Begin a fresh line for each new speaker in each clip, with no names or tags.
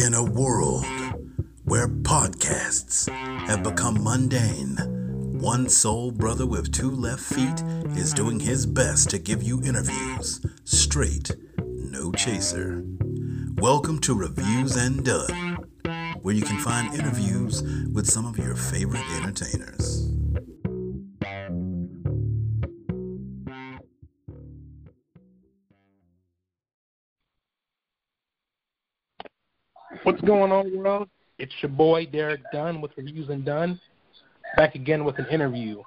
In a world where podcasts have become mundane, one soul brother with two left feet is doing his best to give you interviews straight, no chaser. Welcome to Reviews and Dunn, where you can find interviews with some of your favorite entertainers.
What's going on, world? It's your boy Derek Dunn with Reviews and Dunn, back again with an interview.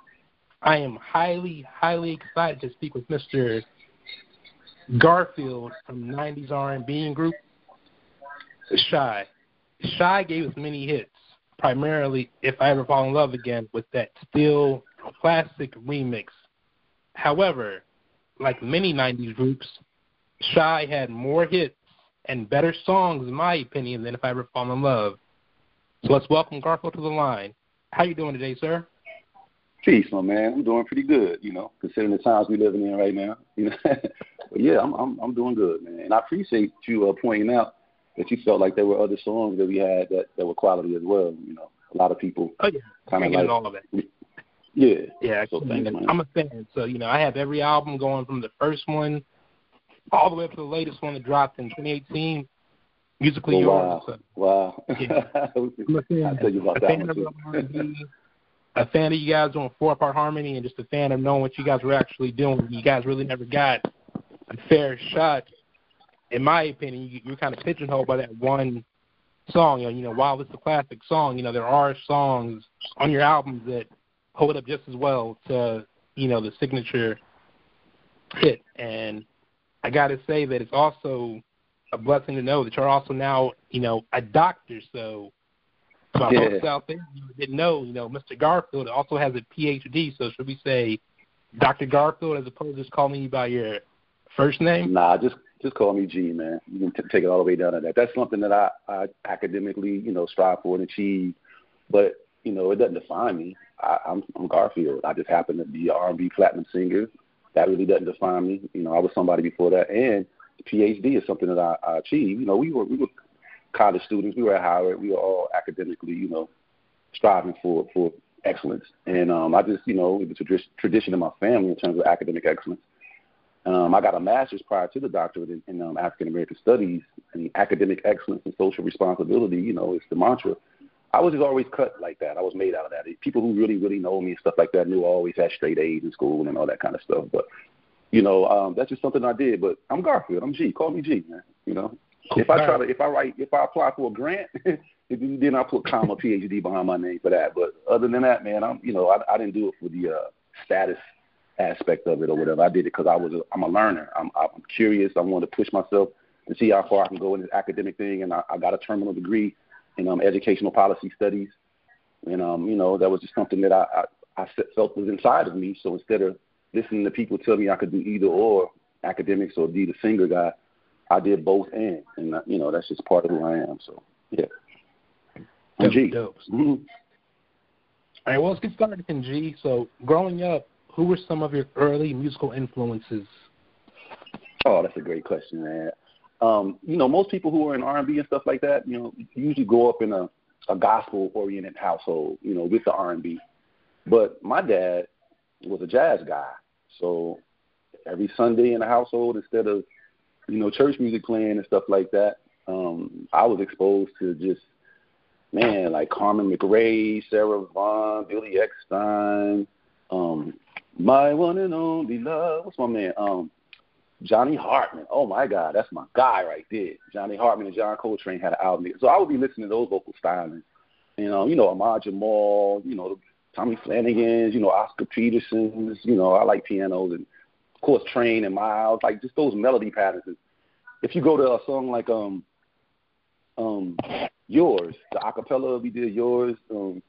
I am highly, highly excited to speak with Mr. Garfield from 90s R&B group, Shai. Shai gave us many hits, primarily If I Ever Fall in Love Again with that still classic remix. However, like many 90s groups, Shai had more hits and better songs, in my opinion, than If I Ever Fall in Love. So let's welcome Garfield to the line. How you doing today, sir?
Peace, my man. I'm doing pretty good, you know, considering the times we're living in right now. You know, but yeah, I'm I'm I'm doing good, man. And I appreciate you uh, pointing out that you felt like there were other songs that we had that that were quality as well. You know, a lot of people
oh, yeah.
kind of like
all of it.
Yeah,
yeah.
So thanks, man.
I'm a fan, so you know, I have every album going from the first one all the way up to the latest one that dropped in 2018. Musically
oh,
yours.
Wow.
Yeah. I'm a fan,
I'll tell you about that
fan
one
of
too.
A fan of you guys doing four part harmony, and just a fan of knowing what you guys were actually doing. You guys really never got a fair shot. In my opinion, you, you're kind of pigeonholed by that one song. You know, you know, while it's a classic song, you know, there are songs on your albums that hold up just as well to, you know, the signature hit. And I got to say that it's also a blessing to know that you're also now, you know, a doctor. So, my
Yeah.
folks out there didn't know, you know, Mr. Garfield also has a PhD. So should we say Dr. Garfield as opposed to just calling you by your first name?
Nah, just just call me G, man. You can t- take it all the way down to that. That's something that I, I academically, you know, strive for and achieve. But you know, it doesn't define me. I, I'm, I'm Garfield. I just happen to be an R&B platinum singer. That really doesn't define me. You know, I was somebody before that, and PhD is something that I, I achieved. You know, we were we were college students. We were at Howard. We were all academically, you know, striving for for excellence. And um, I just, you know, it was a tradi- tradition in my family in terms of academic excellence. Um, I got a master's prior to the doctorate in, in um, African American Studies, and academic excellence and social responsibility. You know, is the mantra. I was just always cut like that. I was made out of that. People who really, really know me and stuff like that knew I always had straight A's in school and all that kind of stuff. But you know, um, that's just something I did. But I'm Garfield. I'm G. Call me G, man. You know, if I try to, if I write, if I apply for a grant, then I put comma PhD behind my name for that. But other than that, man, I'm, you know, I, I didn't do it for the uh, status aspect of it or whatever. I did it because I was, a, I'm a learner. I'm, I'm curious. I wanted to push myself to see how far I can go in this academic thing, and I, I got a terminal degree in um, educational policy studies, and um, you know, that was just something that I, I, I felt was inside of me. So instead of listening to people tell me I could do either or academics or be the singer guy, I did both and, and uh, you know, that's just part of who I am. So yeah.
Dope,
G.
dope.
Mhm.
All right, well, let's get started in G. So, growing up, who were some of your early musical influences?
Oh, that's a great question, man. Um, you know, most people who are in R and stuff like that, you know, usually grow up in a, a gospel oriented household, you know, with the R and B. But my dad was a jazz guy. So every Sunday in the household, instead of, you know, church music playing and stuff like that, um, I was exposed to just man, like Carmen McRae, Sarah Vaughan, Billy Eckstine, um, my one and only love. What's my man? Um, Johnny Hartman. Oh my God, that's my guy right there. Johnny Hartman and John Coltrane had an album. So I would be listening to those vocal stylings. You know, you know, Ahmad Jamal, you know, Tommy Flanagan's, you know, Oscar Peterson's, you know, I like pianos and of course Train and Miles, like just those melody patterns. If you go to a song like um um yours, the acapella we did yours, um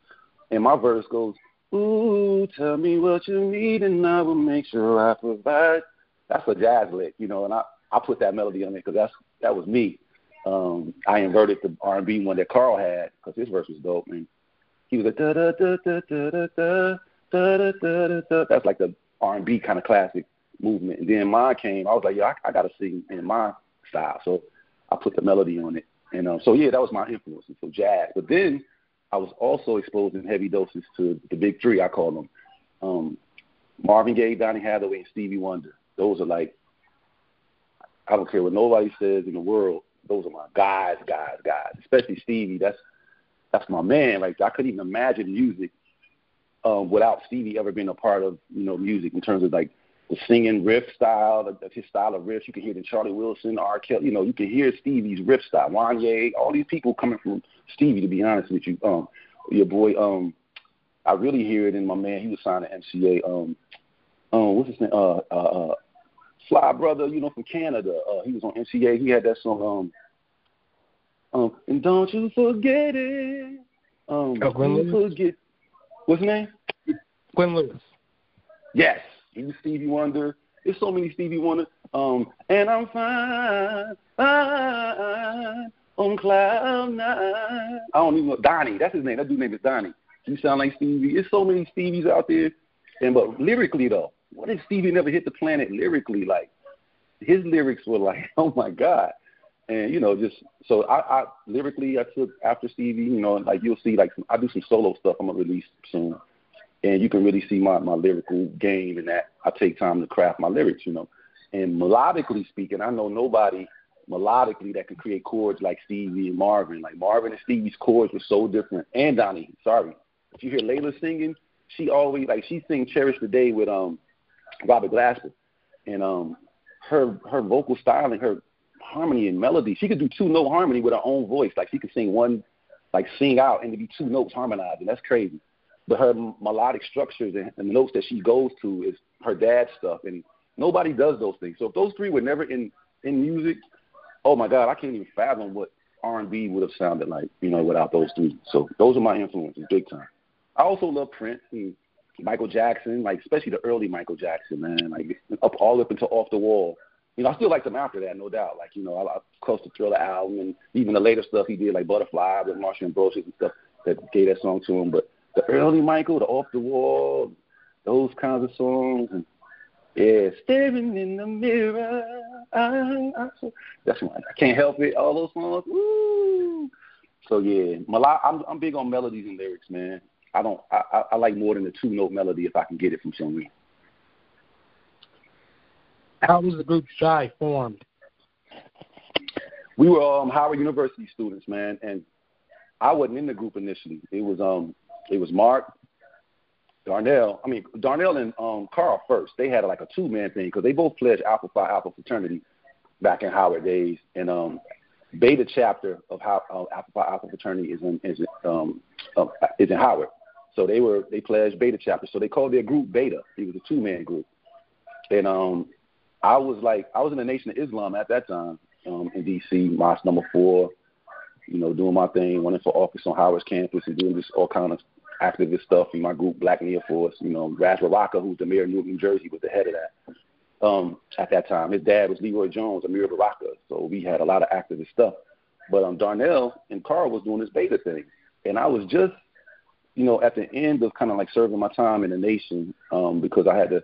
and my verse goes, Ooh, tell me what you need and I will make sure I provide that's a jazz lick, you know, and I I put that melody on it because that's that was me. Um, I inverted the R and B one that Carl had because his verse was dope, and he was like da da da da da da da da da da da. That's like the R and B kind of classic movement. And then mine came. I was like, yeah, I, I got to sing in my style, so I put the melody on it, And um, so yeah, that was my influence. So jazz. But then I was also exposed in heavy doses to the big three. I call them um, Marvin Gaye, Donny Hathaway, and Stevie Wonder. Those are like I don't care what nobody says in the world. Those are my guys, guys, guys. Especially Stevie. That's that's my man. Like I couldn't even imagine music um, without Stevie ever being a part of you know music in terms of like the singing riff style, the, his style of riffs. You can hear in Charlie Wilson, R. Kelly. You know, you can hear Stevie's riff style. Wanya, all these people coming from Stevie. To be honest with you, um, your boy, um, I really hear it in my man. He was signed to MCA. Um, um, what's his name? Uh, uh, uh, Fly Brother, you know, from Canada. Uh, he was on MCA. He had that song. Um, um, and don't you forget it. Um,
oh, Glenn Lewis. Forget.
What's his name?
Glenn Lewis.
Yes, he was Stevie Wonder. There's so many Stevie Wonder. Um, and I'm fine, fine on cloud nine. I don't even know Donnie. That's his name. That dude's name is Donnie. You sound like Stevie. There's so many Stevies out there. And but lyrically though, what if Stevie never hit the planet lyrically? Like his lyrics were like, oh my god. And you know, just so I, I lyrically, I took after Stevie. You know, like you'll see, like I do some solo stuff. I'm gonna release soon, and you can really see my my lyrical game in that. I take time to craft my lyrics. You know, and melodically speaking, I know nobody melodically that can create chords like Stevie and Marvin. Like Marvin and Stevie's chords were so different. And Donnie, sorry, if you hear Lalah singing, she always like she sing "Cherish the Day" with um Robert Glasper, and um, her her vocal styling, her harmony and melody, she could do two note harmony with her own voice. Like she could sing one, like sing out and to be two notes harmonizing. That's crazy. But her melodic structures and, and notes that she goes to is her dad's stuff, and nobody does those things. So if those three were never in in music, oh my God, I can't even fathom what R and B would have sounded like, you know, without those three. So those are my influences, big time. I also love Prince and Michael Jackson, like especially the early Michael Jackson, man, like up all up until Off the Wall. You know, I still like them after that, no doubt. Like, you know, I, I close to Thriller album and even the later stuff he did, like Butterfly with Marsha Ambrosius and stuff that gave that song to him. But the early Michael, the Off the Wall, those kinds of songs, and yeah, staring in the mirror. I, I, that's one. I can't help it. All those songs. Woo. So yeah, I'm I'm big on melodies and lyrics, man. I don't. I, I like more than a two note melody if I can get it from somewhere.
How was the group Shai formed?
We were um, Howard University students, man, and I wasn't in the group initially. It was um, it was Marc, Darnell. I mean Darnell and um Carl first. They had like a two man thing because they both pledged Alpha Phi Alpha fraternity back in Howard days, and um, Beta chapter of how uh, Alpha Phi Alpha fraternity is in is um uh, is in Howard. So they were they pledged Beta chapter. So they called their group Beta. It was a two man group, and um, I was like I was in the Nation of Islam at that time um, in D.C. Mosque Number Four. You know, doing my thing, running for office on Howard's campus and doing this all kind of activist stuff in my group, Black Nia Force. You know, Ras Baraka, who's the mayor of Newark, New Jersey, was the head of that. Um, at that time, his dad was LeRoi Jones, Amiri Baraka, so we had a lot of activist stuff. But um, Darnell and Carl was doing this beta thing, and I was just you know, at the end of kind of like serving my time in the nation, um, because I had to,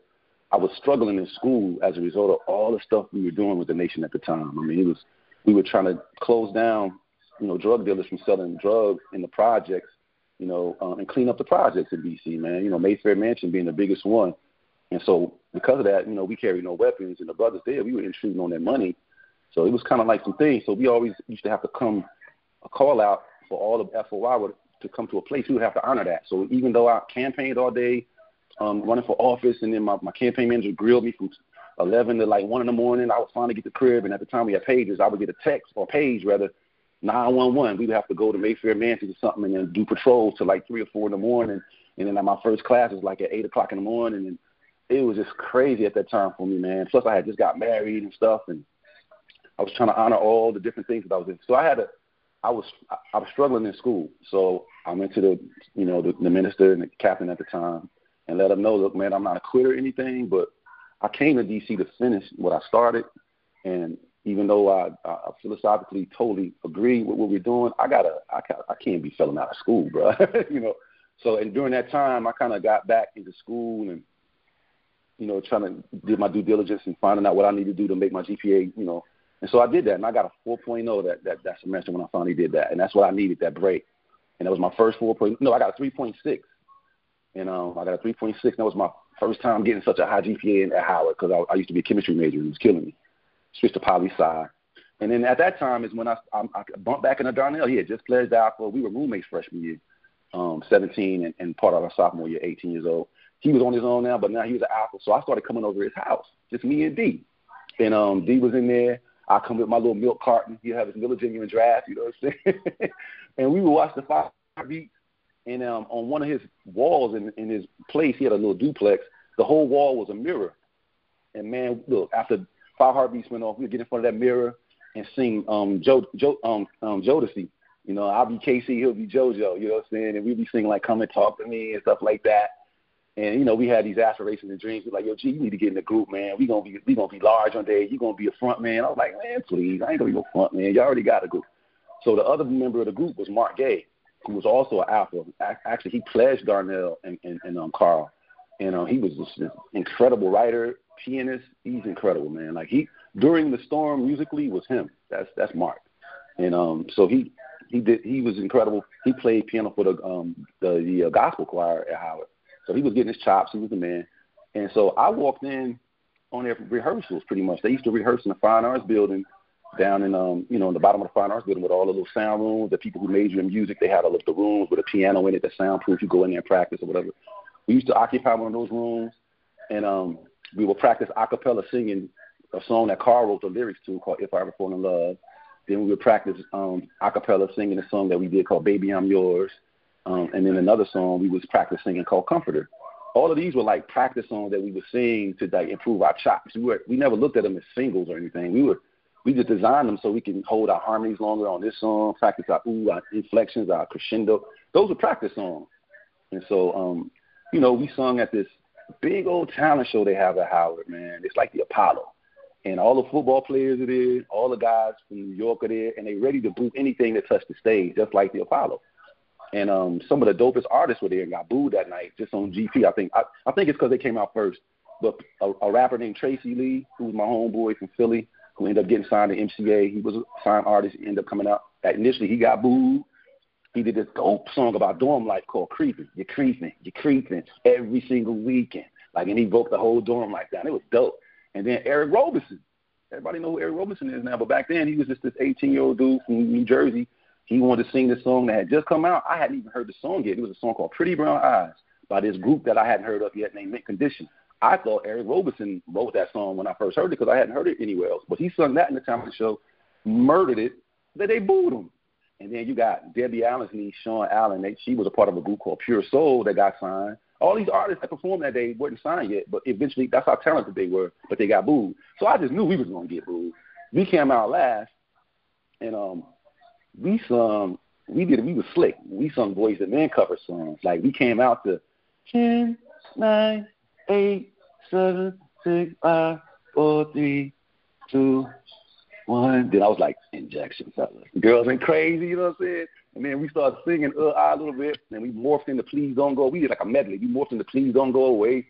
I was struggling in school as a result of all the stuff we were doing with the nation at the time. I mean, it was, we were trying to close down, you know, drug dealers from selling drugs in the projects, you know, um, and clean up the projects in D.C., man. You know, Mayfair Mansion being the biggest one. And so because of that, you know, we carried no weapons, and the brothers there, we were intruding on their money. So it was kind of like some things. So we always used to have to come a call out for all of FOI to come to a place, we would have to honor that. So even though I campaigned all day, um, running for office, and then my, my campaign manager grilled me from 11 to like 1 in the morning, I would finally get the crib, and at the time we had pages, I would get a text, or page rather, 911. We would have to go to Mayfair Mansion or something and then do patrols till like 3 or 4 in the morning. And then my first class was like at 8 o'clock in the morning. And it was just crazy at that time for me, man. Plus, I had just got married and stuff, and I was trying to honor all the different things that I was in. So I had to I was I was struggling in school, so I went to the you know the, the minister and the captain at the time and let them know, look, man, I'm not a quitter or anything, but I came to DC to finish what I started, and even though I, I philosophically totally agree with what we're doing, I gotta I I can't be failing out of school, bro. you know. So and during that time, I kind of got back into school and you know trying to do my due diligence and finding out what I need to do to make my GPA you know And so I did that, and I got a 4.0 that that that semester when I finally did that, and that's what I needed that break. And that was my first 4.0. No, I got a 3.6, and um, I got a 3.6. That was my first time getting such a high GPA at Howard because I, I used to be a chemistry major and it was killing me. Switched to poli sci. And then at that time is when I, I, I bumped back into Darnell. He had just pledged for, we were roommates freshman year, um, 17 and, and part of our sophomore year, 18 years old. He was on his own now, but now he was an alpha. So I started coming over his house, just me and D. And um, D was in there. I come with my little milk carton. He'd have his Miller Genuine draft, you know what I'm saying? and we would watch the five beats. And um, on one of his walls in, in his place, he had a little duplex. The whole wall was a mirror. And man, look, after Five Heartbeats went off, we would get in front of that mirror and sing um Joe Joe um um Jodeci. You know, I'll be K-Ci, he'll be JoJo, you know what I'm saying? And we'd be singing like Come and Talk to Me and stuff like that. And you know, we had these aspirations and dreams. We're like, yo, G, you need to get in the group, man. We gonna be we gonna be large one day. You gonna be a front man. I was like, man, please, I ain't gonna be no front man. You already got a group. So the other member of the group was Marc Gay, who was also an alpha. Actually, he pledged Darnell and, and, and um, Carl, and um, he was just an incredible writer, pianist. He's incredible, man. Like he during the storm musically was him. That's that's Marc, and um, so he he did he was incredible. He played piano for the um the, the uh, gospel choir at Howard. So he was getting his chops. He was the man. And so I walked in on their rehearsals pretty much. They used to rehearse in the Fine Arts building down in um you know in the bottom of the Fine Arts building with all the little sound rooms. The people who major in music they had all of the rooms with a piano in it, the soundproof. You go in there and practice or whatever. We used to occupy one of those rooms, and um we would practice a cappella singing a song that Carl wrote the lyrics to called "If I Ever Fall in Love." Then we would practice um a cappella singing a song that we did called "Baby I'm Yours." Um, and then another song we was practice singing called Comforter. All of these were like practice songs that we would sing to like improve our chops. We were we never looked at them as singles or anything. We were we just designed them so we can hold our harmonies longer on this song, practice our ooh, our inflections, our crescendo. Those are practice songs. And so, um, you know, we sung at this big old talent show they have at Howard, man. It's like the Apollo. And all the football players are there, all the guys from New York are there, and they ready to boot anything that touch the stage, just like the Apollo. And um, some of the dopest artists were there and got booed that night just on GP. I think I, I think it's because they came out first. But a, a rapper named Tracey Lee, who was my homeboy from Philly, who ended up getting signed to MCA, he was a signed artist. Ended up coming out. Initially, he got booed. He did this dope song about dorm life called "Creeping." You're creeping, you're creeping every single weekend. Like, and he broke the whole dorm life down. It was dope. And then Eric Roberson. Everybody know who Eric Roberson is now, but back then he was just this 18 year old dude from New Jersey he wanted to sing this song that had just come out. I hadn't even heard the song yet. It was a song called Pretty Brown Eyes by this group that I hadn't heard of yet named Mint Condition. I thought Eric Roberson wrote that song when I first heard it because I hadn't heard it anywhere else. But he sung that in the the show, murdered it, that they booed him. And then you got Debbie Allen's niece, Sean Allen. They, she was a part of a group called Pure Soul that got signed. All these artists that performed that day weren't signed yet, but eventually that's how talented they were, but they got booed. So I just knew we was gonna get booed. We came out last, and um, we sung we did we was slick. We sung Boyz II Men cover songs. Like we came out to ten, nine, eight, seven, six, five, four, three, two, one. Then I was like, injection, fellas. Girls went crazy, you know what I'm saying? And then we started singing uh ah a little bit, and we morphed into Please Don't Go. We did like a medley. We morphed into Please Don't Go Away.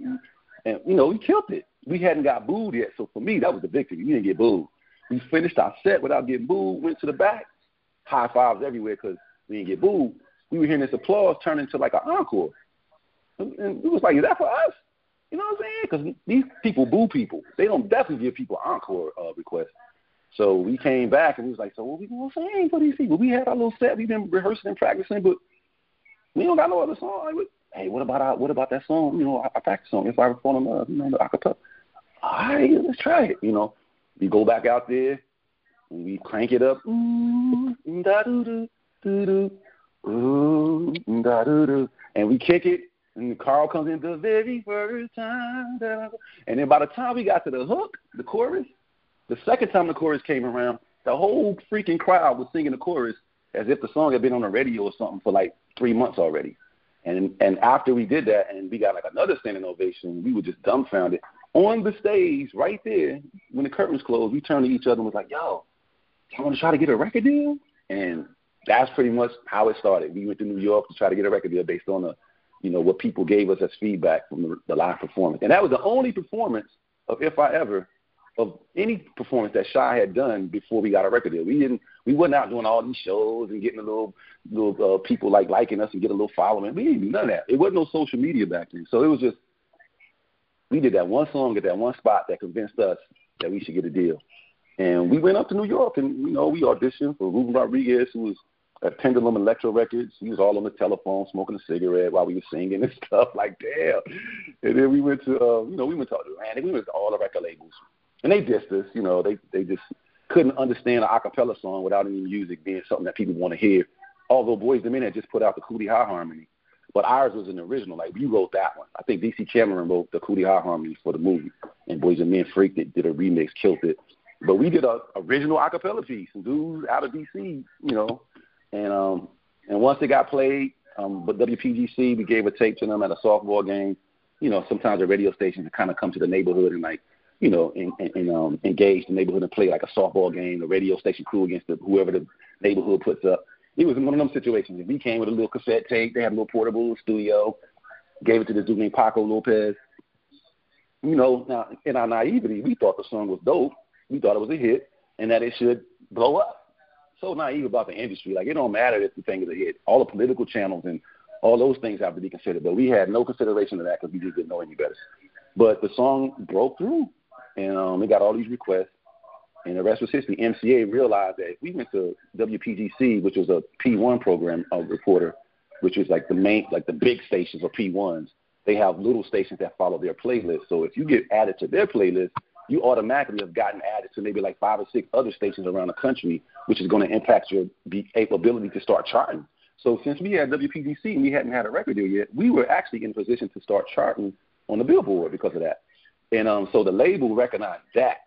And you know, we killed it. We hadn't got booed yet. So for me, that was the victory. We didn't get booed. We finished our set without getting booed, went to the back, high fives everywhere because we didn't get booed. We were hearing this applause turn into like an encore. And, it was like, is that for us? You know what I'm saying? Because these people boo people. They don't definitely give people encore uh, requests. So we came back and we was like, so what we gonna sing for these people? We had our little set. We've been rehearsing and practicing, but we don't got no other song. Like, hey, what about our, what about that song? You know, I, I practice on. If I fall in love, you know, the acapella. All right, let's try it. You know, we go back out there we crank it up. Mm-hmm. Ooh, da doo doo doo doo. Ooh, da doo doo. And we kick it, and Carl comes in the very first time. And then by the time we got to the hook, the chorus, the second time the chorus came around, the whole freaking crowd was singing the chorus as if the song had been on the radio or something for like three months already. And and after we did that, and we got like another standing ovation, we were just dumbfounded on the stage right there when the curtains closed. We turned to each other and was like, "Yo, you want to try to get a record deal?" And that's pretty much how it started. We went to New York to try to get a record deal based on the, you know, what people gave us as feedback from the, the live performance. And that was the only performance of If I Ever of any performance that Shai had done before we got a record deal. We didn't we wasn't out doing all these shows and getting a little little uh, people like liking us and get a little following. We didn't do none of that. It wasn't no social media back then. So it was just we did that one song at that one spot that convinced us that we should get a deal. And we went up to New York and you know, we auditioned for Ruben Rodriguez who was at Pendulum Elektra Records. He was all on the telephone smoking a cigarette while we were singing and stuff like damn. And then we went to uh, you know, we went to Atlantic, we went to all the record labels and they dissed us. You know, they they just couldn't understand an acapella song without any music being something that people want to hear. Although Boyz II Men had just put out the Cooley High Harmony, but ours was an original. Like we wrote that one. I think G.C. Cameron wrote the Cooley High Harmony for the movie, and Boyz II Men freaked it, did a remix, killed it. But we did a original acapella piece, and dudes out of DC, you know, and um and once it got played, um, but WPGC we gave a tape to them at a softball game. You know, sometimes the radio stations kind of come to the neighborhood and like you know, and, and, and um, engage the neighborhood and play like a softball game, the radio station crew against the, whoever the neighborhood puts up. It was one of them situations. We came with a little cassette tape, they had a little portable studio, gave it to this dude named Paco Lopez. You know, now in our naivety, we thought the song was dope. We thought it was a hit and that it should blow up. So naive about the industry. Like it don't matter if the thing is a hit. All the political channels and all those things have to be considered. But we had no consideration of that because we just didn't know any better. But the song broke through and um, we got all these requests. And the rest was history. MCA realized that we went to WPGC, which was a P1 program of reporter, which was like the main, like the big stations or P1s, they have little stations that follow their playlist. So if you get added to their playlist, you automatically have gotten added to maybe like five or six other stations around the country, which is going to impact your ability to start charting. So since we had WPGC and we hadn't had a record deal yet, we were actually in position to start charting on the Billboard because of that. And um, so the label recognized that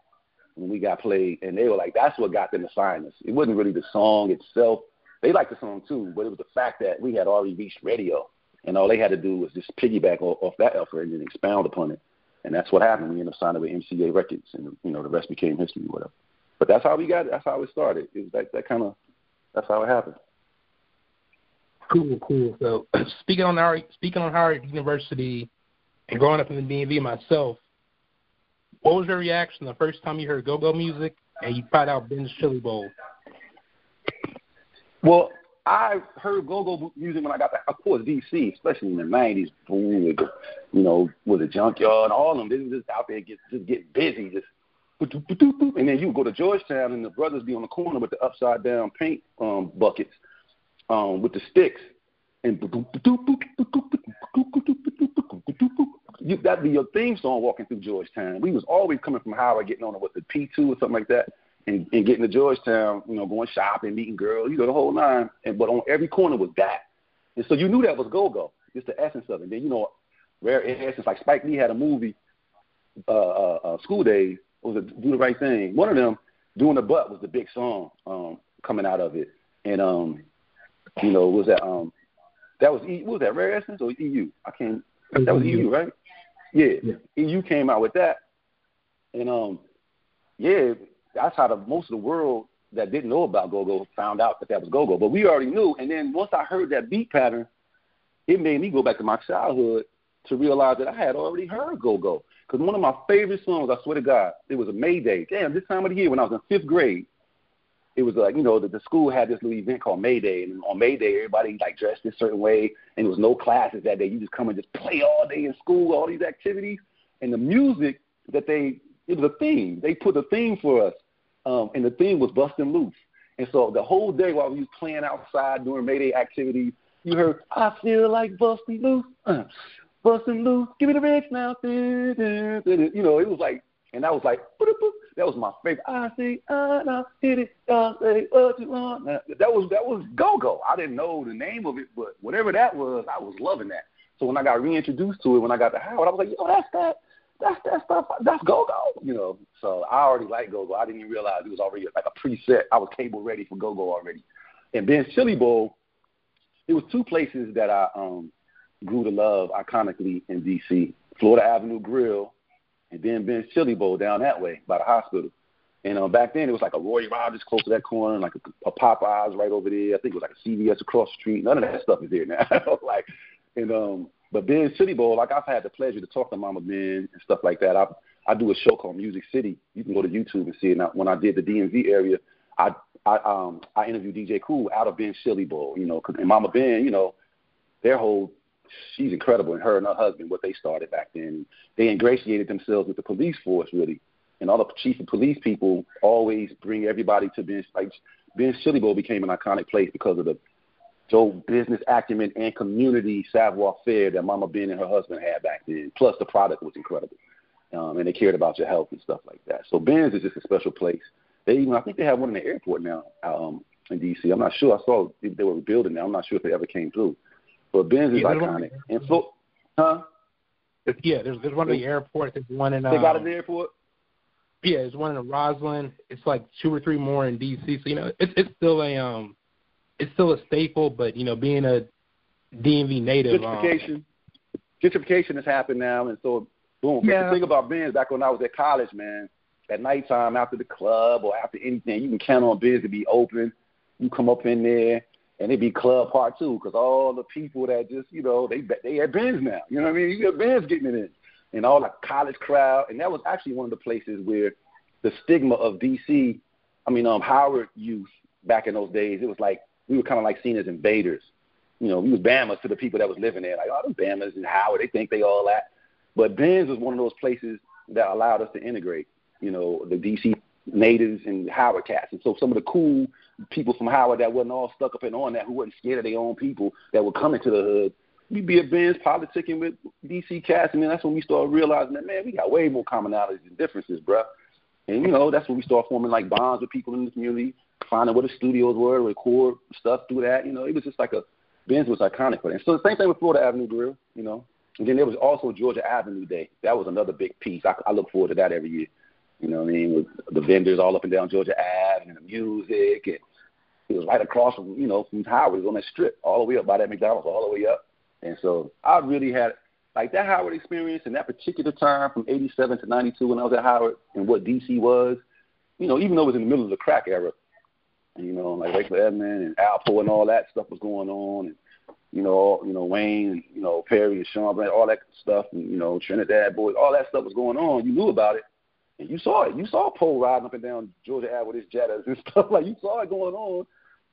when we got played, and they were like, that's what got them to sign us. It wasn't really the song itself. They liked the song too, but it was the fact that we had already reached radio, and all they had to do was just piggyback off, off that effort and then expound upon it. And that's what happened. We ended up signing with MCA Records, and you know the rest became history, whatever. But that's how we got it. That's how it started. It was like that kind of. That's how it happened.
Cool, cool. So speaking on our speaking on Howard University and growing up in the DMV myself, what was your reaction the first time you heard go-go music and you found out Ben's Chili Bowl?
Well, I heard go-go music when I got to, of course, DC, especially in the '90s. Boom, with the, you know, with the junkyard and all of them. They were just out there, get, just get busy, just. And then you go to Georgetown, and the brothers be on the corner with the upside down paint um, buckets um, with the sticks, and you, that'd be your theme song walking through Georgetown. We was always coming from Howard, getting on with the P two or something like that, and, and getting to Georgetown, you know, going shopping, meeting girls, you know, the whole nine. And but on every corner was that, and so you knew that was go go. Just the essence of it. And then you know, rare essence like Spike Lee had a movie, uh, uh, uh School Daze. was a Do the Right Thing. One of them, Doing the Butt, was the big song um, coming out of it, and um, you know, was that um, that was e, what was that Rare Essence or EU? I can't. That was EU, right? Yeah, yeah. EU came out with that, and um, yeah, that's how the most of the world that didn't know about go-go found out that that was go-go. But we already knew, and then once I heard that beat pattern, it made me go back to my childhood to realize that I had already heard go-go. Because one of my favorite songs, I swear to God, it was a Mayday. Damn, this time of the year when I was in fifth grade, it was like you know the, the school had this little event called May Day, and on May Day everybody like dressed a certain way, and there was no classes that day. You just come and just play all day in school, all these activities, and the music that they it was a theme. They put a theme for us, um, and the theme was busting loose. And so the whole day while we was playing outside doing May Day activities, you heard I feel like busting loose, uh, busting loose, give me the rich now, you know. It was like, and I was like. That was my favorite. I see, I know, hit it, I say what you want. That was that was go go. I didn't know the name of it, but whatever that was, I was loving that. So when I got reintroduced to it, when I got to Howard, I was like, yo, that's that, that's that stuff, that's go go. You know, so I already like go go. I didn't even realize it was already like a preset. I was cable ready for go go already. And Ben's Chili Bowl, it was two places that I um grew to love iconically in DC. Florida Avenue Grill and then Ben's Chili Bowl down that way by the hospital. And um, back then it was like a Roy Rogers close to that corner, like a, a Popeyes right over there. I think it was like a CVS across the street. None of that stuff is there now. like, and um, but Ben's Chili Bowl, like I've had the pleasure to talk to Mama Ben and stuff like that. I've I do a show called Music City. You can go to YouTube and see it. Now, when I did the DMV area, I I um I interviewed DJ Kool out of Ben Chili Bowl, you know, and Mama Ben, you know, their whole she's incredible, and her and her husband, what they started back then, they ingratiated themselves with the police force really, and all the chief of police people always bring everybody to Ben like Ben Chili Bowl became an iconic place because of the so business acumen and community savoir faire that Mama Ben and her husband had back then. Plus the product was incredible, um, and they cared about your health and stuff like that. So Ben's is just a special place. They even I think they have one in the airport now um, in DC. I'm not sure. I saw they were building now. I'm not sure if they ever came through. But Ben's is yeah, iconic. And so, huh?
Yeah, there's there's one at the airport. There's one in.
They got it
at
the airport.
Yeah, there's one in Rosslyn. It's like two or three more in DC. So you know, it's it's still a um, it's still a staple. But you know, being a DMV native,
gentrification, um, gentrification has happened now, and so boom.
Yeah.
But the thing about Ben's back when I was at college, man, at nighttime after the club or after anything, you can count on Ben's to be open. You come up in there and it be club part two because all the people that just you know they they at Ben's now. You know what I mean? You got Ben's getting it in, and all the college crowd, and that was actually one of the places where the stigma of DC, I mean um Howard youth back in those days, it was like we were kind of like seen as invaders. You know, we was Bamas to the people that was living there, like oh the Bamas and Howard, they think they all that. But Ben's was one of those places that allowed us to integrate. You know, the DC natives and Howard cats. And so some of the cool people from Howard that wasn't all stuck up and on that, who wasn't scared of their own people that were coming to the hood, we'd be a Ben's politicking with DC cats. And then that's when we started realizing that, man, we got way more commonalities and differences, bruh. And, you know, that's when we started forming, like, bonds with people in the community, finding what the studios were, record stuff through that. You know, it was just like a, Ben's was iconic for them. So the same thing with Florida Avenue Grill, you know. And then there was also Georgia Avenue Day. That was another big piece. I, I look forward to that every year. You know what I mean? With the vendors all up and down Georgia Ave and the music and it was right across from, you know, from Howard. On that strip, all the way up by that McDonald's, all the way up. And so I really had like that Howard experience in that particular time from eighty seven to ninety two when I was at Howard and what DC was, you know, even though it was in the middle of the crack era, you know, like Rayful Edmond and Alpo and all that stuff was going on and you know, you know, Wayne you know, Perry and Sean all that stuff and, you know, Trinidad boys, all that stuff was going on. You knew about it. And you saw it. You saw Poe riding up and down Georgia Ave with his Jettas and stuff. Like you saw it going on,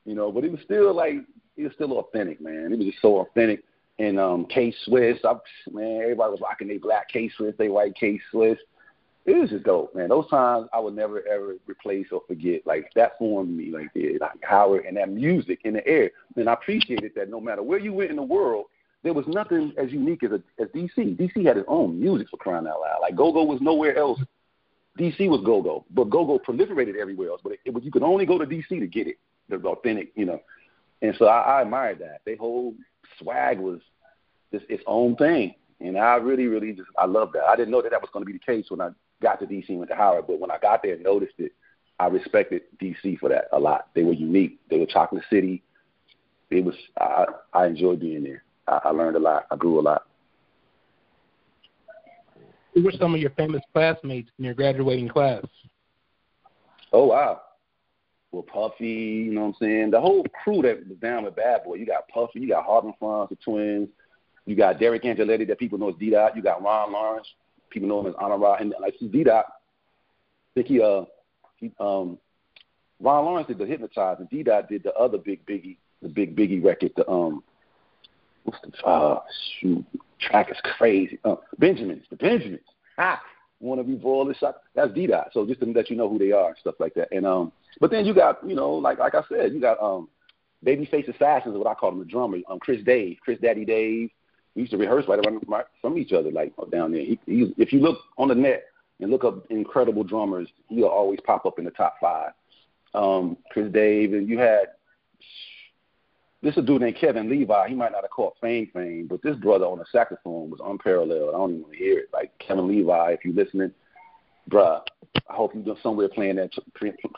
you know. But it was still like it was still authentic, man. It was just so authentic. And um, K Swiss, man, everybody was rocking their black K Swiss, they white K Swiss. It was just dope, man. Those times I would never ever replace or forget. Like that formed me, like the like Howard and that music in the air. And I appreciated that no matter where you went in the world, there was nothing as unique as a, as DC. DC had its own music for crying out loud. Like Go Go was nowhere else DC was go-go, but go-go proliferated everywhere else. But it, it was you could only go to DC to get it, the authentic, you know. And so I, I admired that. Their whole swag was just its own thing, and I really, really just I love that. I didn't know that that was going to be the case when I got to DC and went to Howard, but when I got there and noticed it, I respected DC for that a lot. They were unique. They were Chocolate City. It was I, I enjoyed being there. I, I learned a lot. I grew a lot.
Who were some of your famous classmates in your graduating class?
Oh wow. Well, Puffy, you know what I'm saying? The whole crew that was down with Bad Boy. You got Puffy, you got Harvin Franz, the twins, you got Deric Angelettie that people know as D Dot, you got Ron Lawrence, people know him as Honor Rod, and like D Dot, I think he uh he um Ron Lawrence did the hypnotize and D Dot did the other big biggie the big biggie record, the um what's the uh shoot track is crazy. Uh, Benjamins, the Benjamins. Ha! Want to be broiler shot? That's D Dot. So just to let you know who they are and stuff like that. And um, but then you got you know like like I said, you got um, Babyface Assassins, what I call them, the drummer. Um, Chris Dave, Chris Daddy Dave. We used to rehearse right around from each other, like down there. He, he, if you look on the net and look up incredible drummers, he'll always pop up in the top five. Um, Chris Dave, and you had this is a dude named Kevin Levi. He might not have caught fame fame, but this brother on the saxophone was unparalleled. I don't even want to hear it. Like Kevin Levi, if you're listening, bruh, I hope you're somewhere playing that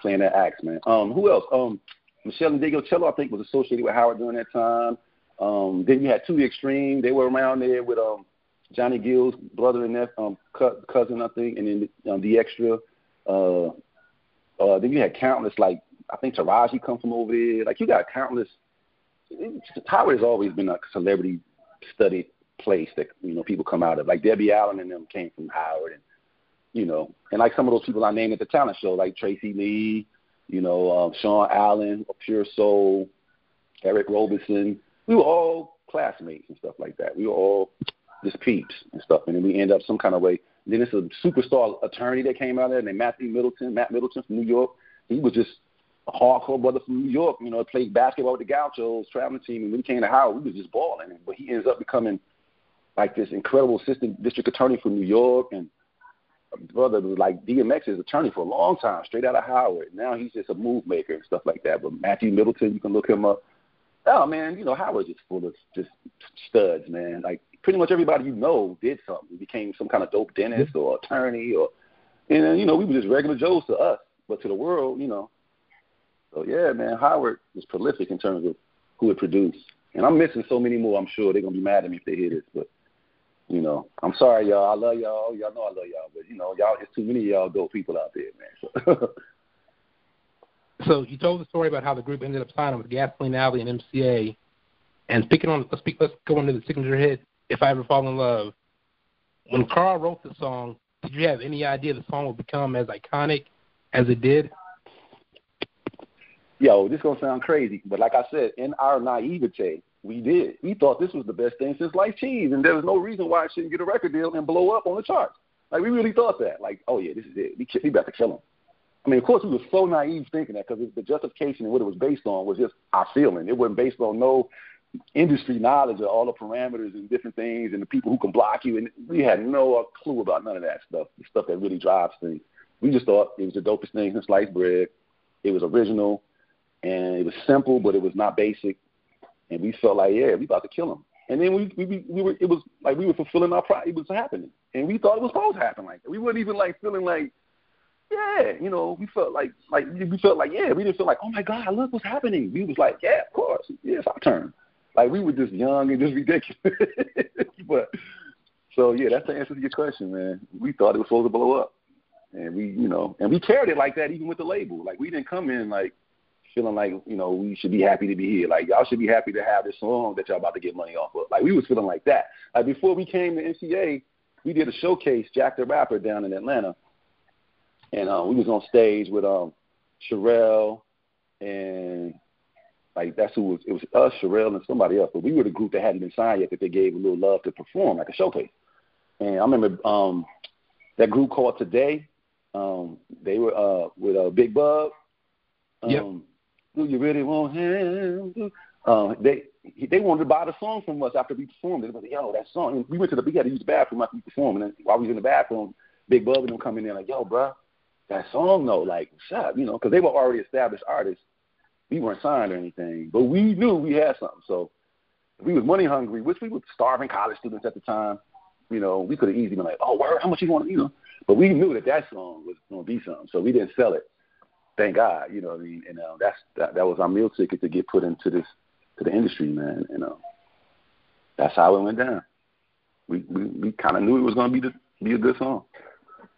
playing that axe, man. Um, who else? Um, Meshell Ndegeocello, I think, was associated with Howard during that time. Um, then you had the Extreme. They were around there with um, Johnny Gill's brother and that um, cousin, I think, and then um, the extra. Uh, uh, then you had countless, like I think Taraji come from over there. Like you got countless Howard has always been a celebrity studied place that you know people come out of. Like Debbie Allen and them came from Howard, and you know, and like some of those people I named at the talent show, like Tracey Lee, you know, um, Sean Allen, Pure Soul, Eric Roberson. We were all classmates and stuff like that. We were all just peeps and stuff, and then we end up some kind of way. And then it's a superstar attorney that came out of there named Matthew Middleton, Matt Middleton from New York. He was just a hardcore brother from New York, you know, played basketball with the Gauchos traveling team, and when he came to Howard, we was just balling. But he ends up becoming like this incredible assistant district attorney from New York, and brother was like DMX's attorney for a long time, straight out of Howard. Now he's just a move maker and stuff like that. But Matthew Middleton, you can look him up. Oh man, you know Howard's just full of just studs, man. Like pretty much everybody you know did something, He became some kind of dope dentist mm-hmm. or attorney, or and you know we were just regular Joes to us, but to the world, you know. So yeah, man, Howard was prolific in terms of who it produced, and I'm missing so many more. I'm sure they're gonna be mad at me if they hear this, but you know, I'm sorry, y'all. I love y'all. Y'all know I love y'all, but you know, y'all, it's too many of y'all dope people out there, man. So.
so you told the story about how the group ended up signing with Gasoline Alley and MCA, and speaking on let's speak, let's go into the signature hit. If I ever fall in love, when Carl wrote the song, did you have any idea the song would become as iconic as it did?
Yo, this gonna sound crazy, but like I said, in our naivete, we did. We thought this was the best thing since life cheese, and there was no reason why it shouldn't get a record deal and blow up on the charts. Like we really thought that. Like, oh yeah, this is it. We, we about to kill him. I mean, of course, we were so naive thinking that because the justification and what it was based on was just our feeling. It wasn't based on no industry knowledge of all the parameters and different things and the people who can block you. And we had no clue about none of that stuff, the stuff that really drives things. We just thought it was the dopest thing since sliced bread. It was original and it was simple, but it was not basic and we felt like, yeah, we about to kill him. And then we we we were it was like we were fulfilling our pride. It was happening, and we thought it was supposed to happen like that. We weren't even like feeling like, yeah, you know, we felt like like we felt like yeah, we didn't feel like oh my god, look what's happening. We was like yeah, of course, yeah, it's our turn. Like we were just young and just ridiculous. but so yeah, that's the answer to your question, man. We thought it was supposed to blow up, and we you know, and we carried it like that even with the label. Like we didn't come in like feeling like you know we should be happy to be here. Like y'all should be happy to have this song that y'all about to get money off of. Like we was feeling like that. Like before we came to MCA, we did a showcase, Jack the Rapper, down in Atlanta, and uh, we was on stage with um Cherrelle and like that's who was it was us, Cherrelle, and somebody else. But we were the group that hadn't been signed yet that they gave a little love to perform like a showcase. And I remember um that group called Today. Um, they were uh with uh Big Bub. Um,
yep
do you really want him? Uh, they they wanted to buy the song from us after we performed. They was like, yo, that song. And we went to the we had to use the bathroom after we performed, and then while we was in the bathroom, Big Bub and them coming in there like, yo, bro, that song though, like, shut, up, you know, because they were already established artists. We weren't signed or anything, but we knew we had something. So we was money hungry, which we were starving college students at the time. You know, we could have easily been like, oh, word, how much you want, to, you know? But we knew that that song was going to be something, so we didn't sell it thank God, you know what I mean? And uh, that's that, that was our meal ticket to get put into this to the industry, man. And uh, that's how it went down. We we, we kind of knew it was going to be the, be a good song,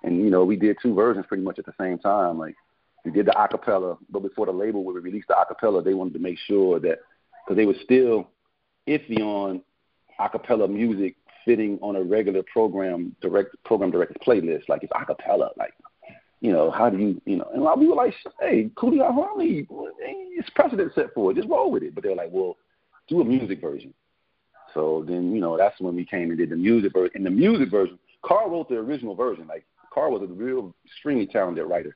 and you know we did two versions pretty much at the same time. Like we did the acapella, but before the label would release the acapella, they wanted to make sure that because they were still iffy on acapella music fitting on a regular program direct program director's playlist. Like it's acapella, like you know, how do you, you know, and we were like, hey, Cootie Harmony, it's precedent set for it. Just roll with it. But they were like, well, do a music version. So then, you know, that's when we came and did the music version. In the music version, Carl wrote the original version. Like, Carl was a real, extremely talented writer.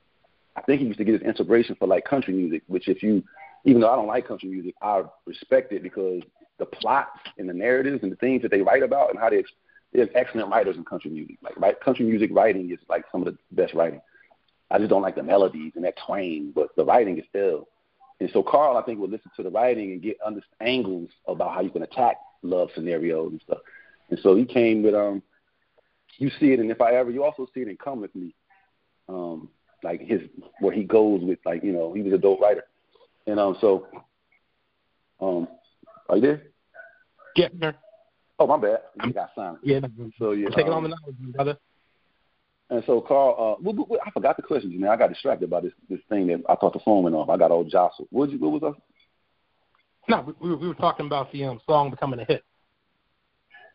I think he used to get his inspiration for like country music, which if you, even though I don't like country music, I respect it because the plots and the narratives and the things that they write about and how they, they're excellent writers in country music. Like, right, country music writing is like some of the best writing. I just don't like the melodies and that twang, but the writing is ill. And so Carl, I think, would listen to the writing and get under angles about how you can attack love scenarios and stuff. And so he came with um, you see it, and if I ever, you also see it in Come with Me, um, like his where he goes with like you know he was a dope writer, and um so um, are you there?
Yeah, sir.
Oh my bad, you got silent.
Yeah,
so yeah,
taking
um,
on the knowledge, brother.
And so, Carl, uh, what, what, I forgot the question, man. I got distracted by this this thing that I thought the phone went off. I got all jostled. What, you, what was that?
No, we, we were talking about the um, song becoming a hit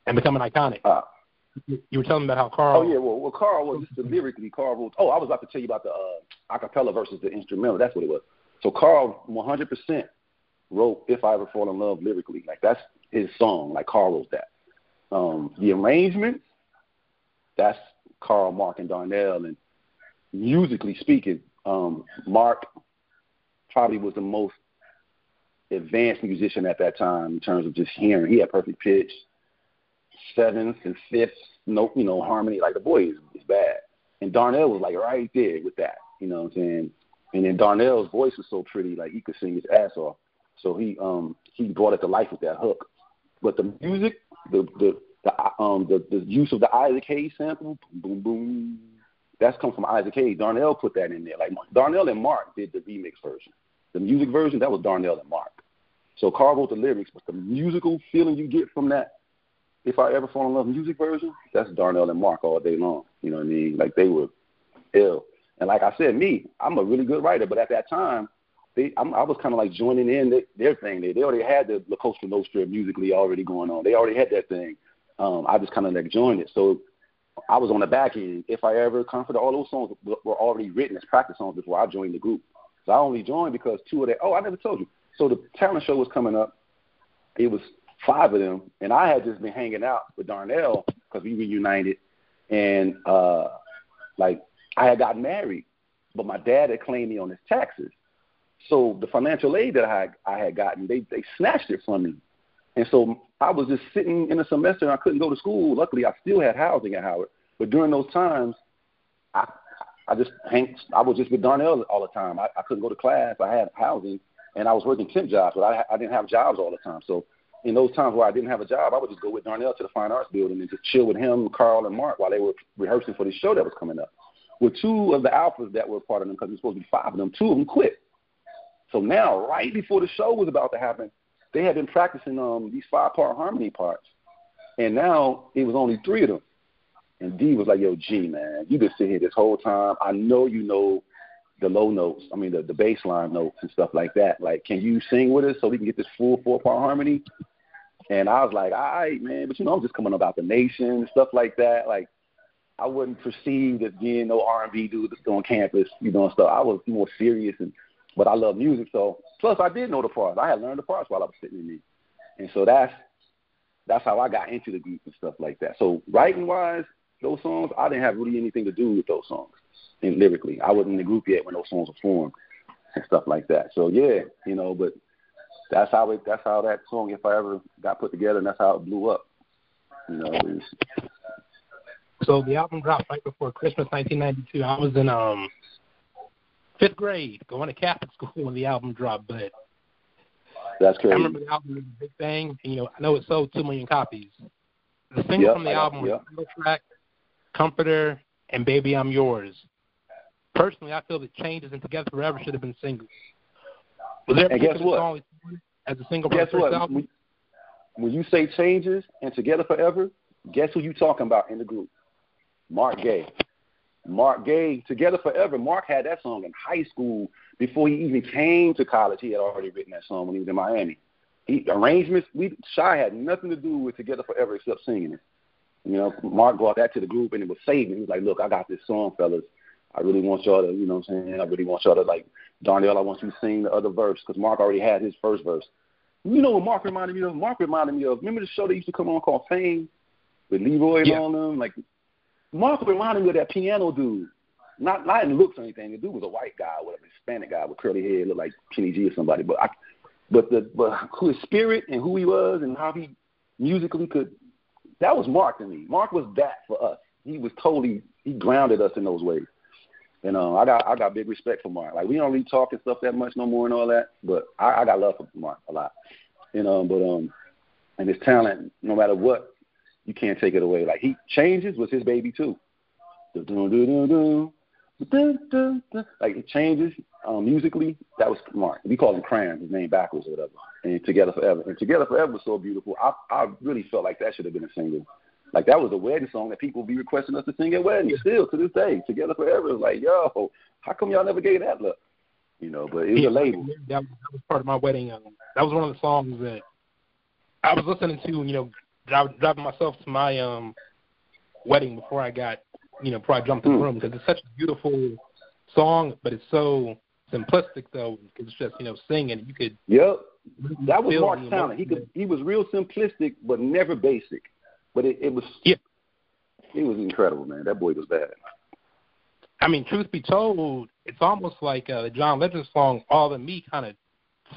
and becoming iconic.
Uh,
You were telling me about how Carl.
Oh yeah, well, well Carl was just lyrically Carl wrote. Oh, I was about to tell you about the uh, acapella versus the instrumental. That's what it was. So Carl, 100% wrote "If I Ever Fall in Love" lyrically. Like that's his song. Like Carl wrote that. Um, the arrangements, that's Carl, Marc, and Darnell. And musically speaking, um, Marc probably was the most advanced musician at that time in terms of just hearing. He had perfect pitch, sevenths and fifths, note, you know, harmony. Like the boy is, is bad. And Darnell was like right there with that. You know what I'm saying? And then Darnell's voice was so pretty, like he could sing his ass off. So he um he brought it to life with that hook. But the music, the the the um the, the use of the Isaac Hayes sample, boom boom, that's come from Isaac Hayes. Darnell put that in there. Like Darnell and Marc did the remix version. The music version that was Darnell and Marc. So Carl wrote the lyrics, but the musical feeling you get from that, if I ever fall in love music version, that's Darnell and Marc all day long. You know what I mean? Like they were ill. And like I said, me, I'm a really good writer, but at that time, they, I'm, I was kind of like joining in the, their thing. They, they already had the La Costa Nostra musically already going on. They already had that thing. Um, I just kind of like joined it. So I was on the back end. If I ever comforted, all those songs were already written as practice songs before I joined the group. So I only joined because two of them. Oh, I never told you. So the talent show was coming up. It was five of them, and I had just been hanging out with Darnell because we reunited, and uh, like I had gotten married, but my dad had claimed me on his taxes. So the financial aid that I I had gotten, they they snatched it from me, and so I was just sitting in a semester and I couldn't go to school. Luckily, I still had housing at Howard, but during those times, I I just hang I was just with Darnell all the time. I, I couldn't go to class. I had housing, and I was working temp jobs, but I I didn't have jobs all the time. So in those times where I didn't have a job, I would just go with Darnell to the Fine Arts Building and just chill with him, Carl, and Marc while they were rehearsing for the show that was coming up. With two of the alphas that were part of them, because there's supposed to be five of them, two of them quit. So now, right before the show was about to happen, they had been practicing um, these five-part harmony parts, and now it was only three of them. And D was like, "Yo, G, man, you been sitting here this whole time. I know you know the low notes. I mean, the the bass line notes and stuff like that. Like, can you sing with us so we can get this full four-part harmony?" And I was like, "All right, man, but you know, I'm just coming about the nation and stuff like that. Like, I wasn't perceived as being no R and B dude that's on campus, you know, and stuff. I was more serious, and but I love music. So plus, I did know the parts. I had learned the parts while I was sitting in there, and so that's that's how I got into the group and stuff like that. So writing wise, those songs, I didn't have really anything to do with those songs, and lyrically, I wasn't in the group yet when those songs were formed and stuff like that. So yeah, you know, but that's how it. That's how that song, if I ever got put together, and that's how it blew up. You know, was,
so the album dropped right before Christmas 1992. I was in um fifth grade, going to Catholic school when the album dropped. But
that's crazy.
I remember the album was a big thing. And, you know, I know it sold two million copies. The single yep, from the album yep. was single track, "Comforter," and "Baby I'm Yours." Personally, I feel that "Changes" and "Together Forever" should have been singles. Was there a particular song as a single
guess
from
the first
what? album?
When, when you say "Changes" and "Together Forever," guess who you talking about in the group? Marc Gay. Marc Gay, Together Forever. Marc had that song in high school before he even came to college. He had already written that song when he was in Miami. He, arrangements, we Shai had nothing to do with Together Forever except singing it. You know, Marc brought that to the group and it was saving. He was like, "Look, I got this song, fellas. I really want y'all to, you know, what I'm saying, I really want y'all to like, Darnell, I want you to sing the other verse because Marc already had his first verse. You know what Marc reminded me of? Marc reminded me of. Remember the show that used to come on called Fame with Leroy
yeah.
on them, like Marc reminded me of that piano dude. Not not in looks or anything. The dude was a white guy, whatever, Hispanic guy with curly hair, looked like Kenny G or somebody. But I, but the but who his spirit and who he was and how he musically could, that was Marc to me. Marc was that for us. He was totally he grounded us in those ways. And uh, I got I got big respect for Marc. Like we don't really talk and stuff that much no more and all that, but I, I got love for Marc a lot. You know, but um, and his talent, no matter what you can't take it away. Like he changes was his baby too. Like it changes um, musically. That was Marc. We call him Cram, his name backwards or whatever. And Together Forever. And Together Forever was so beautiful. I I really felt like that should have been a single. Like that was a wedding song that people be requesting us to sing at weddings still to this day. Together Forever is like, yo, how come y'all never gave that look? You know, but it was
yeah,
a label.
That was, that was part of my wedding. Um, that was one of the songs that I was listening to, you know, driving, driving myself to my um wedding before I got, you know, before I jumped in the hmm. room because it's such a beautiful song, but it's so simplistic though. because It's just you know singing. You could.
Yep. That was Marc's talent. He could. He was real simplistic, but never basic. But it, it was.
Yeah.
He was incredible, man. That boy was bad.
I mean, truth be told, it's almost like uh, John Legend song "All of Me" kind of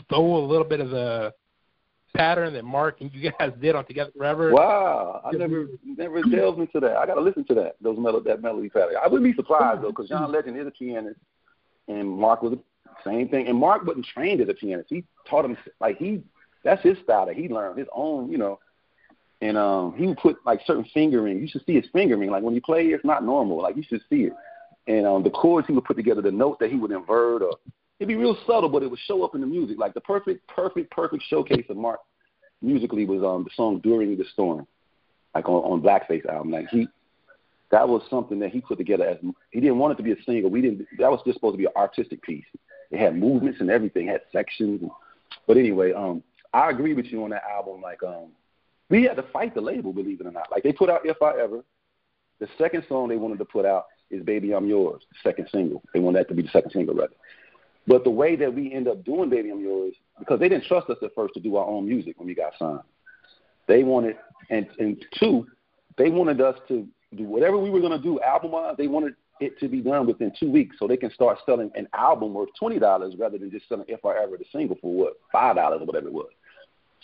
stole a little bit of the pattern that Marc and you guys did on Together Forever.
Wow, I never never delved into that. I got to listen to that those melo- that melody pattern. I wouldn't be surprised though, because John Legend is a pianist, and Marc was the same thing. And Marc wasn't trained as a pianist. He taught him like he that's his style that he learned his own, you know. And um he would put like certain fingering. You should see his fingering. Like when you play, it's not normal. Like you should see it. And um the chords he would put together, the notes that he would invert, or it'd be real subtle, but it would show up in the music. Like the perfect, perfect, perfect showcase of Marc musically was um the song "During the Storm," like on on Blackface album. Like he that was something that he put together as he didn't want it to be a single. We didn't. That was just supposed to be an artistic piece. It had movements and everything, had sections. And, but anyway, um, I agree with you on that album. Like, um, we had to fight the label, believe it or not. Like they put out "If I Ever." The second song they wanted to put out is "Baby I'm Yours," the second single. They wanted that to be the second single, rather. But the way that we end up doing "Baby I'm Yours," because they didn't trust us at first to do our own music when we got signed. They wanted, and and two, they wanted us to do whatever we were to do album wise. They wanted it to be done within two weeks so they can start selling an album worth twenty dollars rather than just selling if I ever the single for what five dollars or whatever it was.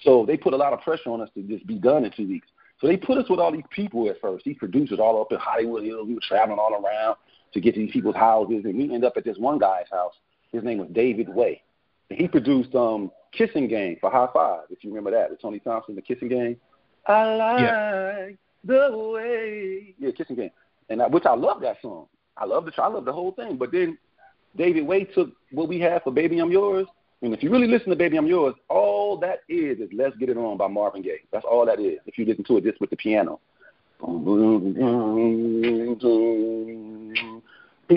So they put a lot of pressure on us to just be done in two weeks. So they put us with all these people at first, these producers all up in Hollywood Hills. We were traveling all around to get to these people's houses, and we end up at this one guy's house. His name was David Way. And he produced um Kissing Game for Hi-Five, if you remember that, with Tony Thompson, the Kissing Game. I like yeah. the way. Yeah, Kissing Game. And I, which I love that song. I love the I love the whole thing. But then David Way took what we had for Baby I'm Yours. And if you really listen to Baby I'm Yours, all that is is Let's Get It On by Marvin Gaye. That's all that is. If you listen to it just with the piano.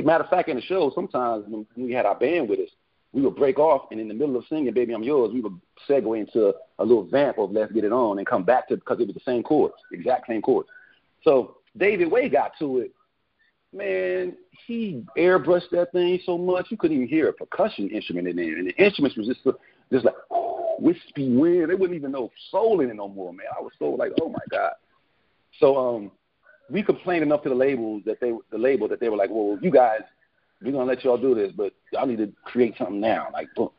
Matter of fact, in the show, sometimes when we had our band with us, we would break off, and in the middle of singing "Baby I'm Yours," we would segue into a little vamp of "Let's Get It On" and come back to because it was the same chords, exact same chords. So David Way got to it man, he airbrushed that thing so much you couldn't even hear a percussion instrument in there, and the instruments was just just like wispy wind. They wouldn't even know soul in it no more, man. I was so like, oh my god. So um, we complained enough to the labels that they the label that they were like, well, you guys, we're gonna let y'all do this, but y'all need to create something now, like boom.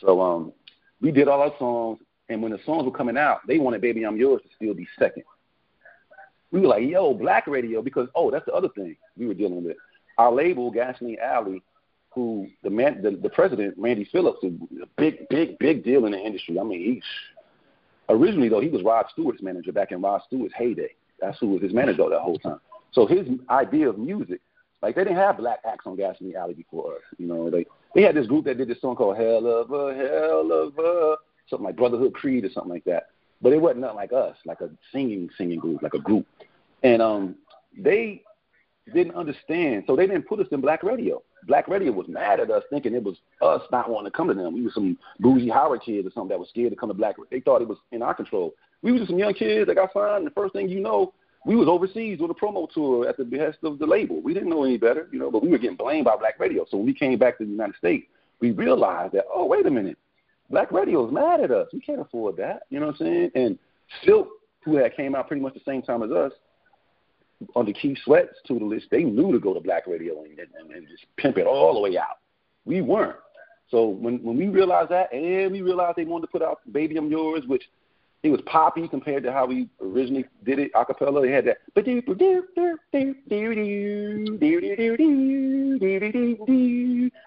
So um, we did all our songs, and when the songs were coming out, they wanted "Baby I'm Yours" to still be second we were like, yo, black radio, because oh, that's the other thing we were dealing with. Our label, Gasoline Alley, who the man, the, the president, Randy Phillips, a big, big, big deal in the industry. I mean, he's originally though he was Rod Stewart's manager back in Rod Stewart's heyday. That's who was his manager that whole time. So his idea of music, like they didn't have black acts on Gasoline Alley before us. You know, they they had this group that did this song called Hell of a Hell of a something like Brotherhood Creed or something like that. But it wasn't nothing like us, like a singing singing group, like a group. And um, they didn't understand, so they didn't put us in black radio. Black radio was mad at us, thinking it was us not wanting to come to them. We were some bougie Howard kids or something that was scared to come to black. Radio they thought it was in our control. We were just some young kids that got signed. And the first thing you know, we was overseas doing a promo tour at the behest of the label. We didn't know any better, you know, but we were getting blamed by black radio. So when we came back to the United States, we realized that, oh, wait a minute, black radio is mad at us. We can't afford that. You know what I'm saying? And Silk, who had came out pretty much the same time as us, under Keith Sweat's tutelage, they knew to go to black radio and, and, and just pimp it all the way out. We weren't. So when when we realized that, and we realized they wanted to put out "Baby I'm Yours," which it was poppy compared to how we originally did it a cappella. They had that.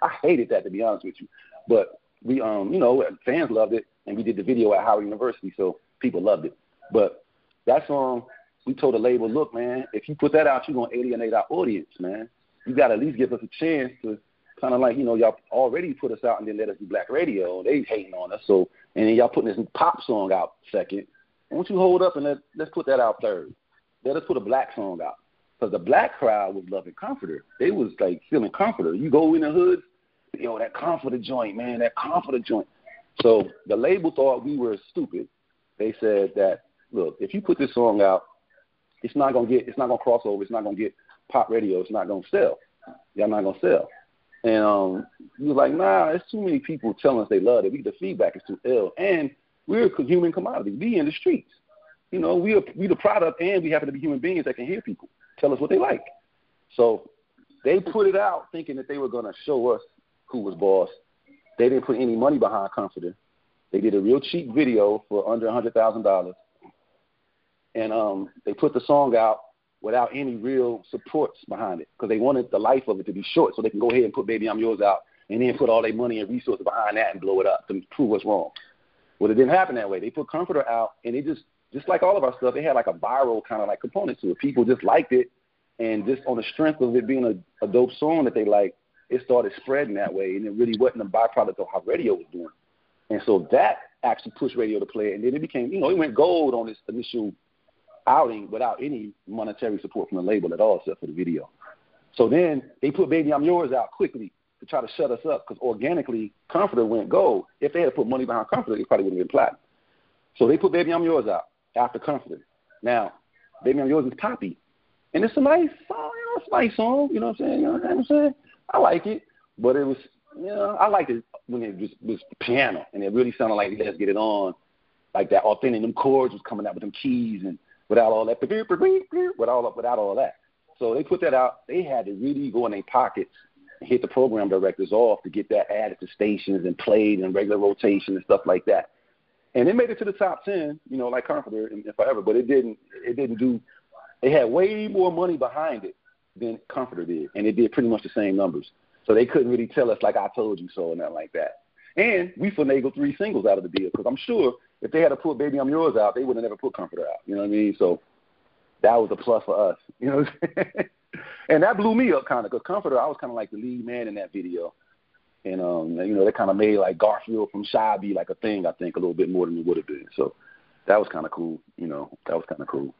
I hated that to be honest with you, but we um you know fans loved it, and we did the video at Howard University, so people loved it. But that song we told the label, look, man, if you put that out, you're gonna alienate our audience, man. You gotta at least give us a chance to kind of like, you know, y'all already put us out and then let us do black radio. They hating on us, so and then y'all putting this pop song out second. Why don't you hold up and let let's put that out third? Let us put a black song out because the black crowd was loving Comforter. They was like feeling Comforter. You go in the hood, yo, that Comforter joint, man, that Comforter joint. So the label thought we were stupid. They said that, look, if you put this song out it's not gonna get, it's not gonna cross over, it's not gonna get pop radio, it's not gonna sell. Y'all not gonna sell. And um, he was like, nah, there's too many people telling us they love it. We the feedback is too ill, and we're human commodity. We in the streets. You know, we are we the product, and we happen to be human beings that can hear people tell us what they like. So they put it out thinking that they were to show us who was boss. They didn't put any money behind Comforter. They did a real cheap video for under a hundred thousand dollars, and um, they put the song out without any real supports behind it because they wanted the life of it to be short, so they can go ahead and put "Baby I'm Yours" out and then put all their money and resources behind that and blow it up to prove what's wrong. Well, it didn't happen that way. They put Comforter out, and it just just like all of our stuff, it had like a viral kind of like component to it. People just liked it, and just on the strength of it being a, a dope song that they like, it started spreading that way, and it really wasn't a byproduct of how radio was doing. And so that actually pushed radio to play it, and then it became, you know, it went gold on its initial outing without any monetary support from the label at all, except for the video. So then they put "Baby I'm Yours" out quickly to try to shut us up because organically, Comforter went gold. If they had put money behind Comforter, it probably would have been platinum. So they put "Baby I'm Yours" out after Comforter. Now, "Baby I'm Yours" is poppy, and it's a nice song. You know, it's a nice song. You know what I'm saying? You know what I'm saying? I like it, but it was, you know, I liked it when it was, was piano and it really sounded like "Let's Get It On," like that authentic. Them chords was coming out with them keys and without all that, without all without all that. So they put that out. They had to really go in their pockets and hit the program directors off to get that added to stations and played in regular rotation and stuff like that. And it made it to the top ten, you know, like Comforter and, forever, but it didn't. It didn't do. It had way more money behind it than Comforter did, and it did pretty much the same numbers. So they couldn't really tell us like I told you so and nothing like that. And we finagled three singles out of the deal because I'm sure if they had to put Baby I'm Yours out, they would have never put Comforter out. You know what I mean? So that was a plus for us. You know, and that blew me up kind of because Comforter, I was kind of like the lead man in that video, and um, you know, they kind of made like Garfield from Shai be like a thing. I think a little bit more than it would have been. So that was kind of cool. You know, that was kind of cool.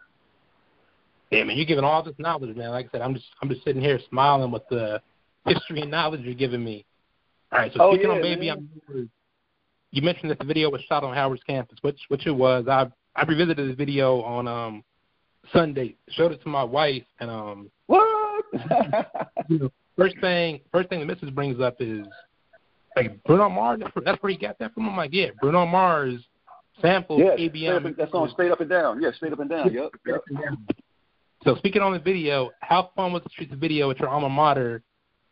Yeah, man, you're giving all this knowledge, man. Like I said, I'm just I'm just sitting here smiling with the history and knowledge you're giving me. All right, so
oh,
speaking
yeah,
on Baby,
man.
I'm you mentioned that the video was shot on Howard's campus, which which it was. I I revisited the video on um Sunday, showed it to my wife, and um
What?
you know, first thing first thing the missus brings up is like Bruno Mars. That's where, he got that from. I'm like, yeah, Bruno Mars sampled
yes,
ABM.
up, that's on straight up and down. Yeah, straight up and down. Yep. yep.
So speaking on the video, how fun was to shoot the streets video at your alma mater,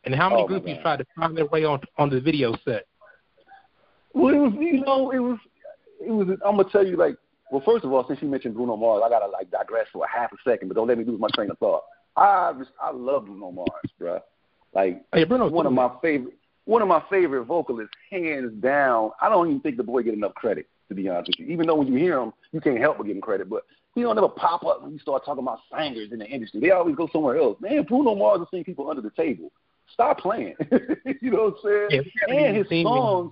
and how many
Oh,
groupies tried to find their way on on the video set?
Well, it was you know it was it was. I'm gonna tell you like. Well, first of all, since you mentioned Bruno Mars, I gotta like digress for a half a second, but don't let me lose my train of thought. I just I love Bruno Mars, bruh. Like
Hey, Bruno's
one of my favorite one of my favorite vocalists, hands down. I don't even think the boy get enough credit, to be honest with you. Even though when you hear him, you can't help but give him credit. But he don't ever pop up when you start talking about singers in the industry. They always go somewhere else. Man, Bruno Mars will sing people under the table. Stop playing. you know what I'm saying?
Yeah,
and his songs,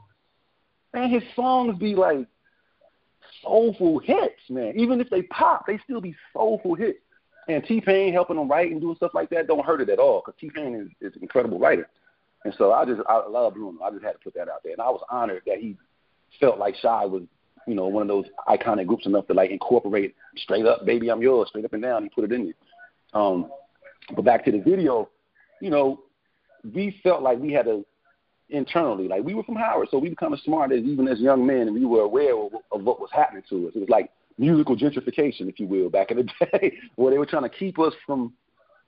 man, his songs be like soulful hits, man. Even if they pop, they still be soulful hits. And T Pain helping him write and doing stuff like that don't hurt it at all because T Pain is, is an incredible writer. And so I just I love Bruno. I just had to put that out there, and I was honored that he felt like Shai was, you know, one of those iconic groups enough to like incorporate straight up, baby, I'm yours, straight up and down. He put it in there. Um, but back to the video, you know, we felt like we had to internally, like we were from Howard, so we kind of smart as even as young men, and we were aware of, of what was happening to us. It was like musical gentrification, if you will, back in the day, where they were trying to keep us from,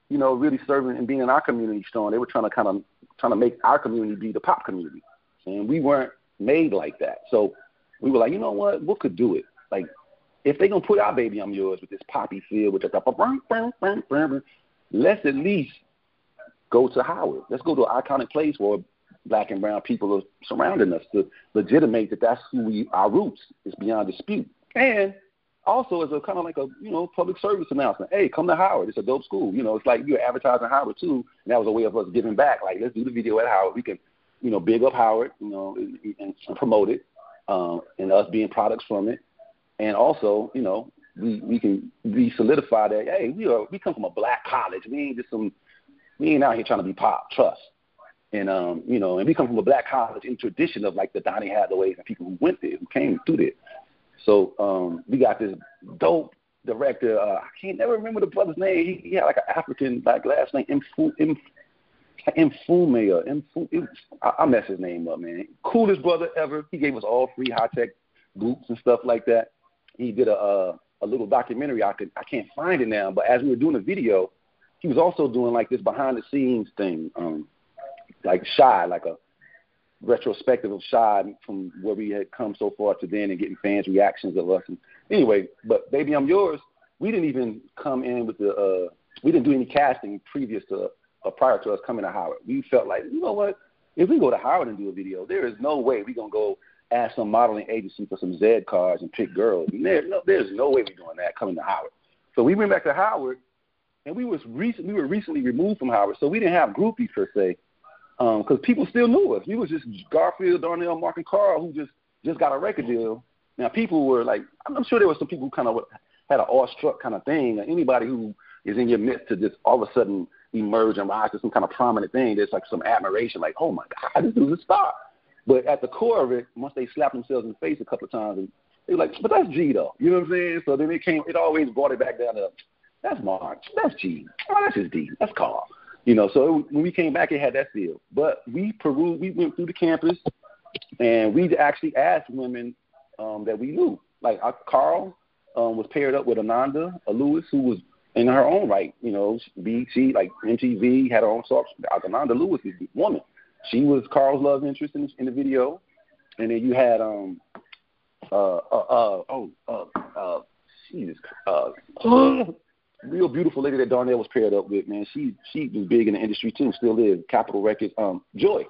you know, really serving and being in our community strong. They were trying to kind of trying to make our community be the pop community, and we weren't made like that. So we were like, you know what, what could do it? Like, if they gonna put our baby I'm yours with this poppy feel, with the let's at least go to Howard. Let's go to an iconic place where black and brown people are surrounding us to legitimate that that's who we our roots is beyond dispute. And also as a kind of like a you know public service announcement. Hey, come to Howard. It's a dope school. You know, it's like you're advertising Howard too, and that was a way of us giving back. Like let's do the video at Howard. We can you know big up Howard. You know, and, and promote it, um, and us being products from it, and also you know we we can be solidified that hey we are we come from a black college. We ain't just some we ain't out here trying to be pop. Trust. And um, you know, and we come from a black college in tradition of like the Donny Hathaways and people who went there, who came through there. So um, we got this dope director. Uh, I can't never remember the brother's name. He, he had like an African like last name, Mfu, Mf, Mfume or Mfu. I, I mess his name up, man. Coolest brother ever. He gave us all free high tech boots and stuff like that. He did a uh, a little documentary. I could I can't find it now, but as we were doing the video, he was also doing like this behind the scenes thing, um, like Shai, like a retrospective of Shai from where we had come so far to then and getting fans' reactions of us. And anyway, but baby, I'm yours. We didn't even come in with the uh, we didn't do any casting previous to uh, prior to us coming to Howard. We felt like you know what, if we go to Howard and do a video, there is no way we're gonna go ask some modeling agency for some Z cards and pick girls. And there, no, there's no way we're doing that coming to Howard. So we went back to Howard, and we was recent, we were recently removed from Howard, so we didn't have groupies per se, because um, people still knew us. We was just Garfield, Darnell, Marc, and Carl who just just got a record deal. Now people were like, I'm sure there was some people who kind of had an awestruck kind of thing. Anybody who is in your midst to just all of a sudden emerge and rise to some kind of prominent thing, there's like some admiration, like, oh my God, this dude's a star. But at the core of it, once they slapped themselves in the face a couple of times, they were like, but that's G though. You know what I'm saying? So then it came. It always brought it back down to that's Marc, that's G, oh that's his D, that's Carl. You know, so it, when we came back, it had that feel. But we perused, we went through the campus, and we actually asked women um, that we knew. Like uh, Carl um, was paired up with Ananda a Lewis, who was in her own right. You know, BT like MTV had her own song. Ananda Lewis is a woman. She was Carl's love interest in, in the video, and then you had um uh uh, uh oh uh uh Jesus uh real beautiful lady that Darnell was paired up with, man. She she was big in the industry too, still is. Capitol Records. Um, Joy.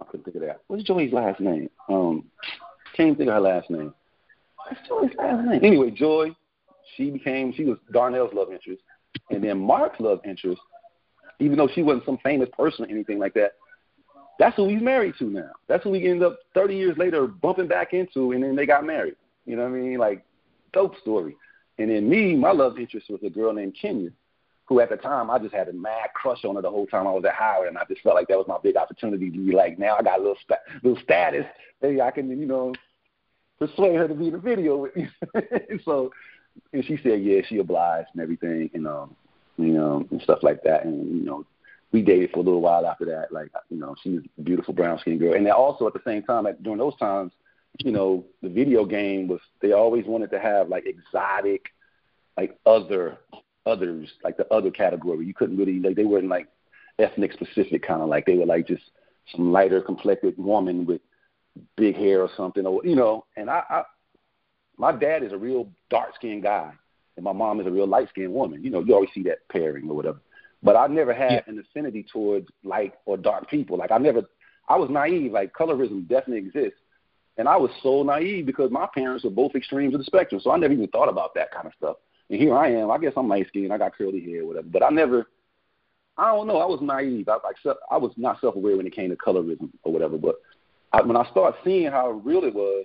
I couldn't think of that. What's Joy's last name? Um, can't think of her last name. What's Joy's last name? Anyway, Joy. She became she was Darnell's love interest, and then Marc's love interest. Even though she wasn't some famous person or anything like that, that's who he's married to now. That's who he ended up 30 years later bumping back into, and then they got married. You know what I mean? Like, dope story. And then me, my love interest was a girl named Kenya, who at the time I just had a mad crush on her the whole time I was at Howard, and I just felt like that was my big opportunity to be like, now I got a little sta- little status, maybe I can, you know, persuade her to be in the video with me. so, and she said, yeah, she obliged and everything, and um, you know, and stuff like that, and you know, we dated for a little while after that. Like, you know, she was a beautiful brown skinned girl. And then also at the same time, at, during those times, you know, the video game was they always wanted to have like exotic, like other others, like the other category. You couldn't really like they weren't like ethnic specific kind of like they were like just some lighter complected woman with big hair or something or you know. And I, I my dad is a real dark skinned guy and my mom is a real light skinned woman. You know, you always see that pairing or whatever. But I never had yeah. an affinity towards light or dark people. Like I never, I was naive. Like colorism definitely exists, and I was so naive because my parents were both extremes of the spectrum. So I never even thought about that kind of stuff. And here I am. I guess I'm light skinned. I got curly hair, whatever. But I never, I don't know. I was naive. I like I was not self aware when it came to colorism or whatever. But I, when I started seeing how real it was,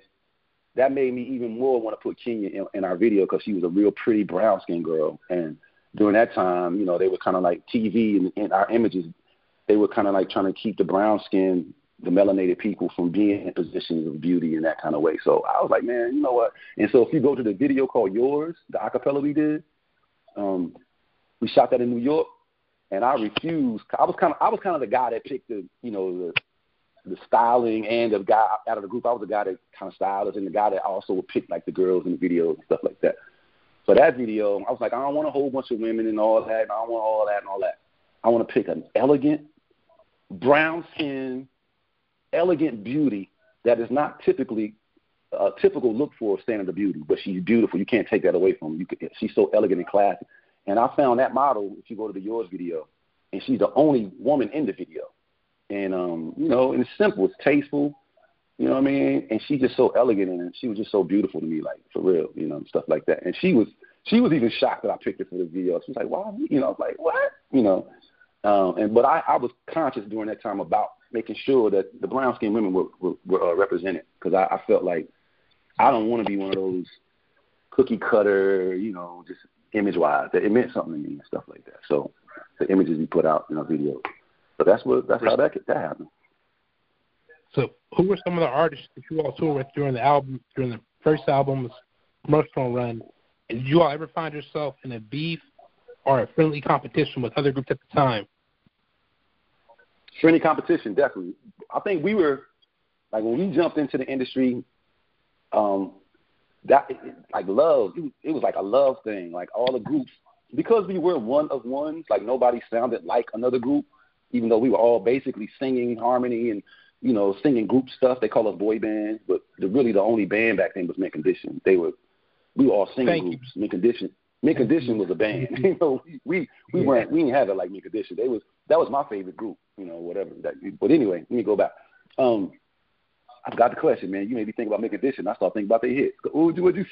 that made me even more want to put Kenya in, in our video because she was a real pretty brown skinned girl and during that time, you know, they were kind of like TV and, and our images. They were kind of like trying to keep the brown skin, the melanated people from being in positions of beauty in that kind of way. So I was like, man, you know what? And so if you go to the video called Yours, the acapella we did, um, we shot that in New York, and I refused. I was kind of I was kind of the guy that picked the you know the the styling and the guy out of the group. I was the guy that kind of styled us and the guy that also would pick like the girls in the videos and stuff like that. For that video, I was like, I don't want a whole bunch of women and all that. And I don't want all that and all that. I want to pick an elegant, brown skin, elegant beauty that is not typically a typical look for a standard of beauty, but she's beautiful. You can't take that away from her. You she's so elegant and classy. And I found that model if you go to the yours video, and she's the only woman in the video. And um, you know, and it's simple, it's tasteful, you know what I mean? And she's just so elegant and she was just so beautiful to me, like for real, you know, stuff like that. And she was she was even shocked that I picked her for the video. She was like, "Wow," you know, I was like, "What?" You know. Um, and but I, I was conscious during that time about making sure that the brown skinned women were were, were uh, represented because I, I felt like I don't want to be one of those cookie cutter, you know, just image wise. That it meant something to me and stuff like that. So the images we put out in our videos. So that's what that's how that that happened.
So, who were some of the artists that you all toured with during the album, during the first album's promotional run, did you all ever find yourself in a beef or a friendly competition with other groups at the time?
Friendly competition, definitely. I think we were like when we jumped into the industry, um, that like love, it, it was like a love thing. Like all the groups, because we were one of ones. Like nobody sounded like another group, even though we were all basically singing harmony and you know singing group stuff. They call us boy bands, but the, really the only band back then was Mint Condition. They were we were all singing
Thank
groups. Mint Condition, Mint Condition was a band. you know, we we, we
Yeah.
weren't we didn't have it like Mint Condition. They was that was my favorite group. You know, whatever. That, but anyway, let me go back. Um, I got the question, man. You made me think about Mint Condition. I started thinking about their hits. What would you you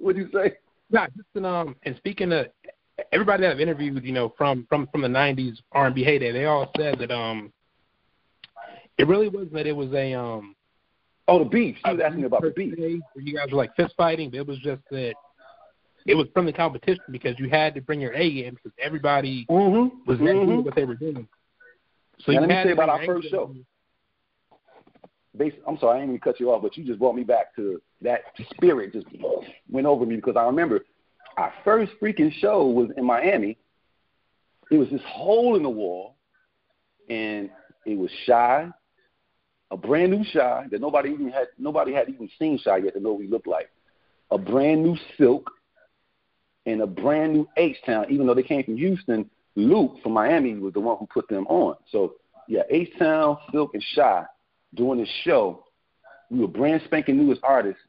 what you say?
Yeah, just in, um, and speaking of everybody that I've interviewed, you know, from from from the '90s R&B heyday, they all said that um, it really was that it was a um,
Oh, the beef. She was asking about the
beef
beef.
per se, where you guys were like fist fighting, but it was just that it was from the competition because you had to bring your A game because everybody
Mm-hmm.
was at what they were doing. So
Now,
you
let me
had
say
to
about
bring
our
your
first show. I'm sorry, I didn't to cut you off, but you just brought me back to that spirit just went over me because I remember our first freaking show was in Miami. It was this hole in the wall, and it was Shai, a brand new Shai that nobody even had nobody had even seen Shai yet to know what he looked like. A brand new silk and a brand new H Town, even though they came from Houston, Luke from Miami was the one who put them on. So yeah, H Town, Silk, and Shai doing this show. We were brand spanking new as artists,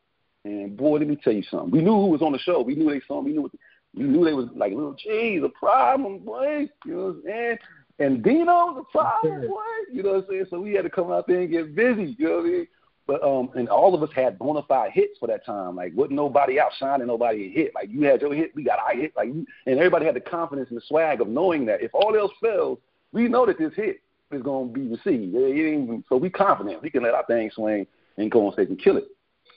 and boy, let me tell you something. We knew who was on the show. We knew they saw. We knew. We knew they was like little G's a problem, boy. You know what I'm saying? And Dino's a problem, boy. You know what I'm saying? So we had to come out there and get busy. You know what I mean? But um, and all of us had bona fide hits for that time. Like, wasn't nobody outshining nobody hit. Like, you had your hit, we got our hit. Like, you, and everybody had the confidence and the swag of knowing that if all else fails, we know that this hit is going to be received. It ain't even- so we confident we can let our thing swing and go on stage and kill it.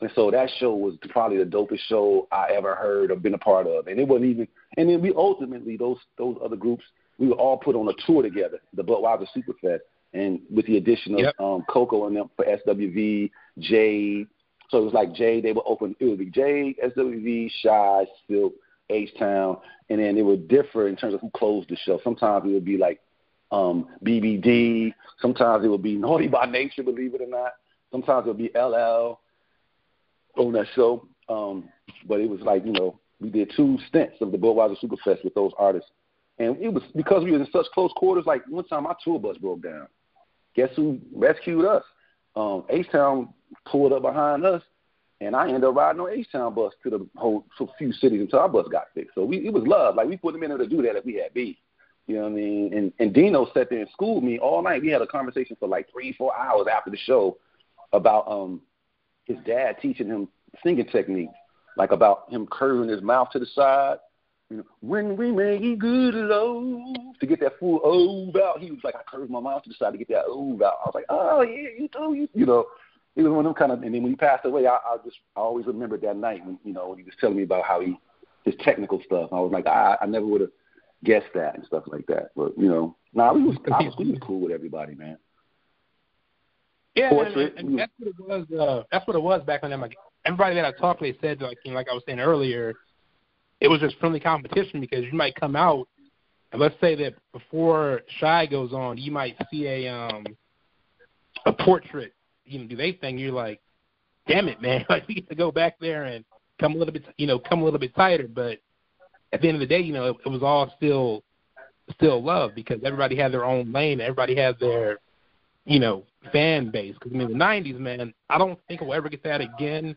And so that show was probably the dopest show I ever heard or been a part of. And it wasn't even. And then we ultimately those those other groups we were all put on a tour together, the Budweiser Superfest, and with the addition of
Yep.
um, Coko and them for SWV, Jade. So it was like Jade. They would open. It would be Jade, SWV, Shai, Silk, H Town, and then it would differ in terms of who closed the show. Sometimes it would be like um, BBD. Sometimes it would be Naughty by Nature, believe it or not. Sometimes it would be LL on that show. Um, but it was like, you know, we did two stints of the Budweiser Superfest with those artists. And it was because we were in such close quarters, like one time our tour bus broke down. Guess who rescued us? Um, H-Town pulled up behind us, and I ended up riding on H-Town bus to the whole to a few cities until our bus got fixed. So we, it was love. Like, we put them in there to do that if we had beef. You know what I mean? And, and Dino sat there and schooled me all night. We had a conversation for like three, four hours after the show about um his dad teaching him singing techniques, like about him curving his mouth to the side. You know, when we make good love to get that full ove out, he was like, I curved my mouth to the side to get that ove out. I was like, oh yeah, you do, you, you know. It was one of them kind of, and then when he passed away, I, I just I always remember that night when you know when he was telling me about how he his technical stuff. I was like, I, I never would have guessed that and stuff like that. But you know, nah, we was I was, we was cool with everybody, man.
Yeah, and,
Portrait.
and, and that's what it was. Uh, that's what it was back then. Like everybody that I talked to, they said like you know, like I was saying earlier, it was just friendly competition because you might come out and let's say that before Shai goes on, you might see a um a portrait, you know, do they thing. You're like, damn it, man, like we get to go back there and come a little bit, you know, come a little bit tighter. But at the end of the day, you know, it, it was all still still love because everybody had their own lane. Everybody had their you know, fan base. Because I mean, the '90s, man, I don't think we'll ever get that again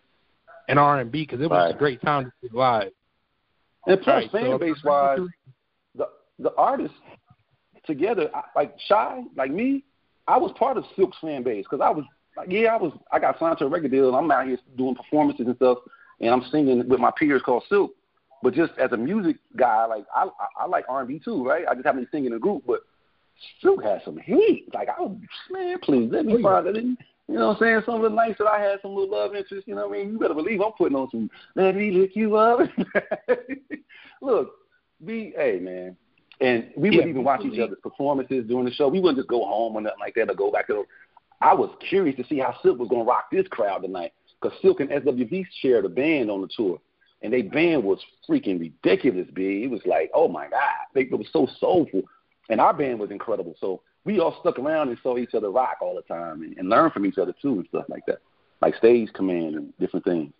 in R&B because it was
Right.
a great time to see live.
And plus,
Right,
fan
so-
base wise, the the artists together, I- like Shai, like me, I was part of Silk's fan base because I was, like, yeah, I was, I got signed to a record deal, and I'm out here doing performances and stuff, and I'm singing with my peers called Silk. But just as a music guy, like I, I, I like R&B too, right? I just happen to sing in a group, but Silk has some heat. Like I was, man, please let me
Oh, yeah.
find it. You know what I'm saying? Some of the nights that I had some little love interest, you know what I mean? You better believe I'm putting on some let me look you up. Look, we hey man. And we would
Yeah,
even watch each other's performances during the show. We wouldn't just go home or nothing like that or go back to the I was curious to see how Silk was gonna rock this crowd tonight. Because Silk and SWV shared a band on the tour. and they band was freaking ridiculous, B. It was like, oh my god, they, it was so soulful, and our band was incredible. So we all stuck around and saw each other rock all the time and, and learn from each other too and stuff like that, like stage command and different things.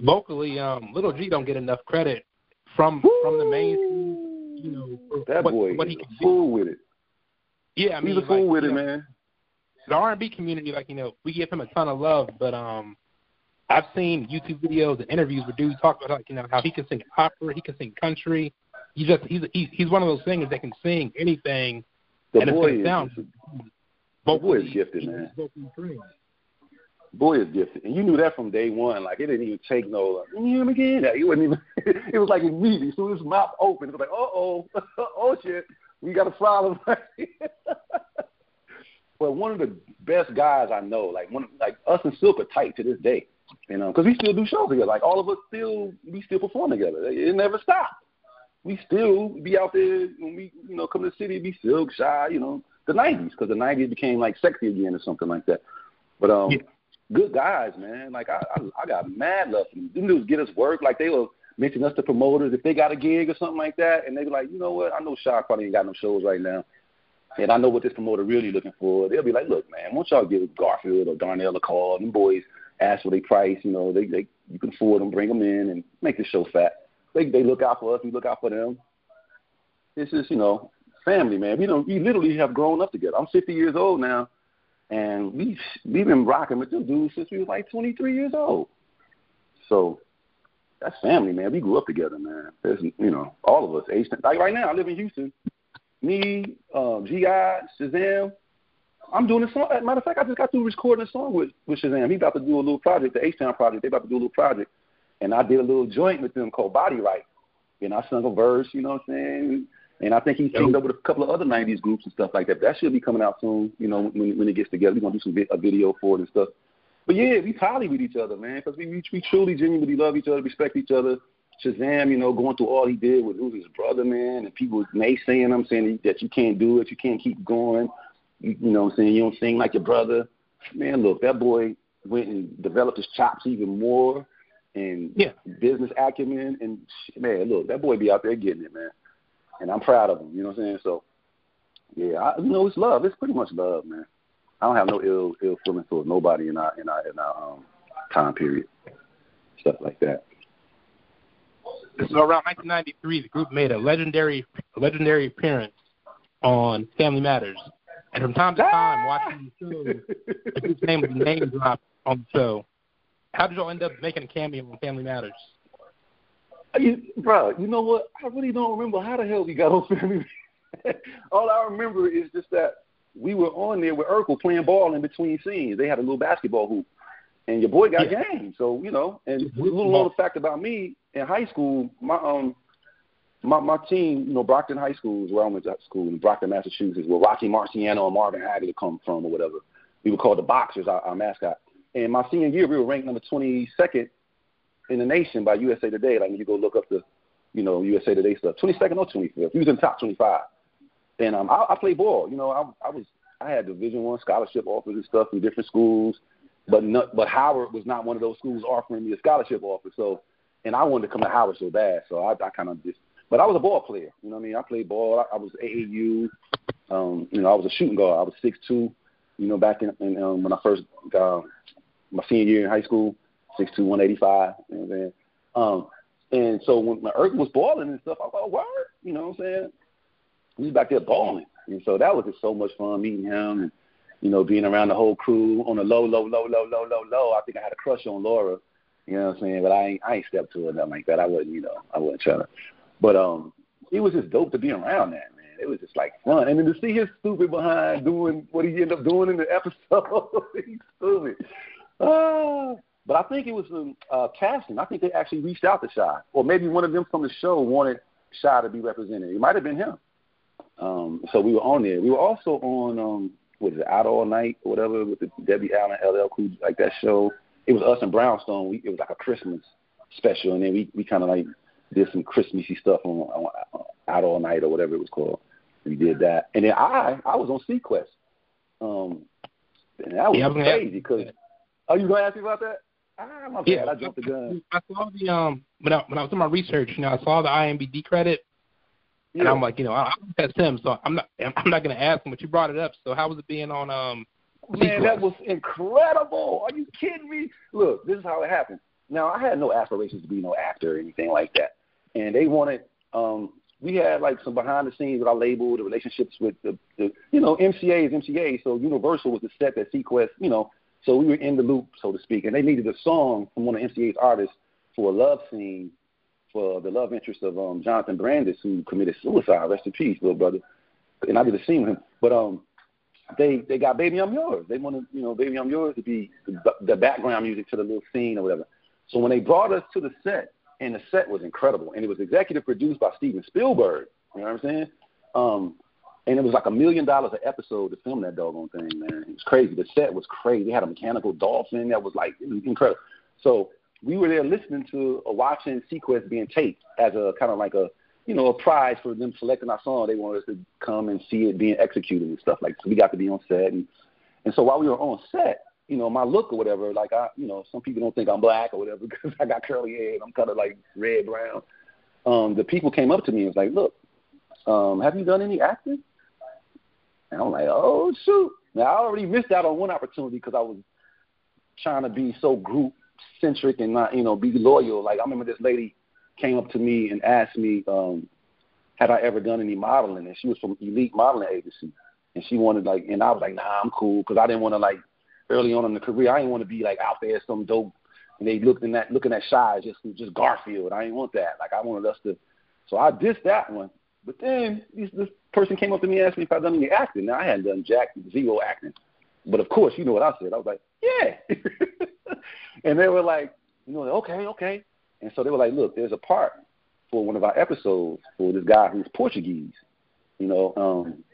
Vocally, um, Little G don't get enough credit from
Woo!
from the main, you know,
that
what,
boy
what he can
fool with it.
Yeah, I mean,
He's a fool
like,
with it,
know,
man.
the R and B community, like you know, we give him a ton of love, but um, I've seen YouTube videos and interviews where dudes talk about like you know how he can sing opera, he can sing country. He just he's he's he's one of those singers that can sing anything,
The
and
boy is
sound
the boy is gifted, man. Boy is gifted, and you knew that from day one. Like it didn't even take no. Like, "Let me hear him again. He wasn't even. it was like immediately, as soon as his mouth opened, it was like, uh oh, oh shit, we got a problem. but one of the best guys I know, like one, like us and Silk are tight to this day, you know, because we still do shows together. Like all of us still, we still perform together. It, it never stopped. We still be out there when we, you know, come to the city. Be Silk, Shai, you know, the '90s, because the '90s became like sexy again or something like that. But um,
Yeah.
good guys, man. Like I, I, I got mad love for them. Them dudes get us work. Like they will mention us to promoters if they got a gig or something like that, and they be like, you know what? I know Shai probably ain't got no shows right now, and I know what this promoter really looking for. They'll be like, look, man, don't y'all give Garfield or Darnell a call? Them boys ask for their price. You know, they they you can afford them, bring them in, and make the show fat. They they look out for us, we look out for them. It's just you know family, man. We don't we literally have grown up together. I'm 50 years old now and we we've been rocking with them dudes since we was like 23 years old. So that's family, man. We grew up together, man. There's you know all of us. Age like right now, I live in Houston. Me, um, Gi, Shazam. I'm doing a song. Matter of fact, I just got through recording a song with with Shazam. He about to do a little project, the H Town project. They about to do a little project, and I did a little joint with them called Body Right. And I sung a verse, you know what I'm saying? And I think he teamed up with a couple of other '90s groups and stuff like that. That should be coming out soon. You know, when when it gets together, we're gonna do some vi- a video for it and stuff. But yeah, we poly with each other, man, because we, we we truly genuinely love each other, respect each other. Shazam, you know, going through all he did with lose his brother, man, and people naysaying him, saying that you can't do it, you can't keep going. You, you know what I'm saying? You don't sing like your brother. Man, look, that boy went and developed his chops even more and
Yeah.
business acumen. And man, look, that boy be out there getting it, man. And I'm proud of him. You know what I'm saying? So, yeah, I, you know, it's love. It's pretty much love, man. I don't have no ill ill feelings towards nobody in our in our in our um, time period, stuff like that.
So around 1993, the group made a legendary legendary appearance on Family Matters, and from time to time, watching the show, the group's name was name dropped on the show. How did y'all end up making a cameo on Family Matters?
You, bro, you know what? I really don't remember how the hell we got on Family. All I remember is just that we were on there with Urkel playing ball in between scenes. They had a little basketball hoop, and your boy got
Yeah.
game. So you know, and a little known fact about me in high school, my um. My my team, you know, Brockton High School is where I went to school in Brockton, Massachusetts, where Rocky Marciano and Marvin Hagler come from or whatever. We were called the Boxers, our, our mascot. And my senior year, we were ranked number 22nd in the nation by USA Today. Like when you go look up the, you know, USA Today stuff, 22nd or 25th. We was in top 25. And um, I, I played ball. You know, I, I was I had Division One scholarship offers and stuff from different schools, but not, but Howard was not one of those schools offering me a scholarship offer. So, and I wanted to come to Howard so bad, so I, I kind of just. But I was a ball player. You know what I mean? I played ball. I, I was AAU. Um, you know, I was a shooting guard. I was six two. You know, back in, in um, when I first uh, my senior year in high school, six two, one eighty five. You know what I'm saying? Um, and so when my Urkel was balling and stuff, I was like, word, you know what I'm saying? He was back there balling. And so that was just so much fun meeting him and, you know, being around the whole crew on a low, low, low, low, low, low, low. I think I had a crush on Laura, you know what I'm saying? But I ain't I ain't stepped to her nothing like that. I wasn't, you know, I wasn't trying to but um it was just dope to be around that, man. It was just like fun. And then to see his stupid behind doing what he ended up doing in the episode. He's stupid. Ah, but I think it was um, uh, casting. I think they actually reached out to Shai, or maybe one of them from the show wanted Shai to be represented. It might have been him. Um, so we were on there. We were also on um, what is it, Out All Night or whatever with the Debbie Allen, LL Cool, like that show. It was us and Brownstone. We, it was like a Christmas special, and then we we kind of like did some Christmassy stuff on, on Out All Night or whatever it was called. We did that, and then I I was on seaQuest. Um, and that was
Yeah, I was gonna ask
crazy because. Oh, you gonna ask me about that? Ah, my bad. Yeah, I jumped the gun. I
saw the um when I when I was doing my research, you know, I saw the IMBD credit, yeah. and I'm like, you know, I, I that's him, so I'm not I'm not gonna ask him, but you brought it up. So how was it being on um?
Man, that was incredible. Are you kidding me? Look, this is how it happened. Now I had no aspirations to be no actor or anything like that, and they wanted um we had like some behind the scenes with our label, the relationships with the, the you know MCA is MCA, so Universal was the set that seaQuest, you know, so we were in the loop, so to speak, and they needed a song from one of MCA's artists for a love scene for the love interest of um Jonathan Brandis, who committed suicide. Rest in peace, little brother. And I did a scene with him, but um, they they got Baby I'm Yours. They wanted you know Baby I'm Yours to be the, the background music to the little scene or whatever. So when they brought us to the set, and the set was incredible, and it was executive produced by Steven Spielberg. You know what I'm saying? Um, and it was like a million dollars an episode to film that doggone thing, man. It was crazy. The set was crazy. They had a mechanical dolphin that was like incredible. So we were there listening to or watching seaQuest being taped as a kind of like a you know a prize for them selecting our song. They wanted us to come and see it being executed and stuff like. So we got to be on set, and and so while we were on set, you know, my look or whatever, like I, you know, some people don't think I'm black or whatever because I got curly hair and I'm kind of like red brown. Um, the people came up to me and was like, "Look, um, have you done any acting?" And I'm like, "Oh shoot!" Now I already missed out on one opportunity because I was trying to be so group centric and not, you know, be loyal. Like I remember this lady came up to me and asked me, um, had I ever done any modeling? And she was from Elite Modeling Agency, and she wanted like, and I was like, nah, I'm cool because I didn't want to like early on in the career. I didn't want to be like out there some dope and they looking at that looking at Shai just just Garfield. I didn't want that. Like I wanted us to. So I dissed that one. But then this, this person came up to me and asked me if I'd done any acting. Now I hadn't done jack zero acting. But of course, you know what I said. I was like, yeah. and they were like, you know, okay, okay. And so they were like, look, there's a part for one of our episodes for this guy who's Portuguese. You know, um,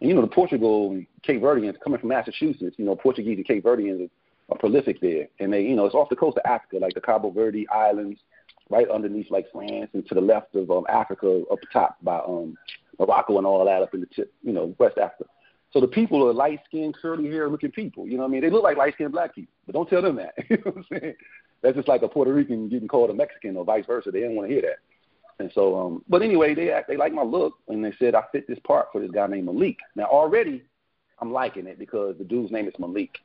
and you know, the Portugal and Cape Verdeans coming from Massachusetts, you know, Portuguese and Cape Verdeans are, are prolific there. And they, you know, it's off the coast of Africa, like the Cabo Verde Islands, right underneath like France, and to the left of um, Africa, up top by um, Morocco and all that, up in the tip, you know, West Africa. So the people are light skinned, curly hair looking people. You know what I mean? They look like light skinned black people, but don't tell them that. you know what I'm saying? That's just like a Puerto Rican getting called a Mexican or vice versa. They didn't want to hear that. And so, um, but anyway, they act, they like my look, and they said I fit this part for this guy named Malik. Now already, I'm liking it because the dude's name is Malik,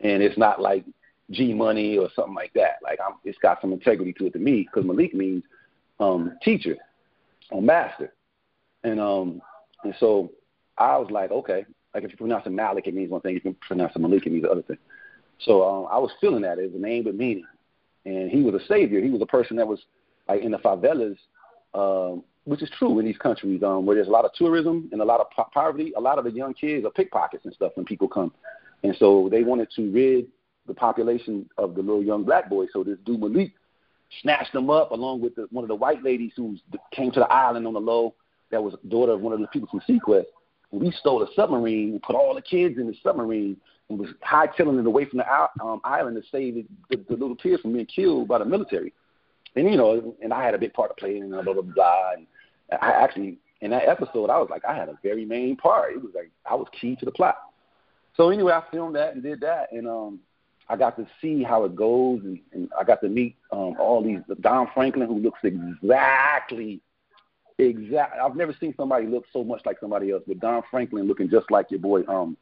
and it's not like G Money or something like that. Like I'm, it's got some integrity to it to me because Malik means um, teacher or master, and um, and so I was like, okay, like if you pronounce it Malik, it means one thing. If you pronounce it Malik, it means the other thing. So um, I was feeling that as a name but meaning, and he was a savior. He was a person that was like in the favelas um, which is true in these countries um, where there's a lot of tourism and a lot of po- poverty. A lot of the young kids are pickpockets and stuff when people come, and so they wanted to rid the population of the little young black boys. So this dude Malik snatched them up along with the, one of the white ladies who came to the island on the low. That was daughter of one of the people from seaQuest. We stole a submarine put all the kids in the submarine and was hightailing it away from the um, island to save the, the, the little kids from being killed by the military and you know, and I had a big part to play in, and blah blah blah. And I actually in that episode, I was like, I had a very main part. It was like I was key to the plot. So anyway, I filmed that and did that, and um, I got to see how it goes, and, and I got to meet um, all these Don Franklin, who looks exactly, exact. I've never seen somebody look so much like somebody else, but Don Franklin looking just like your boy um,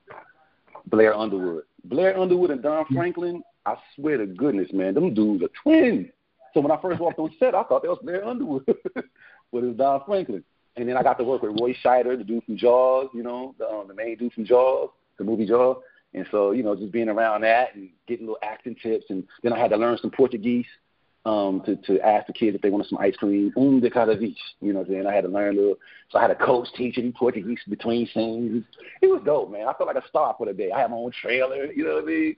Blair Underwood. Blair Underwood and Don Franklin, I swear to goodness, man, them dudes are twins. So when I first walked on set, I thought that was Blair Underwood, but it was Don Franklin. And then I got to work with Roy Scheider, the dude from Jaws, you know, the, um, the main dude from Jaws, the movie Jaws. And so, you know, just being around that and getting little acting tips. And then I had to learn some Portuguese um, to, to ask the kids if they wanted some ice cream. Um de cada vez. You know what I'm saying? I had to learn a little. So I had a coach teaching Portuguese between scenes. It was dope, man. I felt like a star for the day. I had my own trailer. You know what I mean?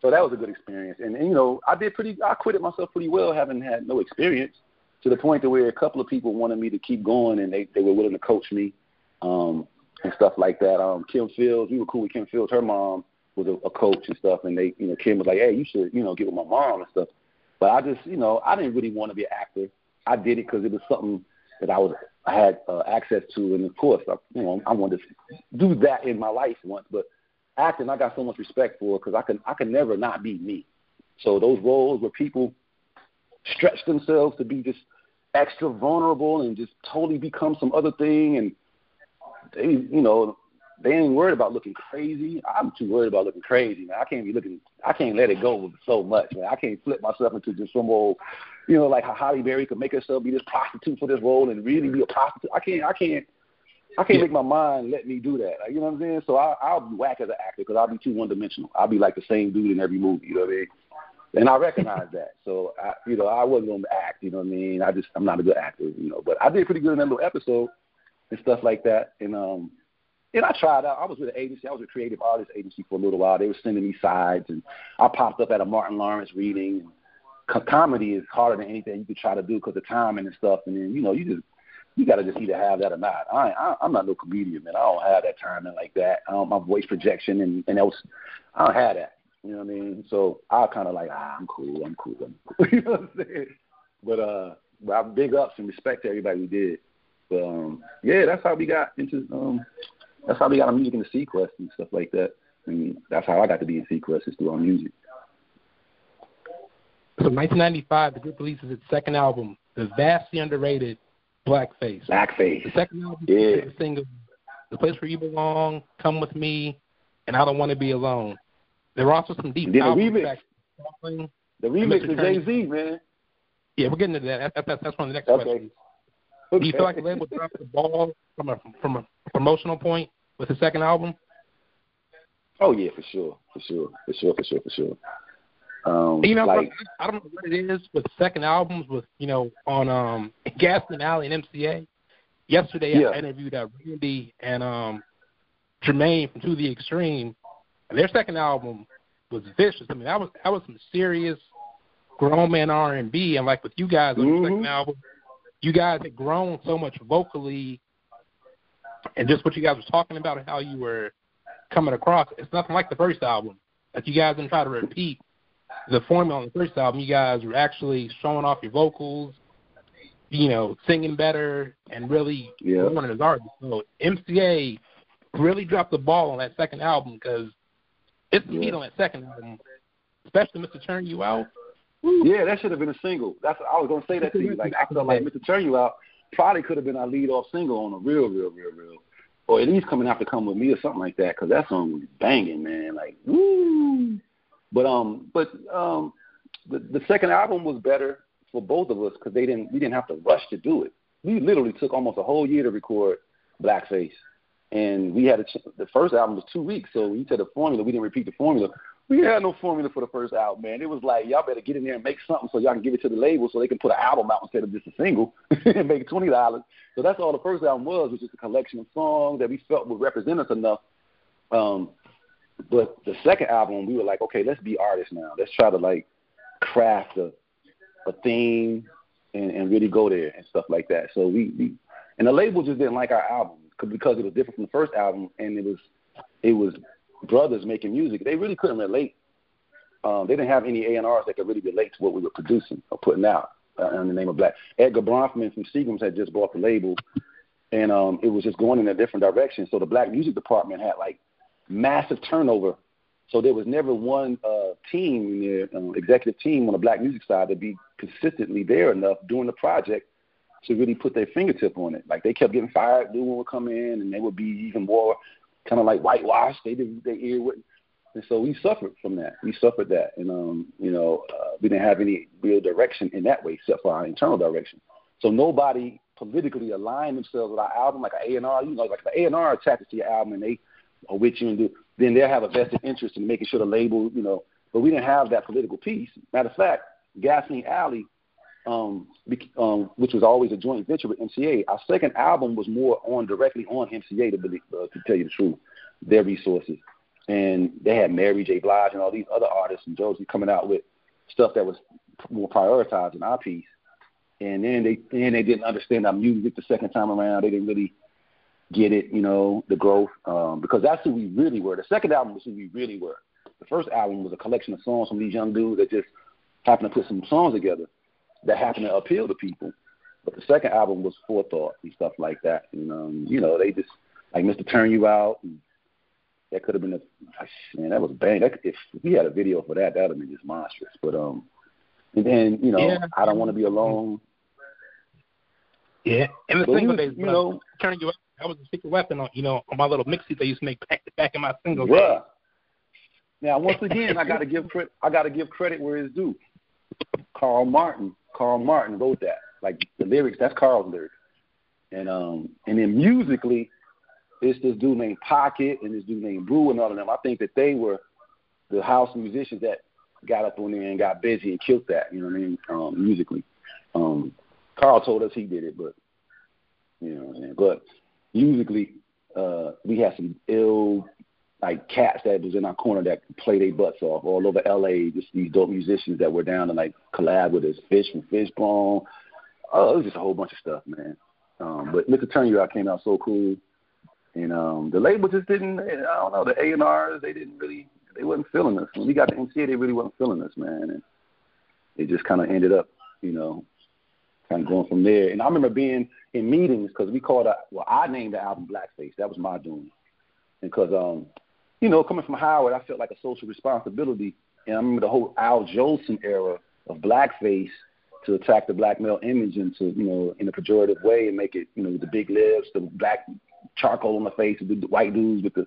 So that was a good experience. And, and you know, I did pretty. I acquitted myself pretty well, having had no experience, to the point to where a couple of people wanted me to keep going, and they they were willing to coach me, um, and stuff like that. Um, Kim Fields, we were cool with Kim Fields. Her mom was a, a coach and stuff, and they, you know, Kim was like, hey, you should, you know, get with my mom and stuff. But I just, you know, I didn't really want to be an actor. I did it because it was something that I was I had uh, access to, and of course, I, you know, I wanted to do that in my life once, but acting, I got so much respect for because I can I can never not be me. So those roles where people stretch themselves to be just extra vulnerable and just totally become some other thing and they you know they ain't worried about looking crazy. I'm too worried about looking crazy, man. I can't be looking. I can't let it go so much, man. I can't flip myself into just some old, you know, like how Halle Berry could make herself be this prostitute for this role and really be a prostitute. I can't. I can't. I can't yeah. make my mind let me do that. Like, you know what I'm saying? So I, I'll be whack as an actor because I'll be too one dimensional. I'll be like the same dude in every movie. You know what I mean? And I recognize that. So I, you know, I wasn't going to act. You know what I mean? I just I'm not a good actor. You know, but I did pretty good in that little episode and stuff like that. And um, and I tried out. I was with an agency. I was a creative artist agency for a little while. They were sending me sides, and I popped up at a Martin Lawrence reading. Comedy is harder than anything you could try to do because of timing and stuff. And then you know you just you got to just either have that or not. I, I I'm not no comedian, man. I don't have that timing like that. I don't, my voice projection and and else, I don't have that. You know what I mean? So I kind of like, ah, I'm cool. I'm cool. I'm cool. you know what I'm saying? But uh, but I big ups and respect to everybody who did. But um, yeah, that's how we got into um that's how we got our music in the seaQuest and stuff like that. I mean, that's how I got to be in seaQuest is through our music.
So 1995, the group releases its second album, the vastly underrated Blackface.
Blackface.
The second album yeah. the single, "The Place Where You Belong," "Come with Me," and "I Don't Want to Be Alone." There were also some deep
the remix. The remix of Jay Z, man.
Yeah, we're getting to that. That's, that's, that's one of the next
okay.
questions. Okay. Do you feel like the label dropped the ball from a from a promotional point with the second album?
Oh yeah, for sure, for sure, for sure, for sure, for sure. Um,
you know,
like,
I don't know what it is with second albums with you know on um Gasoline Alley and MCA. Yesterday
yeah.
I interviewed uh, Randy and um Jermaine from To the Extreme. And their second album was vicious. I mean, that was that was some serious grown man R and B. And like with you guys on
mm-hmm.
your second album, you guys had grown so much vocally and just what you guys were talking about and how you were coming across, it's nothing like the first album. Like you guys didn't try to repeat the formula on the first album. You guys were actually showing off your vocals, you know, singing better and really
yeah.
growing as artists. So MCA really dropped the ball on that second album because it's the yeah. on that second album, especially Mr. Turn You Out.
Yeah, that should have been a single. That's I was gonna say that to you. Like I felt like Mr. Turn You Out probably could have been our lead off single on a real, real, real, real, or at least coming out to come with me or something like that. Cause that song was banging, man. Like woo. But um, but um, the the second album was better for both of us because they didn't we didn't have to rush to do it. We literally took almost a whole year to record Blackface, and we had a, ch- the first album was two weeks. So we said the formula. We didn't repeat the formula we had no formula for the first album, man. It was like y'all better get in there and make something so y'all can give it to the label so they can put an album out instead of just a single and make twenty dollars. So that's all the first album was, was just a collection of songs that we felt would represent us enough. Um, but the second album, we were like, okay, let's be artists now. Let's try to like craft a a theme and, and really go there and stuff like that. So we, we and the label just didn't like our album because it was different from the first album and it was it was brothers making music, they really couldn't relate. Um, they didn't have any A&Rs that could really relate to what we were producing or putting out uh, in the name of Black. Edgar Bronfman from Seagram's had just bought the label, and um, it was just going in a different direction. So the Black music department had like massive turnover. So there was never one uh, team, the um, executive team on the Black music side to be consistently there enough during the project to really put their fingertip on it. Like they kept getting fired, new one would come in, and they would be even more kind of like whitewashed. They didn't they ear with, and so we suffered from that. We suffered that, and um, you know, uh, we didn't have any real direction in that way except for our internal direction. So nobody politically aligned themselves with our album, like an A and R. You know, like the A and R attaches to your album, and they are with you and do. Then they'll have a vested interest in making sure the label, you know. But we didn't have that political piece. Matter of fact, Gasoline Alley um, um, which was always a joint venture with MCA. Our second album was more on directly on MCA to, believe, uh, to tell you the truth, their resources, and they had Mary J. Blige and all these other artists and Josie coming out with stuff that was more prioritized in our piece. And then they then they didn't understand our music the second time around. They didn't really get it, you know, the growth, um, because that's who we really were. The second album was who we really were. The first album was a collection of songs from these young dudes that just happened to put some songs together that happened to appeal to people. But the second album was forethought and stuff like that. And um, you know, they just like Mr. Turn You Out and that could have been a man. That was bang. That, if we had a video for that, that would have been just monstrous. But um, and then you know,
Yeah.
I don't want to be alone.
Yeah, and the
But
single
we-
days,
you know-
turning you up. That was a secret weapon on you know on my little mixtape they used to make back back in my single.
Bruh. Now, once again, I got to give credit. I got to give credit where it's due. Carl Martin. Carl Martin wrote that. Like the lyrics, that's Carl's lyrics. And um, and then musically, it's this dude named Pocket and this dude named Brew and all of them. I think that they were the house musicians that got up on there and got busy and killed that. You know what I mean? Um, musically. Um, Carl told us he did it, but you know what I'm saying. But musically, uh, we had some ill like cats that was in our corner that play their butts off all over LA, just these dope musicians that were down to like collab with us, Fish from Fishbone. Oh, it was just a whole bunch of stuff, man. Um, but Mr. Turn You Out came out so cool. And um the label just didn't I don't know, the A and R's they didn't really they wasn't feeling us. When we got the MCA they really wasn't feeling us, man. And it just kinda ended up, you know, kind of going from there. And I remember being in meetings because we called, a, well, I named the album Blackface. That was my doing. Because, um, you know, coming from Howard, I felt like a social responsibility. And I remember the whole Al Jolson era of blackface to attack the black male image and to, you know, in a pejorative way and make it, you know, the big lips, the black charcoal on the face, the white dudes with the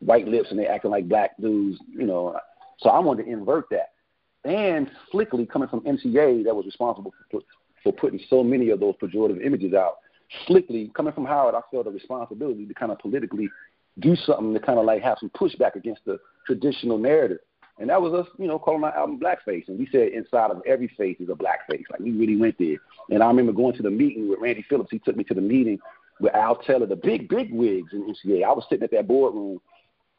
white lips and they acting like black dudes, you know. So I wanted to invert that. And slickly coming from MCA that was responsible for, for putting so many of those pejorative images out. Slickly coming from Howard, I felt a responsibility to kind of politically do something to kind of like have some pushback against the traditional narrative. And that was us, you know, calling our album Blackface. And we said inside of every face is a blackface. Like we really went there. And I remember going to the meeting with Randy Phillips. He took me to the meeting with Al Teller, the big, big wigs in MCA. I was sitting at that boardroom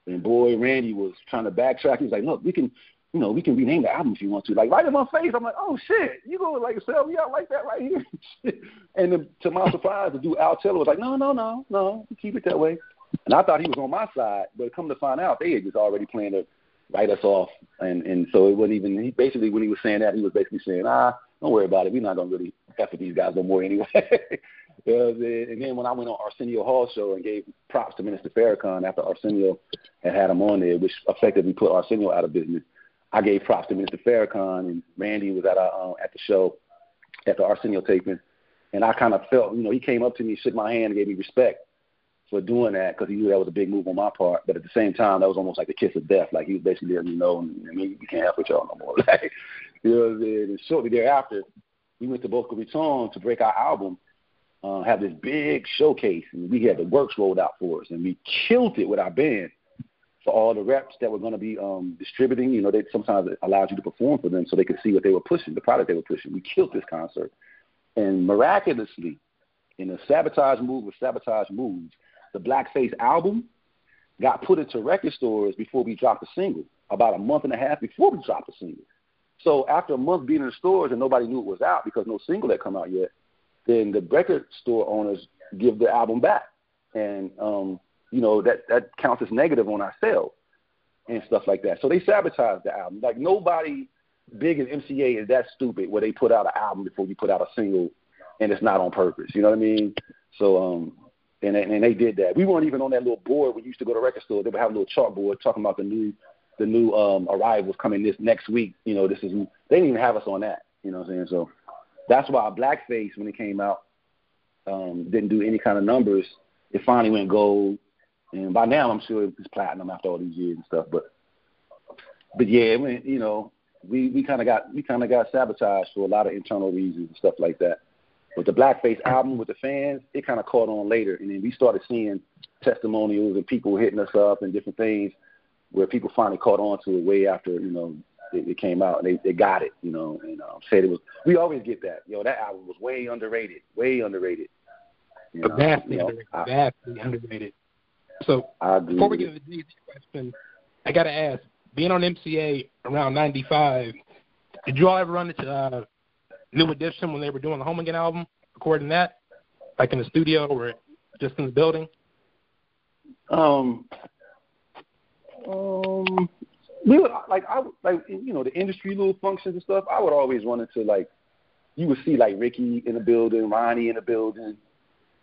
and boy, Randy was trying to backtrack. He was like, look, we can, you know, we can rename the album if you want to. Like right in my face, I'm like, oh shit, you gonna like sell me out like that right here? and then, to my surprise, the dude Al Teller was like, no, no, no, no, keep it that way. And I thought he was on my side, but come to find out, they had just already planned to write us off. And and so it wasn't even. He basically when he was saying that, he was basically saying, ah, don't worry about it. We're not gonna really f with these guys no more anyway. And then when I went on Arsenio Hall show and gave props to Minister Farrakhan after Arsenio had had him on there, which effectively put Arsenio out of business. I gave props to Minister Farrakhan and Randy was at our, um, at the show at the Arsenio taping, and I kind of felt, you know, he came up to me, shook my hand, and gave me respect for doing that because he knew that was a big move on my part. But at the same time, that was almost like the kiss of death. Like he was basically letting me know, I mean, we can't help with y'all no more. Like, you know what I'm saying? And shortly thereafter, we went to Boca Raton to break our album. Uh, have this big showcase, and we had the works rolled out for us, and we killed it with our band for all the reps that were going to be um, distributing. You know, they sometimes allowed you to perform for them so they could see what they were pushing, the product they were pushing. We killed this concert, and miraculously, in a sabotage move with sabotage moves, the Blackface album got put into record stores before we dropped a single. About a month and a half before we dropped a single. So after a month being in the stores and nobody knew it was out because no single had come out yet, then the record store owners give the album back, and um, you know that that counts as negative on our sales and stuff like that. So they sabotaged the album. Like nobody big as MCA is that stupid where they put out an album before you put out a single, and it's not on purpose. You know what I mean? So um, and and they did that. We weren't even on that little board. We used to go to record store. They would have a little chalkboard talking about the new the new um arrivals coming this next week. You know, this is they didn't even have us on that. You know what I'm saying? So that's why Blackface when it came out um didn't do any kind of numbers. It finally went gold, and by now I'm sure it's platinum after all these years and stuff. But but yeah, mean, you know, we we kind of got we kind of got sabotaged for a lot of internal reasons and stuff like that. But the Blackface album with the fans, it kind of caught on later, and then we started seeing testimonials and people hitting us up and different things where people finally caught on to it way after you know it, it came out and they they got it, you know, and um, said it was. We always get that, yo. That album was way underrated, way underrated. You know,
vastly
you know,
underrated.
I,
vastly underrated. So
I
before we get into the question, I gotta ask: being on MCA around '95, did you all ever run into uh, New Edition when they were doing the Home Again album, recording that, like in the studio or just in the building?
Um, um, we would like I like you know the industry little functions and stuff. I would always run into like you would see like Ricky in the building, Ronnie in the building,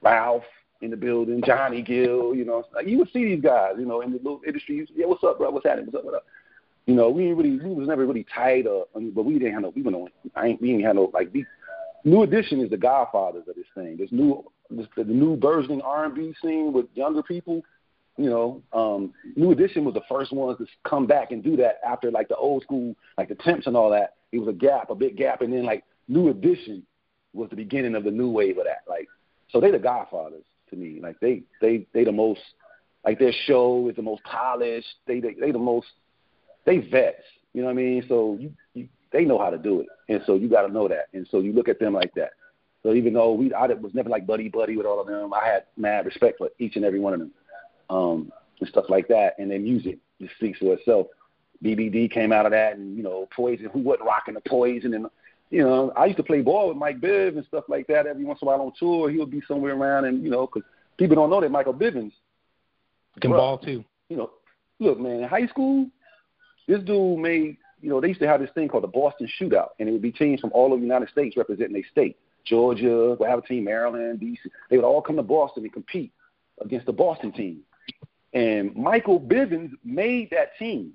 Ralph, in the building, Johnny Gill, you know, like you would see these guys, you know, in the little industry. Yeah, what's up, bro? What's happening? What's up? What up? You know, we really, we was never really I mean, but we didn't have no, we went on, I ain't, we didn't have no, like, we, New Edition is the godfathers of this thing. There's new, this, the new burgeoning R&B scene with younger people. You know, um, New Edition was the first ones to come back and do that after like the old school, like the Temps and all that. It was a gap, a big gap, and then like New Edition was the beginning of the new wave of that. Like, so they the godfathers to me. Like they they they the most like their show is the most polished. They they they the most they vets. You know what I mean? So you, you they know how to do it, and so you got to know that. And so you look at them like that. So even though we I was never like buddy buddy with all of them, I had mad respect for each and every one of them, um, and stuff like that. And their music just speaks for itself. BBD came out of that, and you know Poison. Who wasn't rocking the Poison? And you know, I used to play ball with Mike Biv and stuff like that. Every once in a while on tour, he would be somewhere around, and you know, because people don't know that Michael Bivins
can ball too.
You know, look, man, in high school, this dude made. You know, they used to have this thing called the Boston Shootout, and it would be teams from all over the United States representing their state. Georgia, we have a team, Maryland, DC. They would all come to Boston and compete against the Boston team. And Michael Bivins made that team.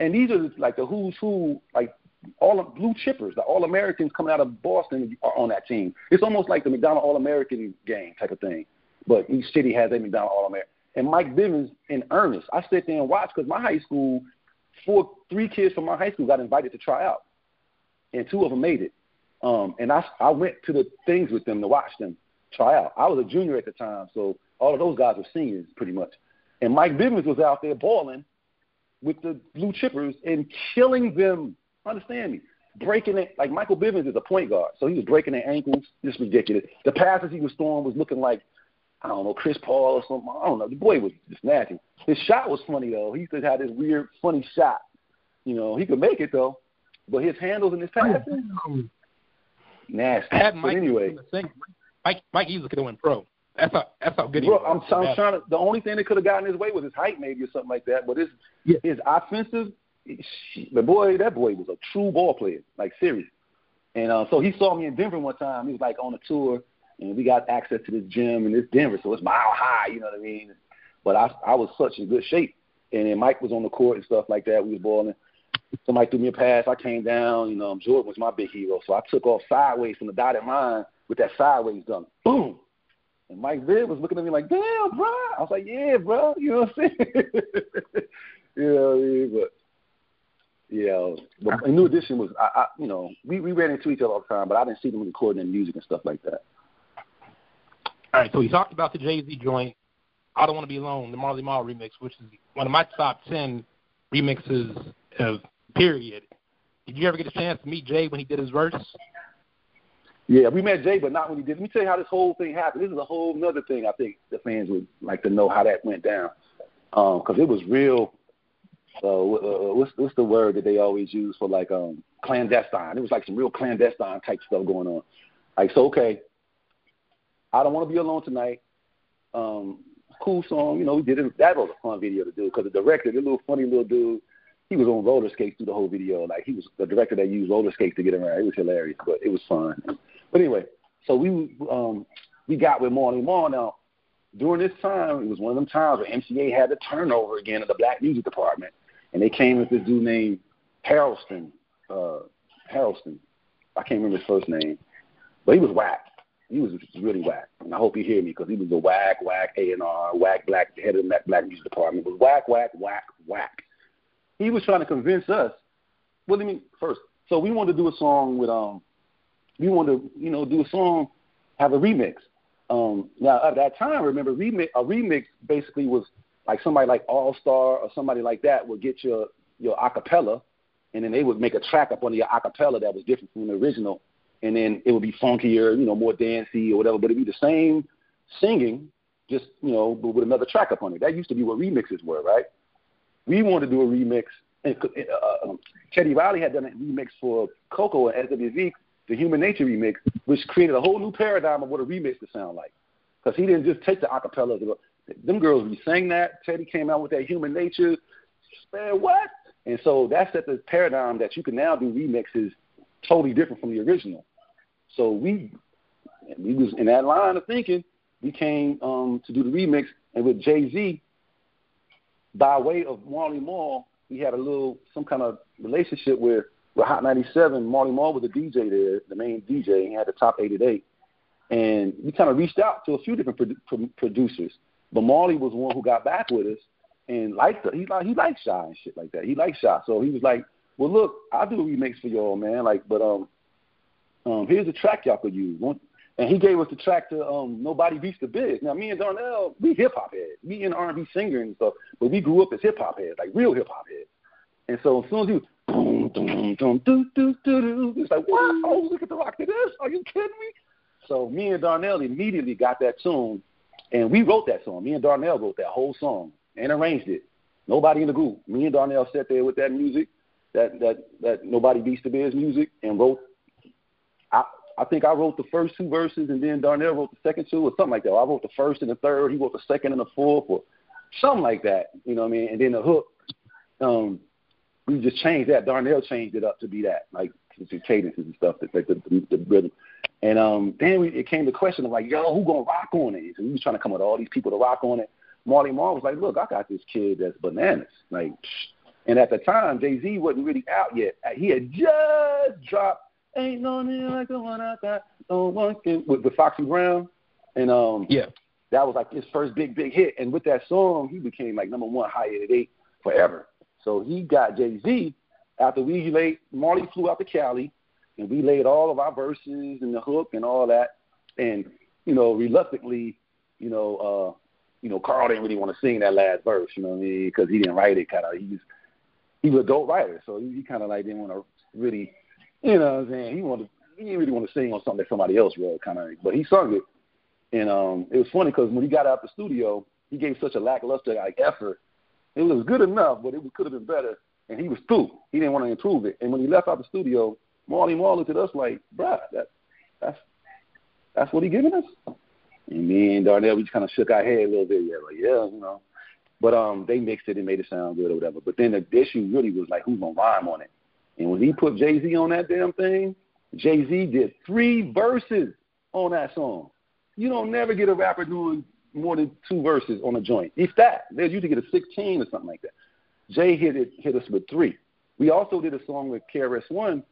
And these are like the who's who, like all of blue chippers, the All Americans coming out of Boston are on that team. It's almost like the McDonald All American game type of thing, but each city has a McDonald All American. And Mike Bivins in earnest, I sit there and watch because my high school, four, three kids from my high school got invited to try out, and two of them made it. Um, and I I went to the things with them to watch them try out. I was a junior at the time, so all of those guys were seniors pretty much. And Mike Bivins was out there balling with the blue chippers and killing them Understand me. Breaking it like Michael Bivins is a point guard, so he was breaking their ankles. Just ridiculous. The passes he was throwing was looking like I don't know Chris Paul or something. I don't know. The boy was just nasty. His shot was funny though. He just had this weird, funny shot. You know, he could make it though, but his handles and his passing, nasty.
I had
but anyway,
Mike Mike easily could have went pro. That's how that's how good he
Bro,
was.
I'm, I'm trying to. The only thing that could have gotten his way was his height, maybe or something like that. But his
Yeah.
his offensive, the boy, that boy was a true ball player, like serious. And uh, so he saw me in Denver one time. He was like on a tour, and we got access to this gym in this Denver, so it's mile high. You know what I mean? But I I was such in good shape, and then Mike was on the court and stuff like that. We was balling. Somebody threw me a pass. I came down. You know, Jordan was my big hero, so I took off sideways from the dotted line with that sideways dunk. Boom. And Mike Biv was looking at me like, damn, bro. I was like, yeah, bro. You know what I'm saying? you know what I mean? But, yeah. But New Edition was, I, I, you know, we, we ran into each other all the time, but I didn't see them recording their music and stuff like that.
All right, so we talked about the Jay Z joint. I don't want to be alone, the Marley Marl remix, which is one of my top ten remixes of period. Did you ever get a chance to meet Jay when he did his verse?
Yeah, we met Jay, but not when he did. Let me tell you how this whole thing happened. This is a whole other thing I think the fans would like to know how that went down. Because it was real. Uh, uh, what's what's the word that they always use for like um clandestine? It was like some real clandestine type stuff going on. Like so, okay, I don't want to be alone tonight. Um, cool song, you know. We did it. That was a fun video to do because the director, the little funny little dude, he was on roller skates through the whole video. Like he was the director that used roller skates to get around. It was hilarious, but it was fun. But anyway, so we um we got with Marley Marl. Now during this time, it was one of them times where MCA had the turnover again of the black music department, and they came with this dude named Harrelson. Uh, Harrelson, I can't remember his first name, but he was whack. He was really whack, and I hope you hear me because he was a whack, whack A and R, whack black head of the black music department. Was whack, whack, whack, whack. He was trying to convince us. Do you mean? First, so we wanted to do a song with um, we wanted to you know do a song, have a remix. Um, now at that time, remember remix a remix basically was like somebody like All Star or somebody like that would get your your acapella, and then they would make a track up on your acapella that was different from the original, and then it would be funkier, you know, more dancey or whatever, but it'd be the same singing, just you know, but with another track up on it. That used to be what remixes were, right? We wanted to do a remix, and uh, um, Teddy Riley had done a remix for Coko and SWV, the Human Nature remix, which created a whole new paradigm of what a remix would sound like. Because he didn't just take the acapella. Them girls, we sang that. Teddy came out with that Human Nature. Man, what? And so that set the paradigm that you can now do remixes totally different from the original. So we we was in that line of thinking, we came um, to do the remix, and with Jay Z, by way of Marley Marl, we had a little some kind of relationship with with Hot 97. Marley Marl was the DJ there, the main DJ. He had the top 88, and we kind of reached out to a few different pro- producers. But Marley was the one who got back with us and liked it. He like he liked Shai and shit like that. He liked Shai, so he was like, "Well, look, I'll do remix for y'all, man. Like, but um, um, here's a track y'all could use." And he gave us the track to um, "Nobody Beats the Biz." Now, me and Darnell, we hip hop heads, R and B singer and stuff, but we grew up as hip hop heads, like real hip hop heads. And so as soon as you boom, boom, boom, do, do, do, do, it's like, wow, oh, look at the rock to this. Are you kidding me? So me and Darnell immediately got that tune, and we wrote that song. Me and Darnell wrote that whole song and arranged it. Nobody in the group. Me and Darnell sat there with that music, that that that nobody beats the biz music, and wrote. I I think I wrote the first two verses, and then Darnell wrote the second two, or something like that. I wrote the first and the third. He wrote the second and the fourth, or something like that. You know what I mean? And then the hook. Um, we just changed that. Darnell changed it up to be that, like to cadences and stuff, like the, the, the rhythm. And um, then we, it came the question of like, yo, who gonna rock on it? So we was trying to come with all these people to rock on it. Marley Marl was like, look, I got this kid that's bananas. Like, and at the time, Jay Z wasn't really out yet. He had just dropped "Ain't No Nigga Like the One I Got," no one can, with the Foxy Brown, and um,
yeah,
that was like his first big big hit. And with that song, he became like number one high at eight forever. So he got Jay Z after we laid Marley flew out to Cali, and we laid all of our verses and the hook and all that. And you know, reluctantly, you know, uh, you know, Carl didn't really want to sing that last verse, you know what I mean? Because he didn't write it. Kind of, he was he was a dope writer, so he, he kind of like didn't want to really, you know, what I'm saying he wanted he didn't really want to sing on something that somebody else wrote, kind of. But he sung it, and um, it was funny because when he got out the studio, he gave such a lackluster like effort. It was good enough, but it could have been better. And he was through. He didn't want to improve it. And when he left out the studio, Marley Marl looked at us like, "Bruh, that that's that's what he giving us." And me and Darnell, we just kind of shook our head a little bit. Yeah, like yeah, you know. But um, they mixed it and made it sound good or whatever. But then the issue really was like, who's gonna rhyme on it? And when he put Jay Z on that damn thing, Jay Z did three verses on that song. You don't never get a rapper doing more than two verses on a joint. If that, they usually get a 16 or something like that. Jay hit it, hit us with three. We also did a song with KRS One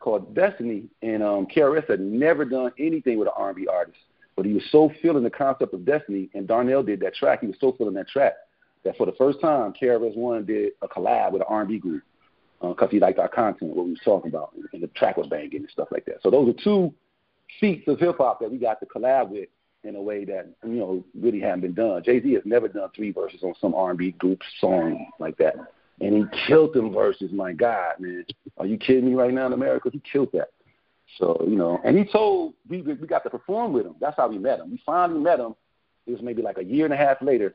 called Destiny, and um, KRS had never done anything with an R&B artist, but he was so feeling the concept of Destiny, and Darnell did that track. He was so feeling that track that for the first time, KRS One did a collab with an R&B group because uh, he liked our content, what we was talking about, and the track was banging and stuff like that. So those are two feats of hip hop that we got to collab with in a way that you know really hadn't been done. Jay Z has never done three verses on some R&B group song like that, and he killed them verses. My God, man, are you kidding me right now in America? He killed that. So you know, and he told we we got to perform with him. That's how we met him. We finally met him. It was maybe like a year and a half later.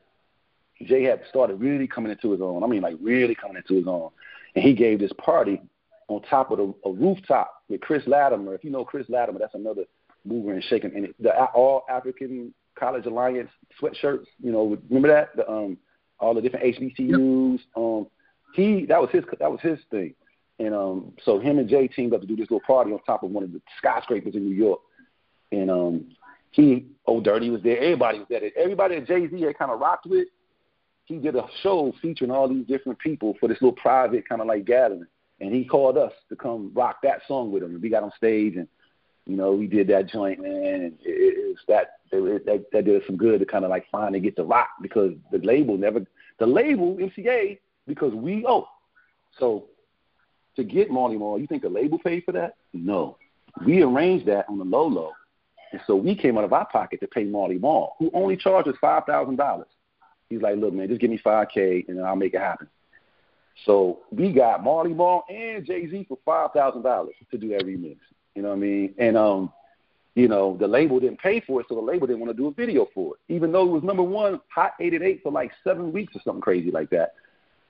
Jay had started really coming into his own. I mean, like really coming into his own, and he gave this party on top of a, a rooftop with Chris Latimer. If you know Chris Latimer, that's another mover and shaking. And the all African College Alliance sweatshirts, you know, remember that? The um all the different HBCUs. Yep. Um he that was his that was his thing. And um so him and Jay teamed up to do this little party on top of one of the skyscrapers in New York. And um he oh dirty was there, everybody was there. Everybody that Jay Z had kinda rocked with, he did a show featuring all these different people for this little private kind of like gathering. And he called us to come rock that song with him. And we got on stage and you know, we did that joint, man, and it, it was that, it, that that did us some good to kind of like finally get the rock because the label never, the label MCA because we owe. So to get Marley Marl, you think the label paid for that? No, we arranged that on the low low, and so we came out of our pocket to pay Marley Marl, who only charged us five thousand dollars. He's like, look, man, just give me five k and then I'll make it happen. So we got Marley Marl and Jay Z for five thousand dollars to do that remix. You know what I mean? And um, you know, the label didn't pay for it, so the label didn't want to do a video for it. Even though it was number one, hot eight at eight for like seven weeks or something crazy like that.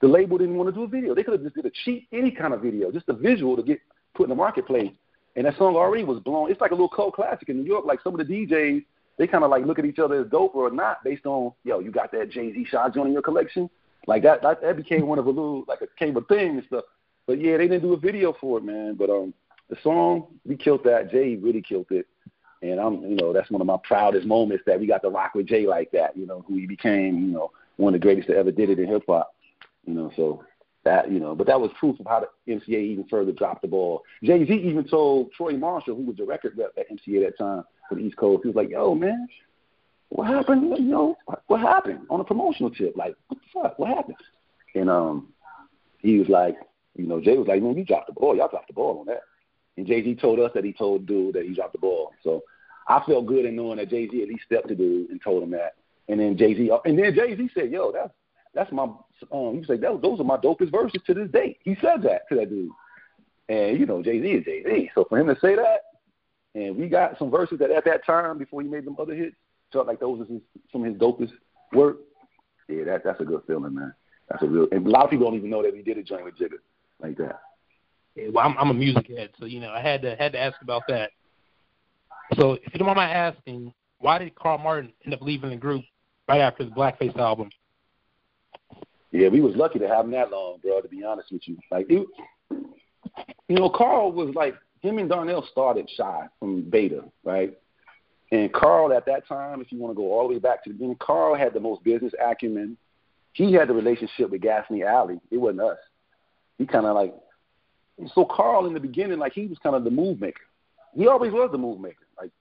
The label didn't want to do a video. They could have just did a cheap any kind of video, just a visual to get put in the marketplace. And that song already was blown. It's like a little cult classic in New York. Like some of the DJs, they kind of like look at each other as dope or not based on, yo, you got that Jay Z shot joint in your collection. Like that, that, that became one of a little like a came a thing and stuff. But yeah, they didn't do a video for it, man. But um, the song we killed that. Jay really killed it. And I'm, you know, that's one of my proudest moments that we got to rock with Jay like that. You know, who he became, you know, one of the greatest that ever did it in hip hop. You know, so that you know, but that was proof of how the MCA even further dropped the ball. Jay Z even told Troy Marshall, who was the record rep at MCA at that time for the East Coast, he was like, "Yo, man, what happened? You know, what happened on a promotional tip? Like, what the fuck? What happened?" And um, he was like, you know, Jay was like, "Man, you dropped the ball. Y'all dropped the ball on that." And Jay Z told us that he told dude that he dropped the ball. So I felt good in knowing that Jay Z at least stepped to dude and told him that. And then Jay Z, and then Jay Z said, "Yo, that's that's my um, he said that, those are my dopest verses to this day. He said that to that dude. And you know, Jay Z is Jay Z. So for him to say that, and we got some verses that at that time before he made them other hits, felt like those his, some of his dopest work. Yeah, that that's a good feeling, man. That's a real. And a lot of people don't even know that he did a joint with Jigga like that.
Yeah, well, I'm, I'm a music head, so you know I had to had to ask about that. So if you don't mind my asking, why did Carl Martin end up leaving the group right after the Blackface album?
Yeah, we was lucky to have him that long, bro. To be honest with you, like it, you know, Carl was like him and Darnell started Shai from Beta, right? And Carl at that time, if you want to go all the way back to the beginning, Carl had the most business acumen. He had the relationship with Gasoline Alley. It wasn't us. He kind of like so Carl in the beginning, like he was kind of the move maker. He always was the move maker. Like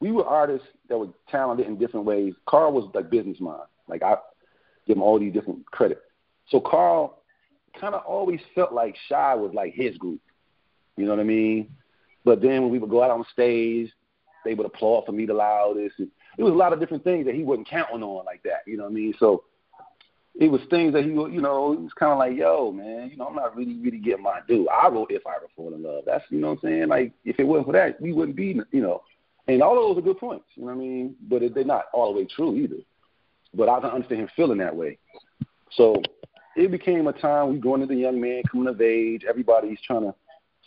we were artists that were talented in different ways. Carl was like business mind. Like I give him all these different credit. So Carl kind of always felt like Shai was like his group. You know what I mean? But then when we would go out on stage, they would applaud for me the loudest. And it was a lot of different things that he wasn't counting on like that. You know what I mean? So it was things that he, you know, he was kind of like, yo, man, you know, I'm not really, really getting my due. I wrote If I Ever Fall in Love. That's, you know what I'm saying? Like, if it wasn't for that, we wouldn't be, you know. And all of those are good points, you know what I mean? But they're not all the way true either. But I can understand him feeling that way. So it became a time we going a young man, coming of age. Everybody's trying to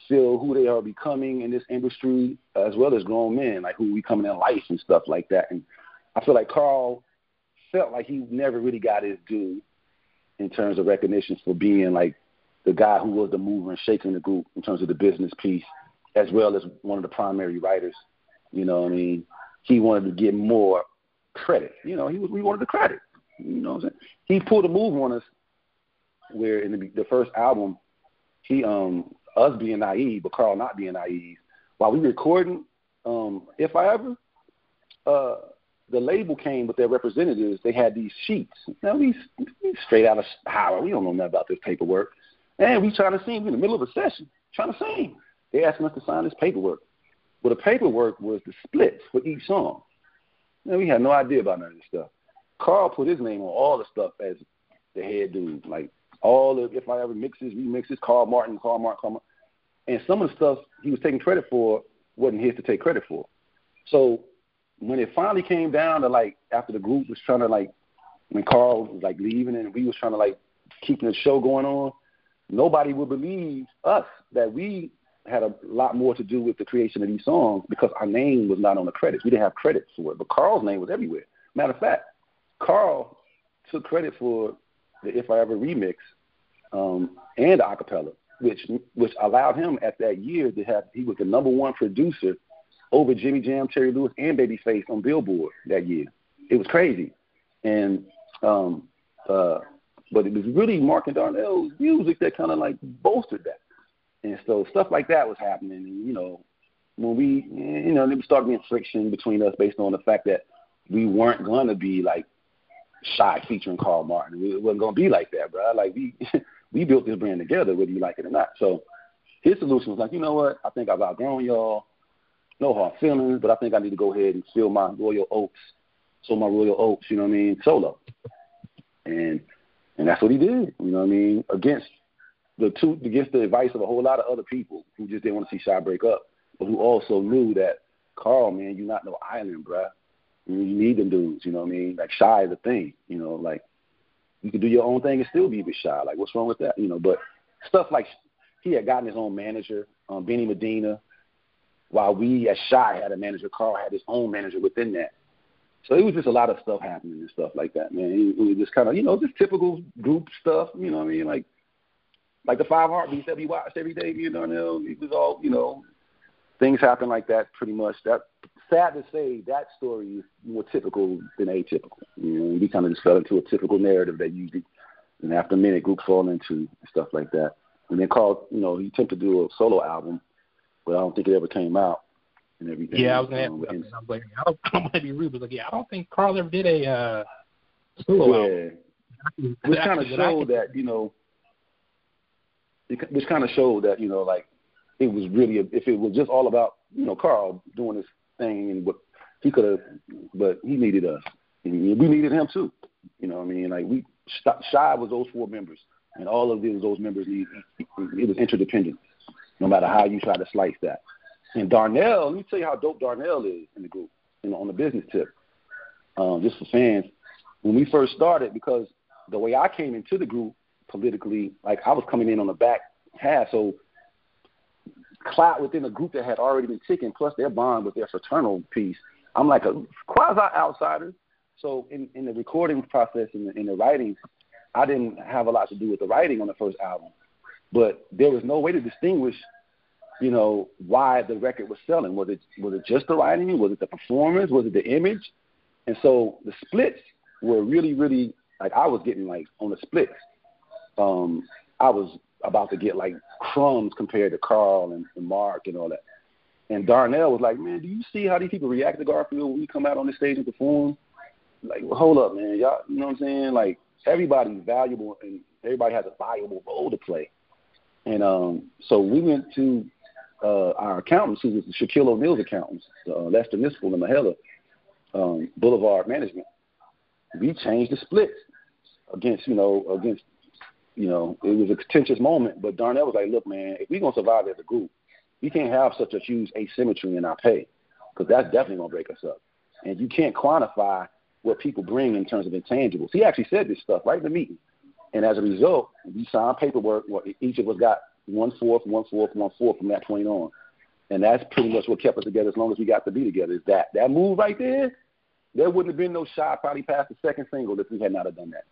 feel who they are becoming in this industry, as well as grown men, like who we coming in life and stuff like that. And I feel like Carl felt like he never really got his due in terms of recognition for being like the guy who was the mover and shaking the group in terms of the business piece, as well as one of the primary writers. You know what I mean? He wanted to get more credit. You know, he was we wanted the credit. You know what I'm saying? He pulled a move on us where in the, the first album, he um us being naive, but Carl not being naive. While we recording, um, if I ever, uh, the label came with their representatives. They had these sheets. Now these, these straight out of Howard. We don't know nothing about this paperwork, and we trying to sing. We in the middle of a session trying to sing. They asking us to sign this paperwork. Well, the paperwork was the splits for each song. Now we had no idea about none of this stuff. Carl put his name on all the stuff as the head dude, like all the if I ever mixes, remixes, Carl Martin, Carl Martin, Carl Martin. And some of the stuff he was taking credit for wasn't his to take credit for. So when it finally came down to like after the group was trying to like when Carl was like leaving and we was trying to like keeping the show going on, nobody would believe us that we had a lot more to do with the creation of these songs because our name was not on the credits. We didn't have credits for it, but Carl's name was everywhere. Matter of fact, Carl took credit for the If I Ever remix um, and acapella, which which allowed him at that year to have he was the number one producer over Jimmy Jam, Terry Lewis, and Babyface on Billboard that year. It was crazy, and um, uh, but it was really Marc and Darnell's music that kind of like bolstered that, and so stuff like that was happening. And you know, when we you know there started being friction between us based on the fact that we weren't going to be like Shai featuring Carl Martin. It wasn't gonna be like that, bro. Like we we built this brand together, whether you like it or not. So his solution was like, you know what? I think I've outgrown y'all. No hard feelings, but I think I need to go ahead and fill my royal oats, so my royal oats, you know what I mean, solo. And and that's what he did, you know what I mean, against the two against the advice of a whole lot of other people who just didn't want to see Shai break up, but who also knew that Carl, man, you're not no island, bruh. You need them dudes, you know what I mean? Like Shai is a thing, you know, like you can do your own thing and still be bit Shai. Like what's wrong with that? You know, but stuff like he had gotten his own manager, um, Benny Medina, while we as Shai had a manager, Carl had his own manager within that. So it was just a lot of stuff happening and stuff like that, man. It, it was just kind of, you know, just typical group stuff, you know what I mean? Like, like the five heartbeats that we watched every day, you know, it was all, you know, things happen like that pretty much. That sad to say that story is more typical than atypical. You know, we kind of just fell into a typical narrative that usually, and after a minute, groups fall into and stuff like that. And then Carl, you know, he attempted to do a solo album, but I don't think it ever came out and everything.
Yeah, I was gonna um, ask. And, I was like, I don't, I don't want to be rude, but like, yeah, I don't think Carl ever did a uh, solo
yeah. album. Which kind of showed that you know, which kind of showed that you know, like it was really a, if it was just all about you know Carl doing his thing and what he could have, but he needed us, and we needed him too. You know, what I mean, like we Shai was those four members, and all of those those members need it was interdependent, no matter how you try to slice that. And Darnell, let me tell you how dope Darnell is in the group, you know, on the business tip, um, just for fans. When we first started, because the way I came into the group politically, like I was coming in on the back half, so clout within a group that had already been ticking, plus their bond with their fraternal piece. I'm like a quasi outsider. So in, in the recording process and in, in the writing, I didn't have a lot to do with the writing on the first album. But there was no way to distinguish, you know, why the record was selling. Was it was it just the writing? Was it the performance? Was it the image? And so the splits were really, really like I was getting like on the splits. Um, I was about to get like crumbs compared to Carl and, and Marc and all that. And Darnell was like, "Man, do you see how these people react to Garfield when we come out on the stage and perform? Like, well, hold up, man, y'all, you know what I'm saying? Like, everybody's valuable and everybody has a valuable role to play. And um, so we went to uh, our accountants, who was Shaquille O'Neal's accountants, uh, Lester Nispel and Mahela um, Boulevard Management. We changed the splits against, you know, against you know, it was a contentious moment, but Darnell was like, look, man, if we're going to survive as a group, we can't have such a huge asymmetry in our pay because that's definitely going to break us up. And you can't quantify what people bring in terms of intangibles. He actually said this stuff right in the meeting. And as a result, we signed paperwork. Well, each of us got one fourth, one fourth, one fourth from that point on. And that's pretty much what kept us together as long as we got to be together. Is that that move right there? There wouldn't have been no shot probably past the second single if we had not have done that.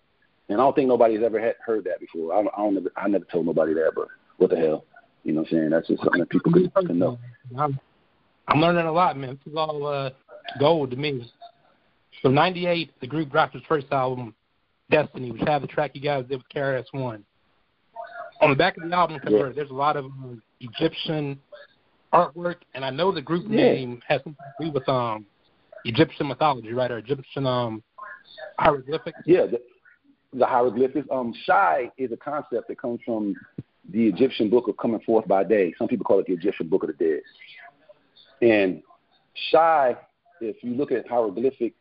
And I don't think nobody's ever had, heard that before. I don't, I don't I never told nobody that, but what the hell? You know what I'm saying? That's just something that people can, can know.
I'm, I'm learning a lot, man. This is all uh, gold to me. So, 98, the group dropped its first album, Destiny, which had the track you guys did with KRS-One. On the back of the album cover, yeah. there's a lot of um, Egyptian artwork, and I know the group yeah. name has something to do with um Egyptian mythology, right, or Egyptian um hieroglyphics.
Yeah, the, the hieroglyphics. Um, Shai is a concept that comes from the Egyptian book of coming forth by day. Some people call it the Egyptian book of the dead. And Shai, if you look at hieroglyphic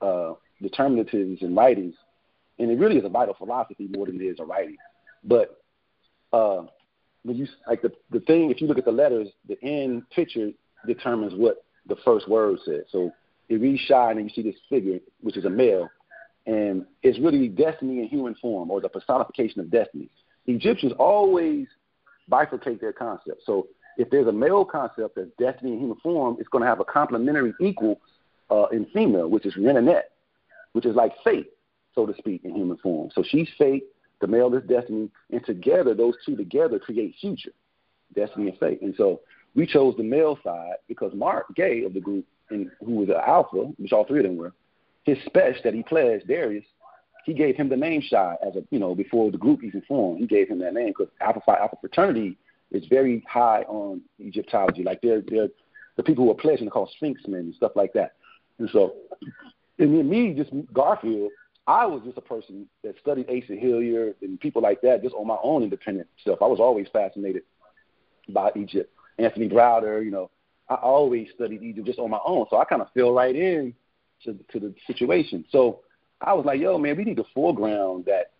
uh, determinatives and writings, and it really is a vital philosophy more than it is a writing. But uh, when you like the the thing, if you look at the letters, the end picture determines what the first word says. So it reads Shai, and you see this figure, which is a male, and it's really destiny in human form or the personification of destiny. Egyptians always bifurcate their concept. So if there's a male concept of destiny in human form, it's going to have a complementary equal uh, in female, which is Renenet, which is like fate, so to speak, in human form. So she's fate, the male is destiny, and together, those two together create future, destiny and fate. And so we chose the male side because Marc Gay of the group, and who was an alpha, which all three of them were, his special that he pledged, Darius, he gave him the name Shai as a you know before the group even formed. He gave him that name because Alpha Phi Alpha fraternity is very high on Egyptology. Like they're they're the people who are pledging are called Sphinxmen and stuff like that. And so, and then me, just Garfield, I was just a person that studied Asa Hilliard and people like that just on my own independent stuff. I was always fascinated by Egypt. Anthony Browder, you know, I always studied Egypt just on my own. So I kind of fell right in to, to the situation. So I was like, yo, man, we need to foreground that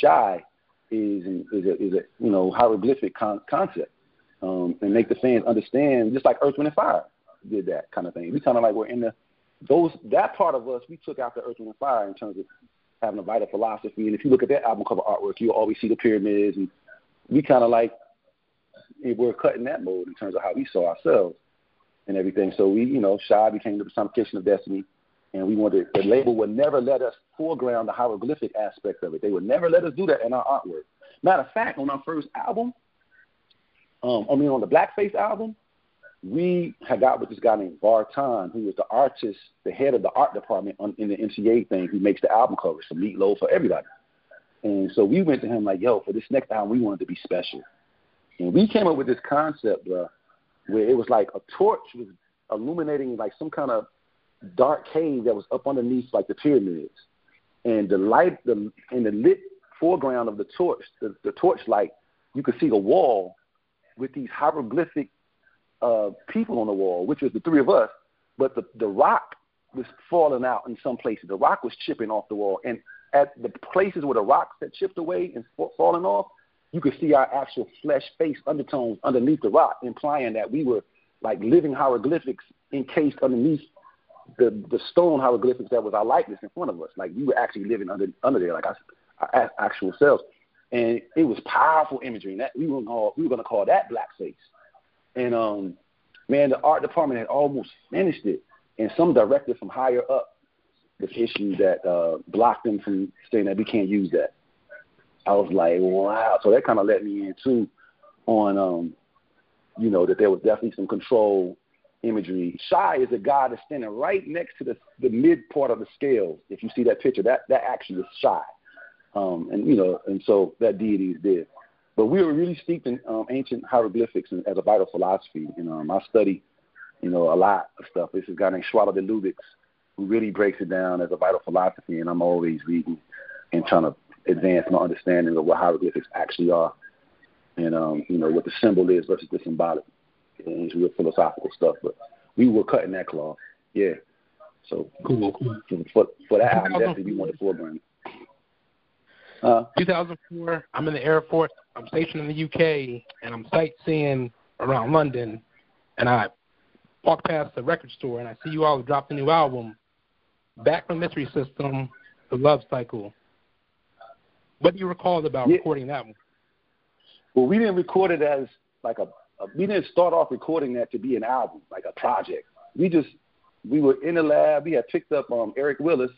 Shai is is a, is a you know hieroglyphic con- concept, um, and make the fans understand, just like Earth, Wind, and Fire did that kind of thing. We kind of like we're in the those that part of us. We took out the Earth, Wind, and Fire in terms of having a vital philosophy. And if you look at that album cover artwork, you'll always see the pyramids, and we kind of like we're cutting that mode in terms of how we saw ourselves and everything. So we, you know, Shai became the personification of destiny and we wanted the label would never let us foreground the hieroglyphic aspect of it. They would never let us do that in our artwork. Matter of fact, on our first album, um, I mean on the Blackface album, we had got with this guy named Barton, who was the artist, the head of the art department on, in the MCA thing, who makes the album covers for Meatloaf for everybody. And so we went to him like, "Yo, for this next album, we wanted to be special." And we came up with this concept, bro, where it was like a torch was illuminating like some kind of dark cave that was up underneath like the pyramids, and the light, the in the lit foreground of the torch, the, the torch light, you could see the wall with these hieroglyphic uh, people on the wall, which was the three of us, but the, the rock was falling out in some places. The rock was chipping off the wall. And at the places where the rocks had chipped away and falling off, you could see our actual flesh face undertones underneath the rock, implying that we were like living hieroglyphics encased underneath the the stone hieroglyphics that was our likeness in front of us. Like we were actually living under under there, like our, our actual selves. And it was powerful imagery. And that we were gonna call, we were gonna call that blackface. And um, man, the art department had almost finished it, and some director from higher up was issued that uh, blocked them from saying that we can't use that. I was like, wow. So that kind of let me in too on, um, you know, that there was definitely some control imagery. Shai is a guy that's standing right next to the the mid part of the scales. If you see that picture, that that actually is Shai, um, and you know, and so that deity is there. But we were really steeped in um, ancient hieroglyphics as a vital philosophy. And um, I study, you know, a lot of stuff. This is a guy named Schwaller de Lubicz who really breaks it down as a vital philosophy, and I'm always reading and trying to advance my understanding of what hieroglyphics actually are, and um, you know what the symbol is versus the symbolic. And it's real philosophical stuff, but we were cutting that cloth, yeah. So
cool, cool.
For for that album, definitely we wanted foreground.
Uh, 2004, I'm in the Air Force. I'm stationed in the UK, and I'm sightseeing around London, and I walk past the record store, and I see you all dropped a new album, Back from Mystery System, The Love Cycle. What do you recall about yeah. recording that one?
Well, we didn't record it as like a, we didn't start off recording that to be an album, like a project. We just we were in the lab. We had picked up um, Eric Willis,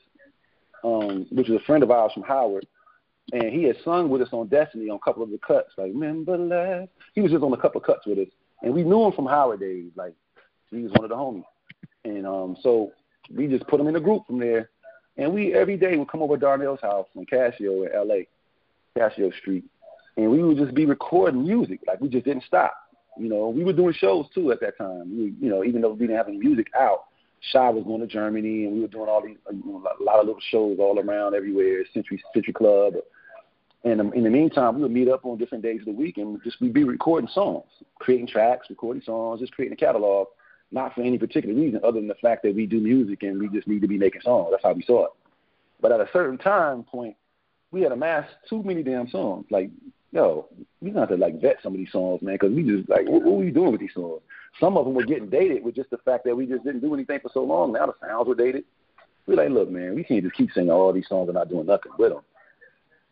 um, which is a friend of ours from Howard, and he had sung with us on Destiny on a couple of the cuts. Like remember last, he was just on a couple of cuts with us, and we knew him from Howard days. Like he was one of the homies, and um, so we just put him in a group from there, and we every day would come over to Darnell's house on Casio in L.A., Casio Street, and we would just be recording music. Like we just didn't stop. You know, we were doing shows too at that time. We, you know, even though we didn't have any music out, Shai was going to Germany, and we were doing all these you know, a lot of little shows all around everywhere, Century Century Club, and in the meantime, we would meet up on different days of the week and just we'd be recording songs, creating tracks, recording songs, just creating a catalog, not for any particular reason other than the fact that we do music and we just need to be making songs. That's how we saw it. But at a certain time point, we had amassed too many damn songs. Like, yo, we got to like vet some of these songs, man, because we just like, what, what are we doing with these songs? Some of them were getting dated with just the fact that we just didn't do anything for so long. Now the sounds were dated. We're like, look, man, we can't just keep singing all these songs and not doing nothing with them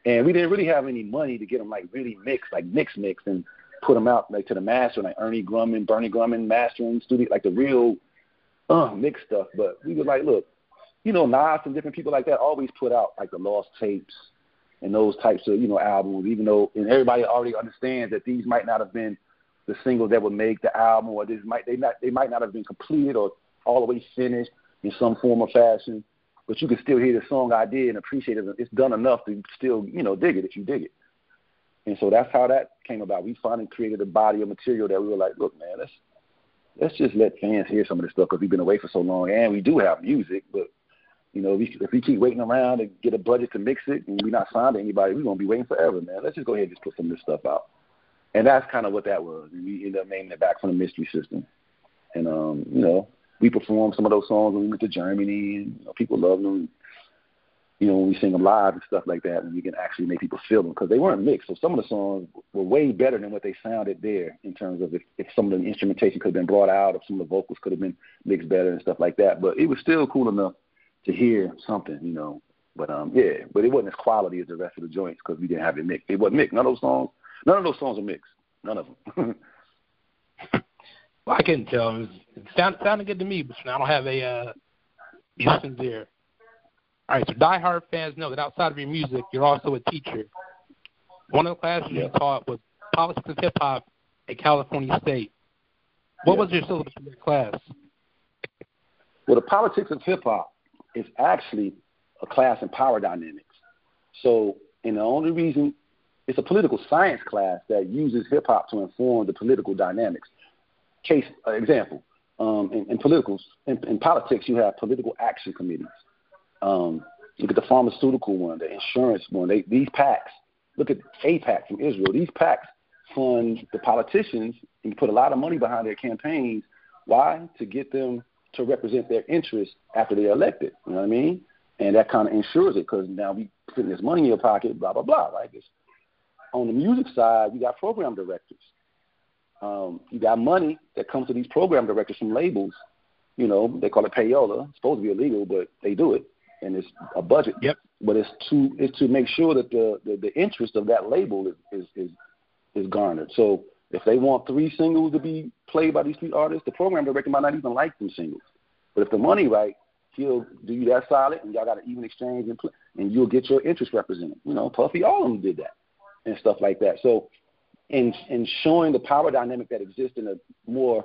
and we didn't really have any money to get them like really mixed, like mix mixed, and put them out like to the master, like Ernie Grundman, Bernie Grundman mastering studio, like the real uh mixed stuff. But we were like, look, you know, Nas and different people like that always put out like the lost tapes and those types of you know albums, even though and everybody already understands that these might not have been the singles that would make the album, or this might they not they might not have been completed or all the way finished in some form or fashion but you can still hear the song idea and appreciate it. It's done enough to still, you know, dig it if you dig it. And so that's how that came about. We finally created a body of material that we were like, look, man, let's let's just let fans hear some of this stuff because we've been away for so long, and we do have music, but you know, if we, if we keep waiting around to get a budget to mix it and we're not signed to anybody, we're gonna be waiting forever, man. Let's just go ahead and just put some of this stuff out. And that's kind of what that was. And we ended up naming it back from the mystery system. And um, you know, we performed some of those songs when we went to Germany, and you know, people loved them. You know, when we sing them live and stuff like that, and we can actually make people feel them because they weren't mixed. So some of the songs were way better than what they sounded there in terms of if, if some of the instrumentation could have been brought out, if some of the vocals could have been mixed better and stuff like that. But it was still cool enough to hear something, you know. But um, yeah, but it wasn't as quality as the rest of the joints because we didn't have it mixed. It wasn't mixed. None of those songs, none of those songs are mixed. None of them.
Well, I couldn't tell. It, was, it sounded, sounded good to me, but I don't have a uh, musicians there. All right, so die-hard fans know that outside of your music, you're also a teacher. One of the classes yeah. you taught was politics of hip hop at California State. What yeah. was your syllabus in that class?
Well, the politics of hip hop is actually a class in power dynamics. So, and the only reason it's a political science class that uses hip hop to inform the political dynamics. Case uh, example, um, in, in politicals, in, in, politics, you have political action committees. Um, look at the pharmaceutical one, the insurance one. They, these PACs. Look at AIPAC from Israel. These PACs fund the politicians and put a lot of money behind their campaigns. Why? To get them to represent their interests after they're elected. You know what I mean? And that kind of ensures it because now we putting this money in your pocket, blah blah blah. Right? It's, on the music side, you got program directors. Um, you got money that comes to these program directors from labels. You know, they call it payola. It's supposed to be illegal, but they do it, and it's a budget.
Yep.
But it's to it's to make sure that the the, the interest of that label is, is is is garnered. So if they want three singles to be played by these three artists, the program director might not even like them singles. But if the money right, he'll do you that solid, and y'all got an even exchange, and, and you'll get your interest represented. You know, Puffy, all of them did that, and stuff like that. So in in showing the power dynamic that exists in a more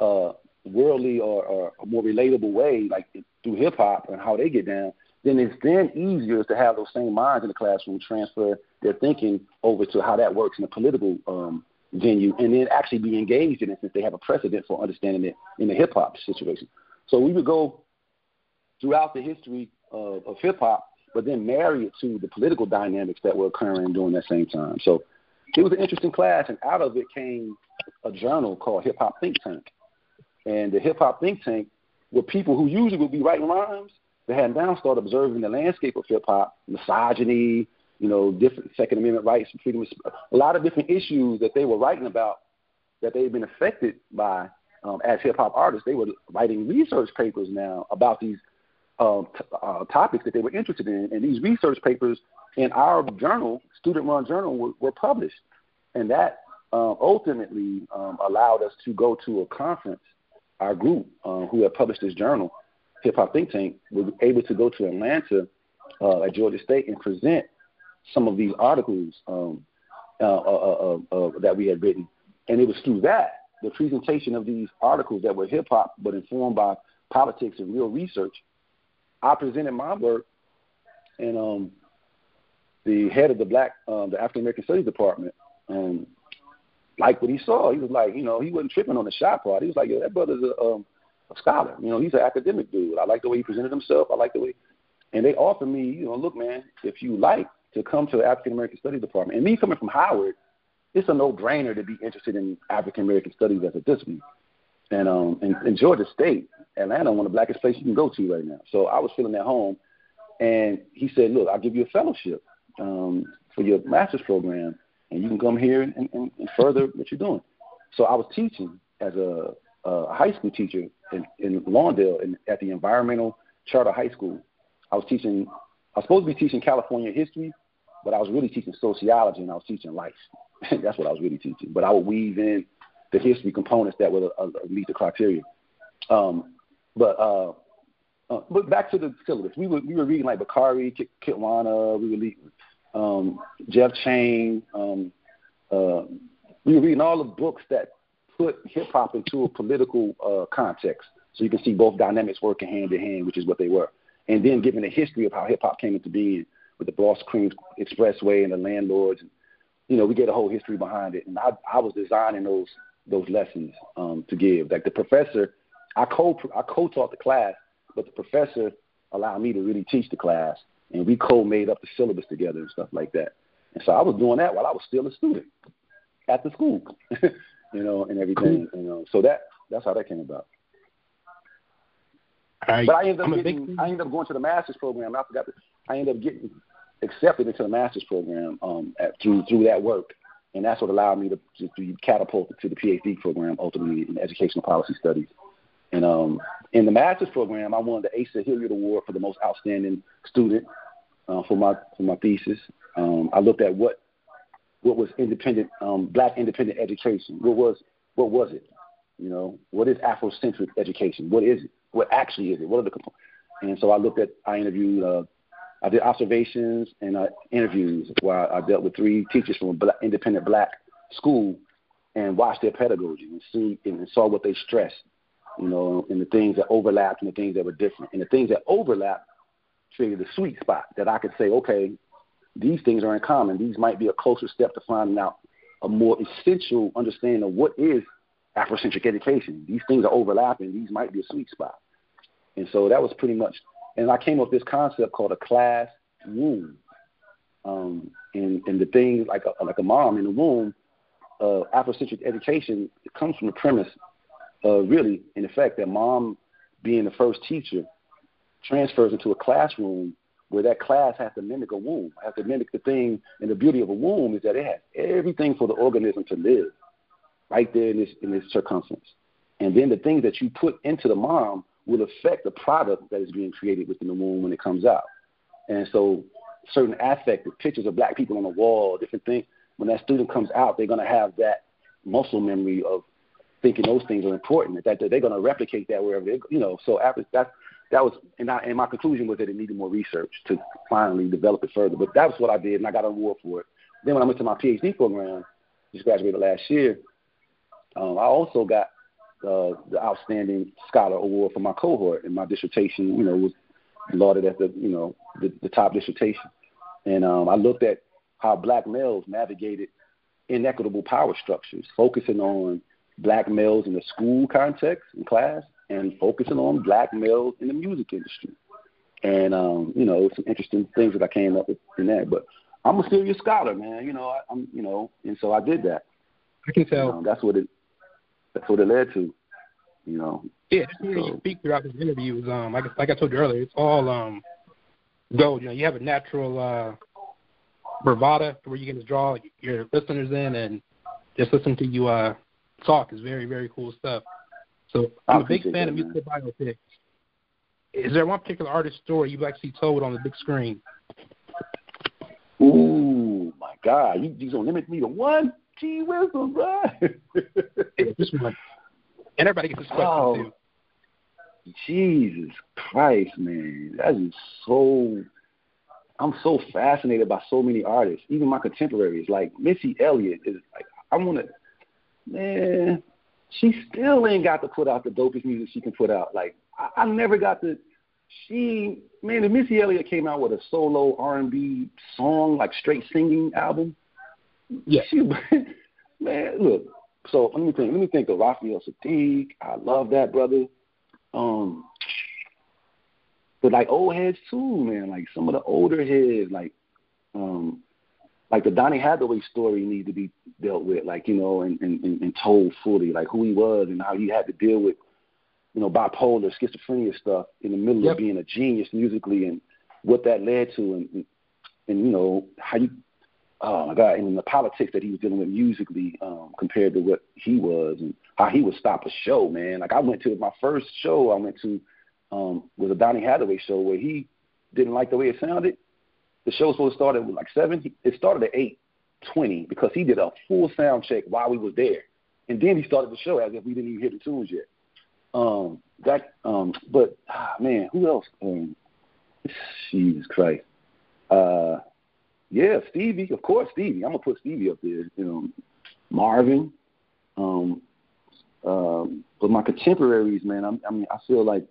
uh, worldly or, or a more relatable way, like through hip hop and how they get down, then it's then easier to have those same minds in the classroom transfer their thinking over to how that works in a political um, venue, and then actually be engaged in it since they have a precedent for understanding it in the hip hop situation. So we would go throughout the history of, of hip hop, but then marry it to the political dynamics that were occurring during that same time. So it was an interesting class, and out of it came a journal called Hip Hop Think Tank. And the Hip Hop Think Tank were people who usually would be writing rhymes that had now started observing the landscape of hip hop, misogyny, you know, different Second Amendment rights, freedom, a lot of different issues that they were writing about that they've been affected by um, as hip hop artists. They were writing research papers now about these uh, t- uh, topics that they were interested in, and these research papers in our journal, student-run journal, were, were published, and that uh, ultimately um, allowed us to go to a conference. Our group, uh, who had published this journal, Hip Hop Think Tank, was able to go to Atlanta uh, at Georgia State and present some of these articles um, uh, uh, uh, uh, that we had written, and it was through that, the presentation of these articles that were hip hop but informed by politics and real research. I presented my work, and um, the head of the black, um, the African American Studies department, um, liked what he saw. He was like, you know, he wasn't tripping on the shot part. He was like, yeah, that brother's a, um, a scholar. You know, he's an academic dude. I like the way he presented himself. I like the way, and they offered me, you know, look, man, if you like to come to the African American Studies department, and me coming from Howard, it's a no-brainer to be interested in African American studies as a discipline. And um, in, in Georgia State, Atlanta, one of the blackest places you can go to right now. So I was feeling at home, and he said, "Look, I'll give you a fellowship um, for your master's program, and you can come here and, and, and further what you're doing." So I was teaching as a, a high school teacher in, in Lawndale in, at the Environmental Charter High School. I was teaching. I was supposed to be teaching California history, but I was really teaching sociology and I was teaching life. That's what I was really teaching. But I would weave in the history components that would uh, meet the criteria. Um, but uh, uh, but back to the syllabus, we were we were reading like Bakari, Kitwana, we were reading um, Jeff Chang. Um, uh, we were reading all the books that put hip hop into a political uh, context, so you can see both dynamics working hand in hand, which is what they were. And then given the history of how hip hop came into being with the Cross Bronx Expressway and the landlords, and, you know, we get a whole history behind it. And I, I was designing those those lessons um, to give. Like the professor, I co I co taught the class, but the professor allowed me to really teach the class, and we co made up the syllabus together and stuff like that. And so I was doing that while I was still a student at the school, you know, and everything. You know, so that that's how that came about.
I,
but I ended up getting, I ended up going to the master's program. I forgot. To, I ended up getting accepted into the master's program um, at, through through that work and that's what allowed me to, to be catapulted to the PhD program, ultimately in educational policy studies. And um, in the master's program, I won the Asa Hilliard Award for the most outstanding student uh, for my for my thesis. Um, I looked at what what was independent, um, black independent education. What was what was it? You know, what is Afrocentric education? What is it? What actually is it? What are the components? And so I looked at, I interviewed uh, I did observations and uh, interviews where I, I dealt with three teachers from an independent black school, and watched their pedagogy and see and saw what they stressed, you know, and the things that overlapped and the things that were different. And the things that overlapped created a sweet spot that I could say, okay, these things are in common. These might be a closer step to finding out a more essential understanding of what is Afrocentric education. These things are overlapping. These might be a sweet spot. And so that was pretty much, and I came up with this concept called a class womb. Um, and, and the thing, like a, like a mom in the womb, uh, Afrocentric education comes from the premise, uh, really, in effect, that mom being the first teacher transfers into a classroom where that class has to mimic a womb, has to mimic the thing. And the beauty of a womb is that it has everything for the organism to live right there in this in circumference. And then the things that you put into the mom will affect the product that is being created within the womb when it comes out. And so certain aspects, the pictures of black people on the wall, different things, when that student comes out, they're going to have that muscle memory of thinking those things are important. That they're going to replicate that wherever they, you know. So after that, that was, and, I, and my conclusion was that it needed more research to finally develop it further. But that was what I did, and I got an award for it. Then when I went to my PhD program, just graduated last year, um, I also got uh, the outstanding scholar award for my cohort, and my dissertation, you know, was lauded as the, you know, the, the top dissertation. And um, I looked at how black males navigated inequitable power structures, focusing on black males in the school context and class, and focusing on black males in the music industry. And um, you know, some interesting things that I came up with in that. But I'm a serious scholar, man. You know, I, I'm, you know, and so I did that.
I can tell.
Um, that's what it. That's what it led to. You know.
Yeah, just hearing so. you speak throughout this interview is um, like like I told you earlier, it's all um, gold. You know, you have a natural uh, bravado where you can just draw your listeners in and just listen to you uh talk is very very cool stuff. So I'm a big fan that, of musical biopics. Is there one particular artist story you'd like to see told on the big screen?
Ooh, my God! You you gonna limit me to one? Gee whiz, bro.
just one. And everybody gets this question oh, too.
Jesus Christ, man, that is so. I'm so fascinated by so many artists, even my contemporaries. Like Missy Elliott is like I want to, man she still ain't got to put out the dopest music she can put out. Like I, I never got to. She man, if Missy Elliott came out with a solo R and B song, like straight singing album,
yeah,
she man, look. So let me think. Let me think of Raphael Saadiq. I love that brother. Um, but like old heads too, man. Like some of the older heads, like um, like the Donny Hathaway story needs to be dealt with, like you know, and, and, and told fully, like who he was and how he had to deal with, you know, bipolar, schizophrenia stuff in the middle yep. of being a genius musically, and what that led to, and, and and you know how you, oh my God, and the politics that he was dealing with musically um, compared to what he was, and how he would stop a show, man. Like I went to my first show, I went to um, was a Donny Hathaway show where he didn't like the way it sounded the show was supposed to start at like seven. It started at eight twenty because he did a full sound check while we was there, and then he started the show as if we didn't even hear the tunes yet. Um, that, um, but ah, man, who else? Um, Jesus Christ. Uh, yeah, Stevie, of course, Stevie. I'm gonna put Stevie up there. You know, Marvin. Um, um, but my contemporaries, man, I'm, I mean, I feel like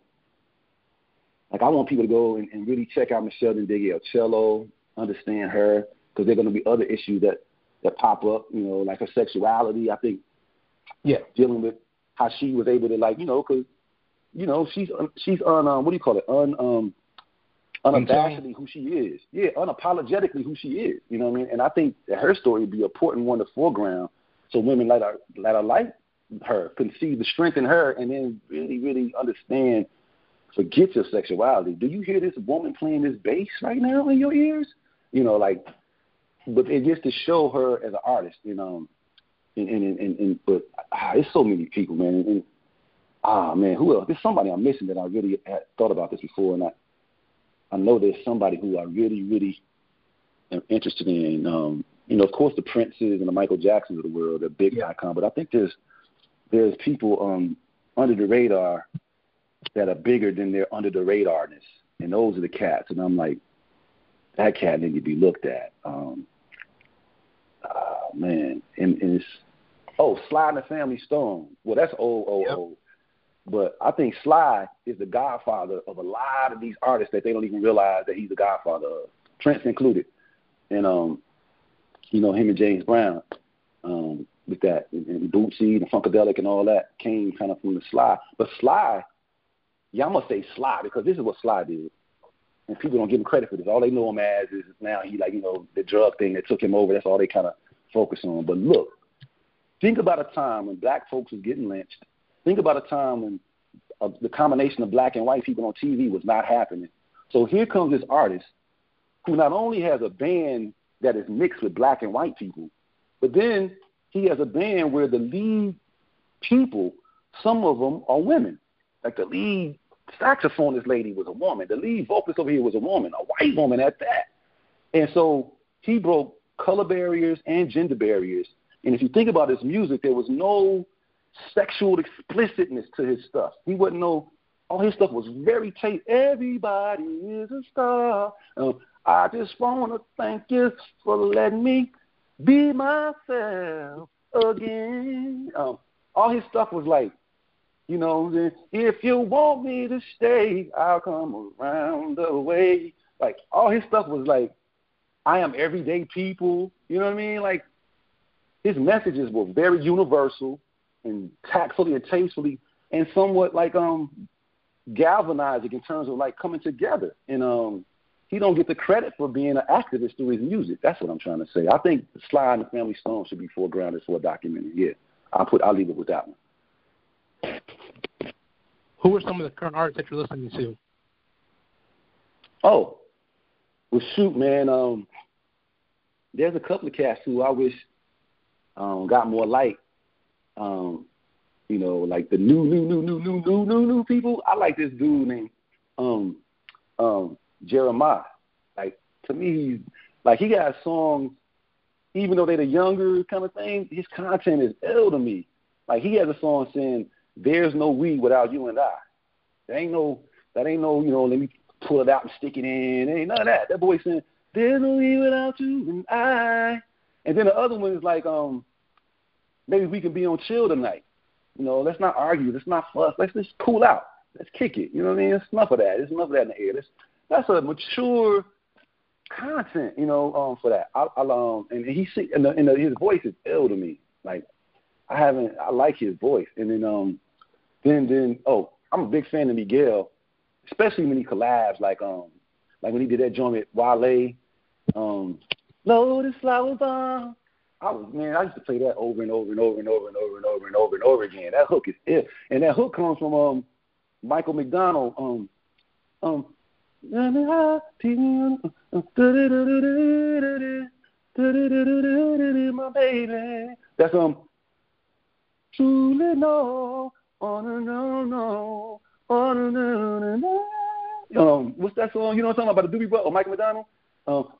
like I want people to go and, and really check out Meshell Ndegeocello, cello, understand her, because there are going to be other issues that that pop up. You know, like her sexuality. I think, yeah, dealing with how she was able to like, you know, because you know she's she's on um, what do you call it un um unabashedly who she is. Yeah, unapologetically who she is. You know what I mean? And I think that her story would be an important one to foreground, so women that are that are like her can see the strength in her, and then really really understand Forget your sexuality. Do you hear this woman playing this bass right now in your ears? You know, like, but it just to show her as an artist, you know. And and and, and but ah, there's so many people, man. And, and ah, man, who else? There's somebody I'm missing that I really had thought about this before, and I I know there's somebody who I really really am interested in. Um, you know, of course, the Princes and the Michael Jacksons of the world are big yeah. icon, but I think there's there's people um under the radar that are bigger than their under the radarness, and those are the cats. And I'm like, that cat need to be looked at. Um, uh, man, and, and it's Oh, Sly and the Family Stone. Well, that's old, old, yep. old. But I think Sly is the godfather of a lot of these artists that they don't even realize that he's the godfather of. Prince included. And um, you know, him and James Brown, um, with that and, Bootsy and Funkadelic and all that came kind of from the Sly. But Sly, I'm gonna say Sly because this is what Sly did. And people don't give him credit for this. All they know him as is now he like, you know, the drug thing that took him over, that's all they kinda focus on. But look, think about a time when black folks was getting lynched Think about a time when uh, the combination of black and white people on TV was not happening. So here comes this artist who not only has a band that is mixed with black and white people, but then he has a band where the lead people, some of them are women. Like the lead saxophonist lady was a woman. The lead vocalist over here was a woman, a white woman at that. And so he broke color barriers and gender barriers. And if you think about his music, there was no sexual explicitness to his stuff. He wouldn't know. All his stuff was very chaste. Everybody is a star. Um, I just want to thank you for letting me be myself again. Um, all his stuff was like, you know, if you want me to stay, I'll come around the way. Like all his stuff was like, I am everyday people. You know what I mean? Like his messages were very universal and tactfully and tastefully and somewhat like um galvanizing in terms of like coming together. And um he don't get the credit for being an activist through his music. That's what I'm trying to say. I think Sly and the Family Stone should be foregrounded for a documentary. Yeah, I'll put. I'll leave it with that one.
Who are some of the current artists that you're listening to?
Oh, well, shoot, man. Um, there's a couple of cats who I wish um, got more light um, you know, like the new, new, new, new, new, new, new, new people. I like this dude named um, um, Jeremiah. Like to me, he's like he got songs, even though they're the younger kind of thing. His content is ill to me. Like he has a song saying, "There's no we without you and I." There ain't no, that ain't no, you know, let me pull it out and stick it in. There ain't none of that. That boy saying, "There's no we without you and I." And then the other one is like, um, maybe we can be on chill tonight. You know, let's not argue. Let's not fuss. Let's just cool out. Let's kick it. You know what I mean? It's enough of that. There's enough of that in the air. That's, that's a mature content, you know, um, for that. I, I um, and he see, and, the, and the, his voice is ill to me. Like, I haven't, I like his voice. And then, um, then, then, oh, I'm a big fan of Miguel, especially when he collabs, like, um, like when he did that joint with Wale, um, Lotus Flower Bomb. I was man, I used to play that over and over and over and over and over and over and over and over again. That hook is it, and that hook comes from um Michael McDonald. Um, um, my baby. That's um. Truly no, oh no no no, oh no no no. Um, what's that song? You know what I'm talking about? The Doobie Brothers or Michael McDonald? Oh,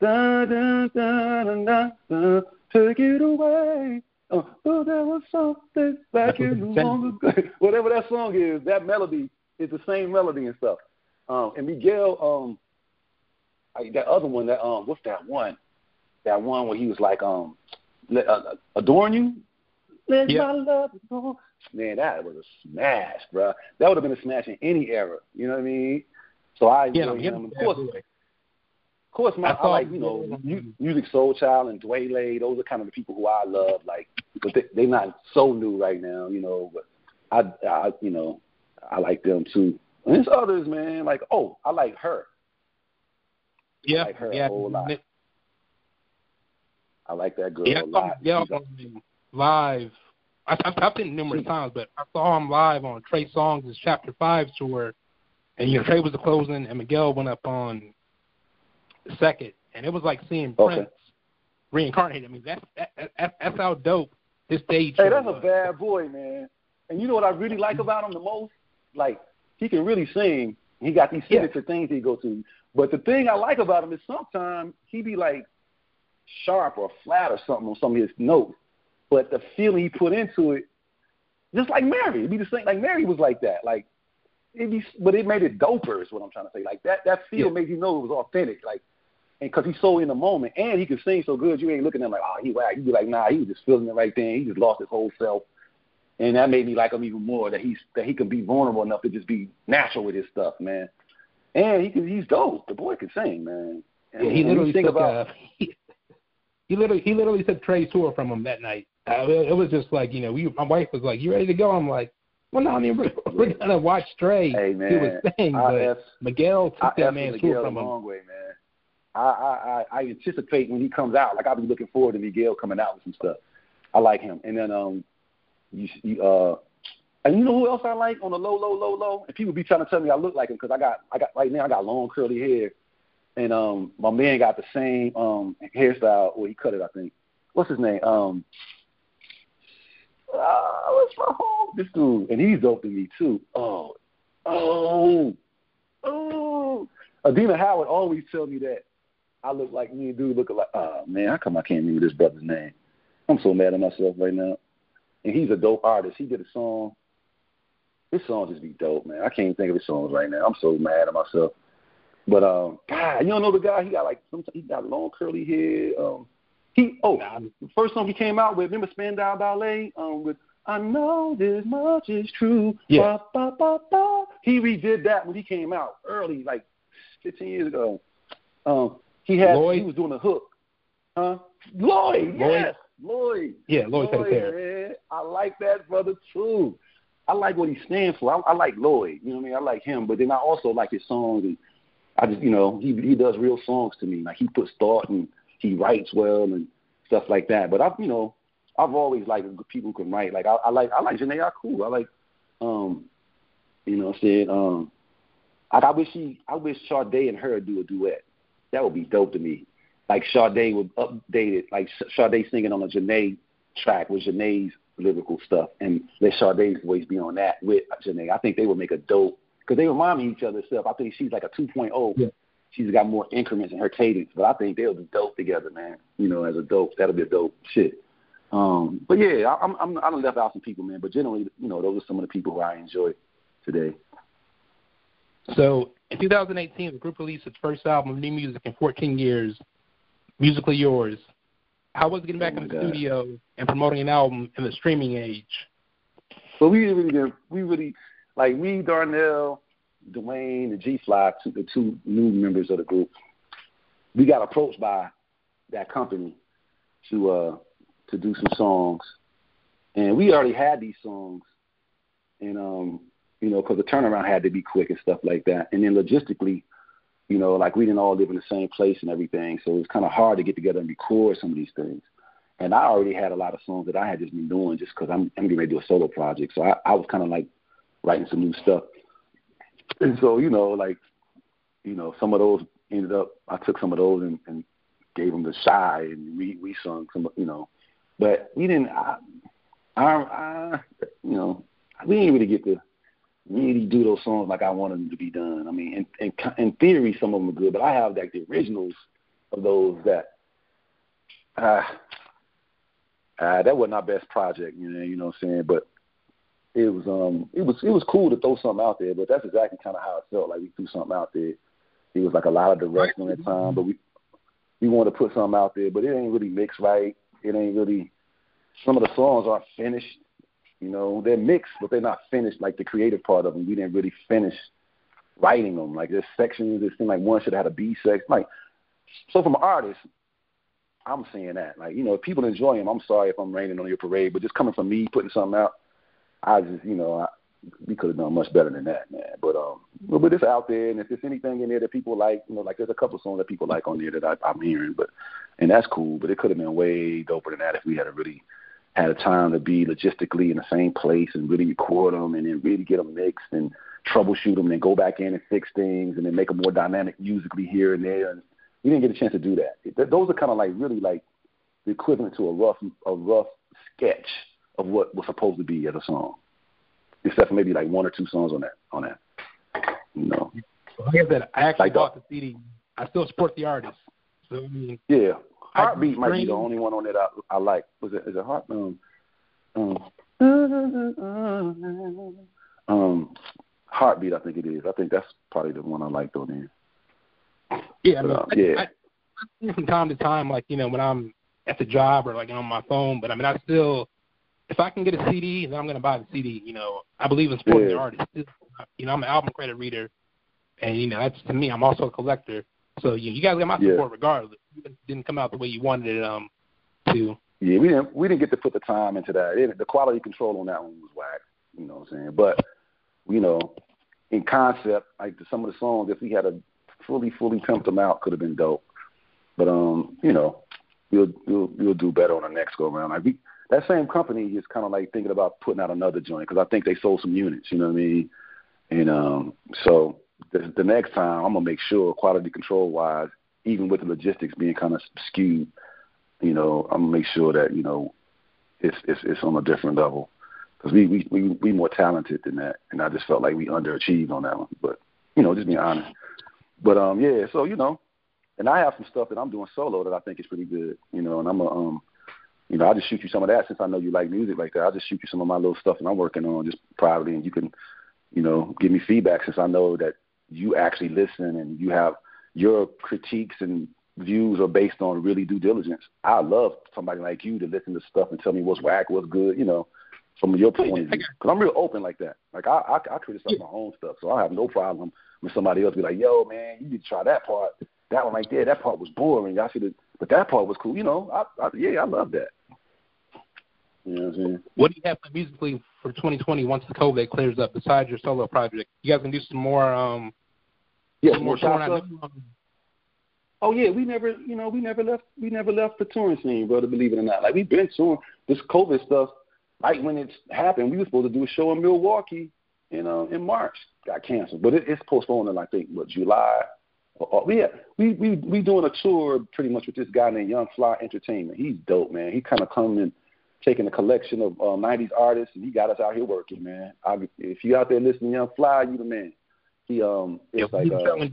da, da, da, da, da, da, take it away. Oh, oh, there was something back in the long ago. Whatever that song is, that melody is the same melody and stuff. Um, and Miguel, um, I, that other one, that um, what's that one? That one where he was like, um, let, uh, adorn you. Let yep. my love adorn. Man, that was a smash, bro. That would have been a smash in any era. You know what I mean? So I yeah, him. Of course, of course, my, I, I like you know Musiq Soulchild and Dwayne. Those are kind of the people who I love. Like, but they, they're not so new right now, you know. But I, I, you know, I like them too. And there's others, man. Like, oh, I like her.
Yeah,
I like her
yeah.
a whole lot. I like that girl
yeah,
a lot.
Yeah, live. I, I, I've been numerous hmm. times, but I saw him live on Trey Songz' Chapter Five tour, and you know Trey was the closing, and Miguel went up on second, and it was like seeing
okay.
Prince reincarnated. I mean, that's that, that, that's how dope this stage.
Hey, that's
was.
a bad boy, man. And you know what I really like about him the most? Like he can really sing. He got these signature yeah. things he go to. But the thing I like about him is sometimes he be like sharp or flat or something on some of his notes. But the feeling he put into it, just like Mary, it'd be the same. Like Mary was like that. Like it be, but it made it doper. Is what I'm trying to say. Like that that feel yeah. made you know it was authentic. Like because he's so in the moment, and he can sing so good, you ain't looking at him like, oh, he whack. You be like, nah, he was just feeling it right then. He just lost his whole self, and that made me like him even more. That he's that he can be vulnerable enough to just be natural with his stuff, man. And he can, he's dope. The boy can sing, man. And,
yeah, he literally took
about,
uh, he, he literally he literally took Trey's tour from him that night. Uh, it, was just like you know, we my wife was like, "You ready to go?" I'm like, "Well, no, I mean we're, we're gonna watch Trey
hey, man,
do his thing." But
F,
Miguel took
I
that
F
man's tour from him.
long way, man. I, I I anticipate when he comes out. Like I'll be looking forward to Miguel coming out with some stuff. I like him. And then um, you, you uh, and you know who else I like on the low, low, low, low? And people be trying to tell me I look like him because I got I got right now I got long curly hair, and um, my man got the same um hairstyle. Well, he cut it, I think. What's his name? Um, uh, what's my home? This dude, and he's dope to me too. Oh, oh, oh. Adina Howard always tell me that I look like me and dude look like. Oh man, how come I can't remember this brother's name? I'm so mad at myself right now. And he's a dope artist. He did a song. His song just be dope, man. I can't even think of his songs right now. I'm so mad at myself. But um, God, you don't know the guy? He got like some. He got long curly hair. Um, he oh, the first song he came out with. Remember Spandau Ballet? Um, with I know this much is true.
Yeah.
Ba, ba, ba, ba. He redid that when he came out early, like 15 years ago. Um, he had
Lloyd?
he was doing a hook. Huh? Lloyd,
Lloyd?
yes, Lloyd.
Yeah, Lloyd his hair.
man. I like that brother too. I like what he stands for. I, I like Lloyd. You know what I mean? I like him, but then I also like his songs. And I just, you know, he he does real songs to me. Like he puts thought and he writes well and stuff like that. But I've, you know, I've always liked people who can write. Like I, I like I like Jhené Aiko. I like, um, you know, said um, I, I wish he, I wish Sade and her do a duet. That would be dope to me. Like Sade would update it, like Sade singing on a Jhené track with Jhené's lyrical stuff, and let Sade's voice be on that with Jhené. I think they would make a dope because they remind me of each other's stuff. I think she's like a 2.0.
Yeah.
She's got more increments in her cadence, but I think they'll be dope together, man. You know, as a dope, that'll be a dope shit. Um, but yeah, I, I'm I'm I done left out some people, man. But generally, you know, those are some of the people who I enjoy today.
So in 2018, the group released its first album of new music in 14 years, Musically Yours. How was it getting back
Oh
in the
God.
studio and promoting an album in the streaming age?
But we really did. We really like me, Darnell, Dwayne, and G Fly, two, the two new members of the group. We got approached by that company to uh to do some songs, and we already had these songs, and um you know because the turnaround had to be quick and stuff like that, and then logistically. You know, like we didn't all live in the same place and everything, so it was kind of hard to get together and record some of these things. And I already had a lot of songs that I had just been doing just because I'm, I'm getting ready to do a solo project. So I, I was kind of like writing some new stuff. And so, you know, like, you know, some of those ended up, I took some of those and, and gave them to Shai and we, we sung some, you know, but we didn't, I, I, I you know, we didn't really get to really do those songs like I wanted them to be done. I mean, in, in, in theory, some of them are good, but I have like the originals of those that, uh, uh, that wasn't our best project, you know, you know what I'm saying? But it was um it was it was cool to throw something out there, but that's exactly kinda how it felt, like we threw something out there. It was like a lot of direction at the time, but we we wanted to put something out there, but it ain't really mixed right. It ain't really some of the songs aren't finished. You know, they're mixed, but they're not finished like the creative part of them. We didn't really finish writing them. Like there's sections that seem like one should have had a B section. Like so from an artist, I'm saying that. Like, you know, if people enjoy him, I'm sorry if I'm raining on your parade, but just coming from me putting something out, I just, you know, I, we could have done much better than that, man. But um, but, it's out there, and if there's anything in there that people like, you know, like there's a couple songs that people like on there that I, I'm hearing, but and that's cool. But it could have been way doper than that if we had a really had a time to be logistically in the same place and really record them and then really get them mixed and troubleshoot them and then go back in and fix things and then make them more dynamic musically here and there. And we didn't get a chance to do that. Those are kind of like really like the equivalent to a rough a rough sketch of what was supposed to be as a song, except for maybe like one or two songs on that on that. You know,
Like I said, I actually
Like
bought the CD. I still support the artist. So I mean,
yeah.
I
Heartbeat might be the only one on that I, I like. Was it is it Heart? Um, um, um, Heartbeat, I think it is. I think that's probably the one I liked on there.
yeah, I mean,
um,
I,
yeah.
I, from time to time, like you know, when I'm at the job or like on my phone. But I mean, I still, if I can get a CD, then I'm gonna buy the CD. You know, I believe in supporting yeah. the artist. You know, I'm an album credit reader, and you know, that's to me. I'm also a collector. So you, you guys got my support yeah. regardless. Didn't come out the way you wanted it um to.
Yeah, we didn't we didn't get to put the time into that. It, the quality control on that one was whack. You know what I'm saying? But you know, in concept, like some of the songs, if we had a fully fully pimped them out, could have been dope. But um, you know, we'll we'll we'll do better on the next go around. Like we, that same company is kind of like thinking about putting out another joint because I think they sold some units. You know what I mean? And um, so the, the next time I'm gonna make sure quality control wise, even with the logistics being kind of skewed, you know, I'm gonna make sure that you know it's it's it's on a different level because we we we we more talented than that, and I just felt like we underachieved on that one. But you know, just being honest. But um, yeah. So you know, and I have some stuff that I'm doing solo that I think is pretty good. You know, and I'm a um, you know, I'll just shoot you some of that since I know you like music like that. I'll just shoot you some of my little stuff that I'm working on just privately, and you can, you know, give me feedback since I know that you actually listen and you have your critiques and views are based on really due diligence. I love somebody like you to listen to stuff and tell me what's whack, what's good, you know, from your point of view. Because I'm real open like that. Like I, I, I criticize yeah. my own stuff, so I have no problem when somebody else be like, "Yo, man, you need to try that part. That one right there, that part was boring. I should have, but that part was cool." You know, I, I yeah, I love that. You know what I'm saying?
What do you have musically for 2020 once the COVID clears up? Besides your solo project, you guys can do some more. um
Yeah, more. Oh yeah, we never, you know, we never left. We never left the touring scene, brother. Believe it or not, like we've been touring. This COVID stuff, like when it happened, we were supposed to do a show in Milwaukee in uh, in March, got canceled, but it, it's postponed in I think what July. Or, or, we we we we doing a tour pretty much with this guy named Young Fly Entertainment. He's dope, man. He kind of come in taking a collection of uh, '90s artists, and he got us out here working, man. I, if you out there listening, Young Fly, you the man. He um, it's yeah, like uh,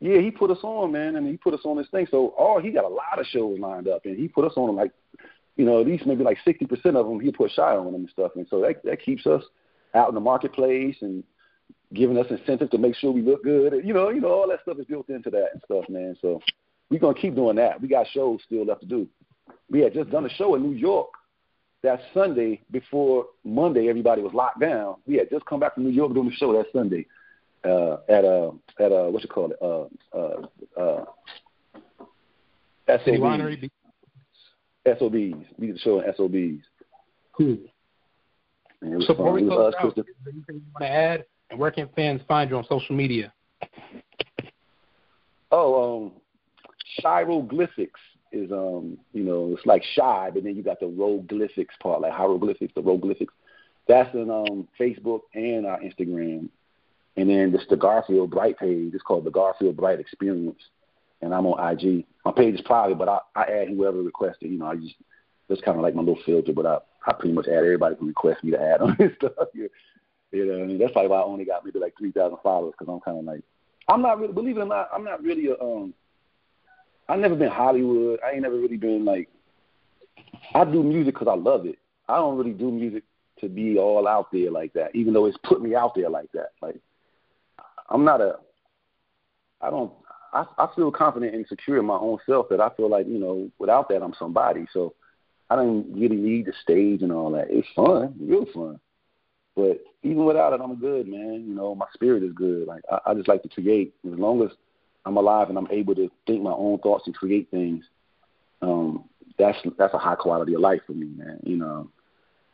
yeah, he put us on, man, and he put us on this thing. So, oh, he got a lot of shows lined up, and he put us on them like, you know, at least maybe like sixty percent of them. He put Shai on them and stuff, and so that that keeps us out in the marketplace and giving us incentive to make sure we look good. You know, you know, all that stuff is built into that and stuff, man. So we're gonna keep doing that. We got shows still left to do. We had just done a show in New York that Sunday before Monday. Everybody was locked down. We had just come back from New York doing the show that Sunday uh, at a at a what you call it uh, uh, uh, SOBs. SOBs. We did the show in SOBs.
Cool. So before we close out, is anything you want to add? And where can fans find you on social media?
Oh, um, Shiroglyphics is um, you know, it's like Shai, but then you got the roglyphics part, like hieroglyphics, the roglyphics. That's in um Facebook and our Instagram. And then this the Garfield Bright page. It's called the Garfield Bright Experience, and I'm on IG. My page is private, but I, I add whoever requested. You know, I just that's kind of like my little filter. But I I pretty much add everybody who requests me to add on this stuff. You know, what I mean, that's probably why I only got maybe like three thousand followers because I'm kind of like I'm not really believe it or not I'm not really a um I've never been Hollywood. I ain't never really been like I do music because I love it. I don't really do music to be all out there like that, even though it's put me out there like that. Like I'm not a. I don't. I, I feel confident and secure in my own self that I feel like you know without that I'm somebody. So I don't really need the stage and all that. It's fun, real fun. But even without it, I'm good, man. You know, my spirit is good. Like I, I just like to create. As long as I'm alive and I'm able to think my own thoughts and create things, um, that's that's a high quality of life for me, man. You know,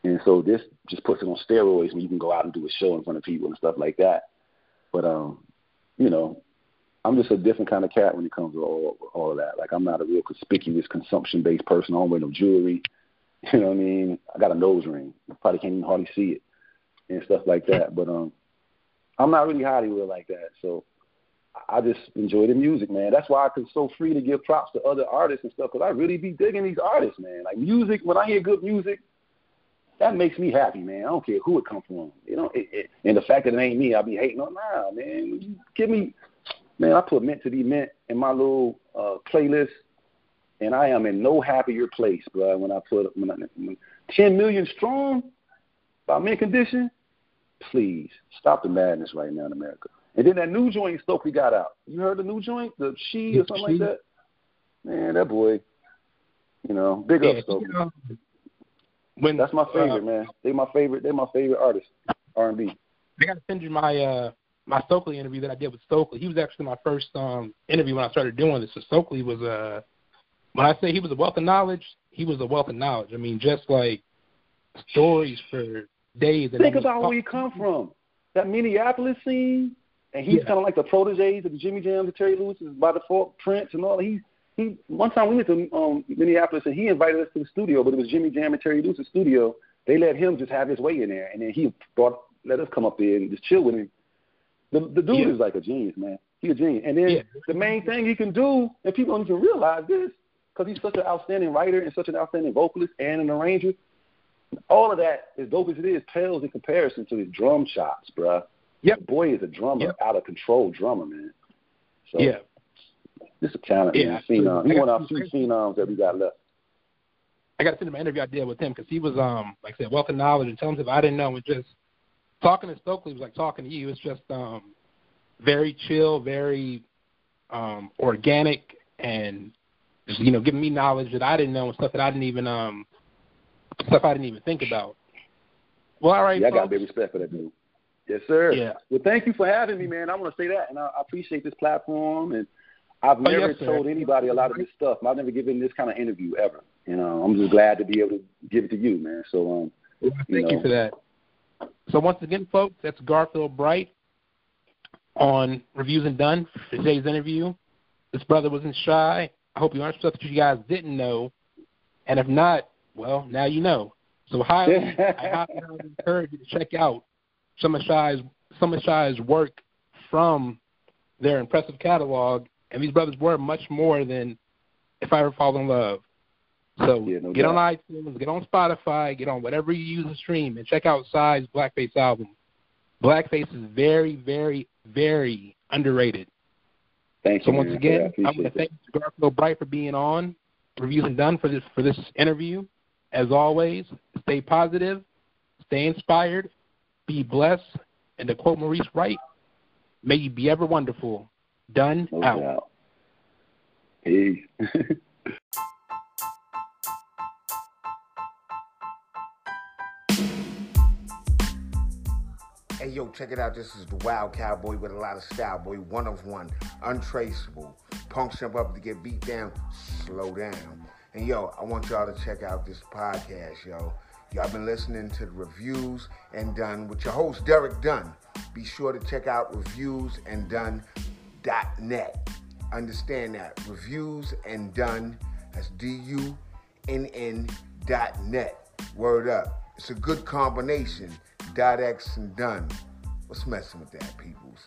and so this just puts it on steroids when you can go out and do a show in front of people and stuff like that. But um, you know, I'm just a different kind of cat when it comes to all all of that. Like I'm not a real conspicuous consumption based person. I don't wear no jewelry. You know what I mean? I got a nose ring. You probably can't even hardly see it and stuff like that. But um, I'm not really Hollywood like that. So I just enjoy the music, man. That's why I can so free to give props to other artists and stuff because I really be digging these artists, man. Like music, when I hear good music, that makes me happy, man. I don't care who it comes from. You know, it, it, and the fact that it ain't me, I'll be hating on. Nah, man, give me, man. I put meant to be meant in my little uh, playlist, and I am in no happier place, bro. When I put when, I, when ten million strong by Mint Condition, please stop the madness right now in America. And then that new joint Stokley got out. You heard the new joint, the She or something like that. Man, that boy. You know, big up Stokley. You know, when that's my favorite, uh, man. They my favorite. They my favorite artist, R and B.
I gotta send you my uh my Stokley interview that I did with Stokley. He was actually my first um interview when I started doing this. So Stokley was uh when I say he was a wealth of knowledge, he was a wealth of knowledge. I mean, just like stories for days.
Think about where you come from. That Minneapolis scene, and he's yeah. kind of like the proteges of the Jimmy Jams and Terry Lewis by default, Prince and all. He he. One time we went to um, Minneapolis and he invited us to the studio, but it was Jimmy Jam and Terry Lewis' studio. They let him just have his way in there, and then he brought let us come up there and just chill with him. The the dude yeah. is like a genius, man. He's a genius. And then yeah. the main thing he can do, and people don't even realize this, because he's such an outstanding writer and such an outstanding vocalist and an arranger. All of that, as dope as it is, pales in comparison to his drum chops, bruh. Yep. Boy is a drummer, yep. out of control drummer, man. So,
yeah.
This is a talent. Yeah, phenom. He one of our few phenoms that we got left.
I got to send him an interview I did with him because he was, um, like I said, wealth of knowledge and telling him I didn't know. It just talking to Stokley was like talking to you. It's just um, very chill, very um, organic, and just you know giving me knowledge that I didn't know and stuff that I didn't even um stuff I didn't even think about. Well, all right.
Yeah,
folks.
I got big respect for that dude. Yes, sir. Yeah. Well, thank you for having me, man. I want to say that, and I, I appreciate this platform. And I've oh, never yes, told anybody a lot of this stuff. I've never given this kind of interview ever. You know, I'm just glad to be able to give it to you, man. So, um,
well, thank you, know. you for that. So once again, folks, that's Garfield Bright on Reviews and Dunn for today's interview. This brother wasn't shy. I hope you learned stuff that you guys didn't know. And if not, well, now you know. So highly, I highly encourage you to check out some of Shai's some of Shai's work from their impressive catalog. And these brothers were much more than If I Ever Fall in Love. So yeah, no get doubt. on iTunes, get on Spotify, get on whatever you use to stream, and check out Shai's Blackface album. Blackface is very, very, very underrated.
Thank
so
you.
So once again, I, I want to thank Garfield Bright for being on. Reviews and Dunn for this for this interview. As always, stay positive, stay inspired, be blessed, and to quote Maurice White, may you be ever wonderful. Done
no
out.
Doubt. Peace.
Hey, yo, check it out. This is the Wild Cowboy with a lot of style, boy. One of one, untraceable. Punks jump up to get beat down, slow down. And yo, I want y'all to check out this podcast, yo. Y'all been listening to the reviews and Dunn with your host Derek Dunn. Be sure to check out reviewsanddunn.net. Understand that reviews and Dunn. That's D-U-N-N dot net. Word up. It's a good combination. Dot X and done. What's messing with that, peoples?